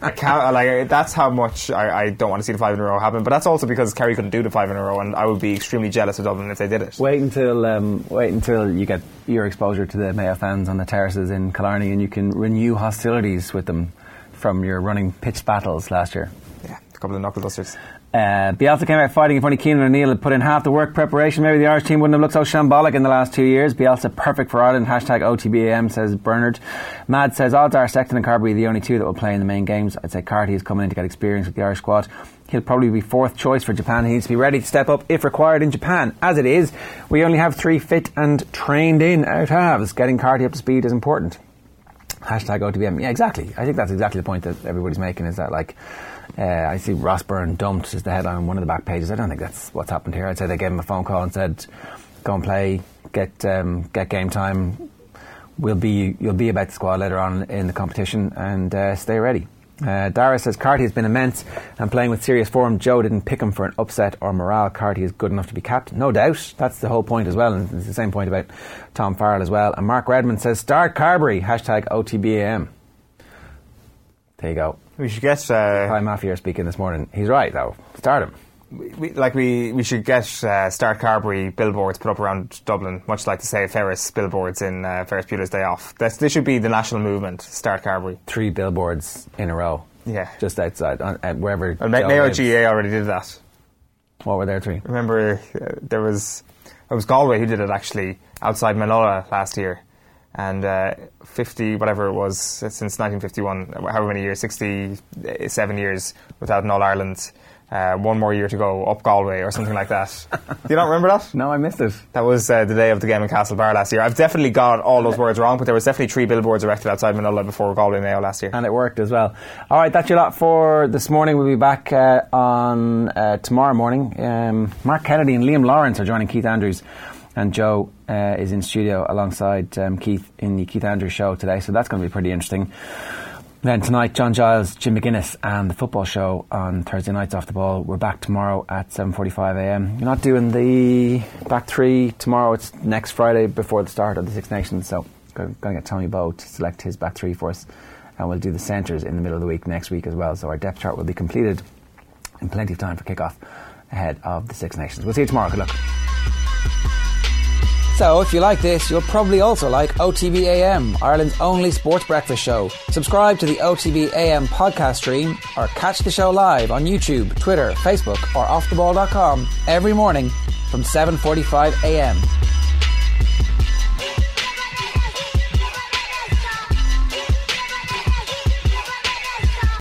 I can't, like, that's how much I, I don't want to see the five in a row happen. But that's also because Kerry couldn't do the five in a row, and I would be extremely jealous of Dublin if they did it. Wait until um, wait until you get your exposure to the Mayo fans on the terraces in Killarney, and you can renew hostilities with them from your running pitched battles last year. Yeah, a couple of knuckle dusters. Uh, Bielsa came out fighting if only Keane and O'Neill had put in half the work preparation. Maybe the Irish team wouldn't have looked so shambolic in the last two years. Bielsa perfect for Ireland. Hashtag OTBAM says Bernard. Mad says odds are Sexton and Carbery the only two that will play in the main games. I'd say Carty is coming in to get experience with the Irish squad. He'll probably be fourth choice for Japan. He needs to be ready to step up if required in Japan. As it is, we only have three fit and trained in out halves. Getting Carty up to speed is important. Hashtag OTBM. Yeah, exactly. I think that's exactly the point that everybody's making is that, like, uh, I see Ross Byrne dumped as the headline on one of the back pages. I don't think that's what's happened here. I'd say they gave him a phone call and said, go and play, get, um, get game time. We'll be, you'll be about the squad later on in the competition and uh, stay ready. Uh, Dara says Carty has been immense and playing with serious form. Joe didn't pick him for an upset or morale. Carty is good enough to be captain, no doubt. That's the whole point as well, and it's the same point about Tom Farrell as well. And Mark Redmond says start Carbery hashtag OTBAM. There you go. We should get uh, Hi Mafia speaking this morning. He's right though. Start him. We, we, like we, we should get uh, Start Carbery billboards put up around Dublin, much like the Save Ferris billboards in uh, Ferris Bueller's Day Off. This, this should be the national movement. Start Carbery. Three billboards in a row. Yeah. Just outside, on, at wherever. Ma- Mayo lives. GA already did that. What were their three? Remember, uh, there was it was Galway who did it actually outside Manola last year, and uh, fifty whatever it was since 1951, however many years, 67 years without an All Ireland. Uh, one more year to go up Galway or something like that. Do you not remember that? No, I missed it. That was uh, the day of the game in Castlebar last year. I've definitely got all those words wrong, but there was definitely three billboards erected outside Manola before Galway Mayo last year. And it worked as well. All right, that's your lot for this morning. We'll be back uh, on uh, tomorrow morning. Um, Mark Kennedy and Liam Lawrence are joining Keith Andrews, and Joe uh, is in studio alongside um, Keith in the Keith Andrews show today. So that's going to be pretty interesting. Then tonight, John Giles, Jim McGuinness, and the football show on Thursday nights off the ball. We're back tomorrow at 7:45 a.m. You're not doing the back three tomorrow. It's next Friday before the start of the Six Nations. So going to get Tommy Bowe to select his back three for us, and we'll do the centres in the middle of the week next week as well. So our depth chart will be completed in plenty of time for kickoff ahead of the Six Nations. We'll see you tomorrow. Good luck. So, if you like this, you'll probably also like OTB AM, Ireland's only sports breakfast show. Subscribe to the OTB AM podcast stream or catch the show live on YouTube, Twitter, Facebook, or offtheball.com every morning from 7:45 a.m.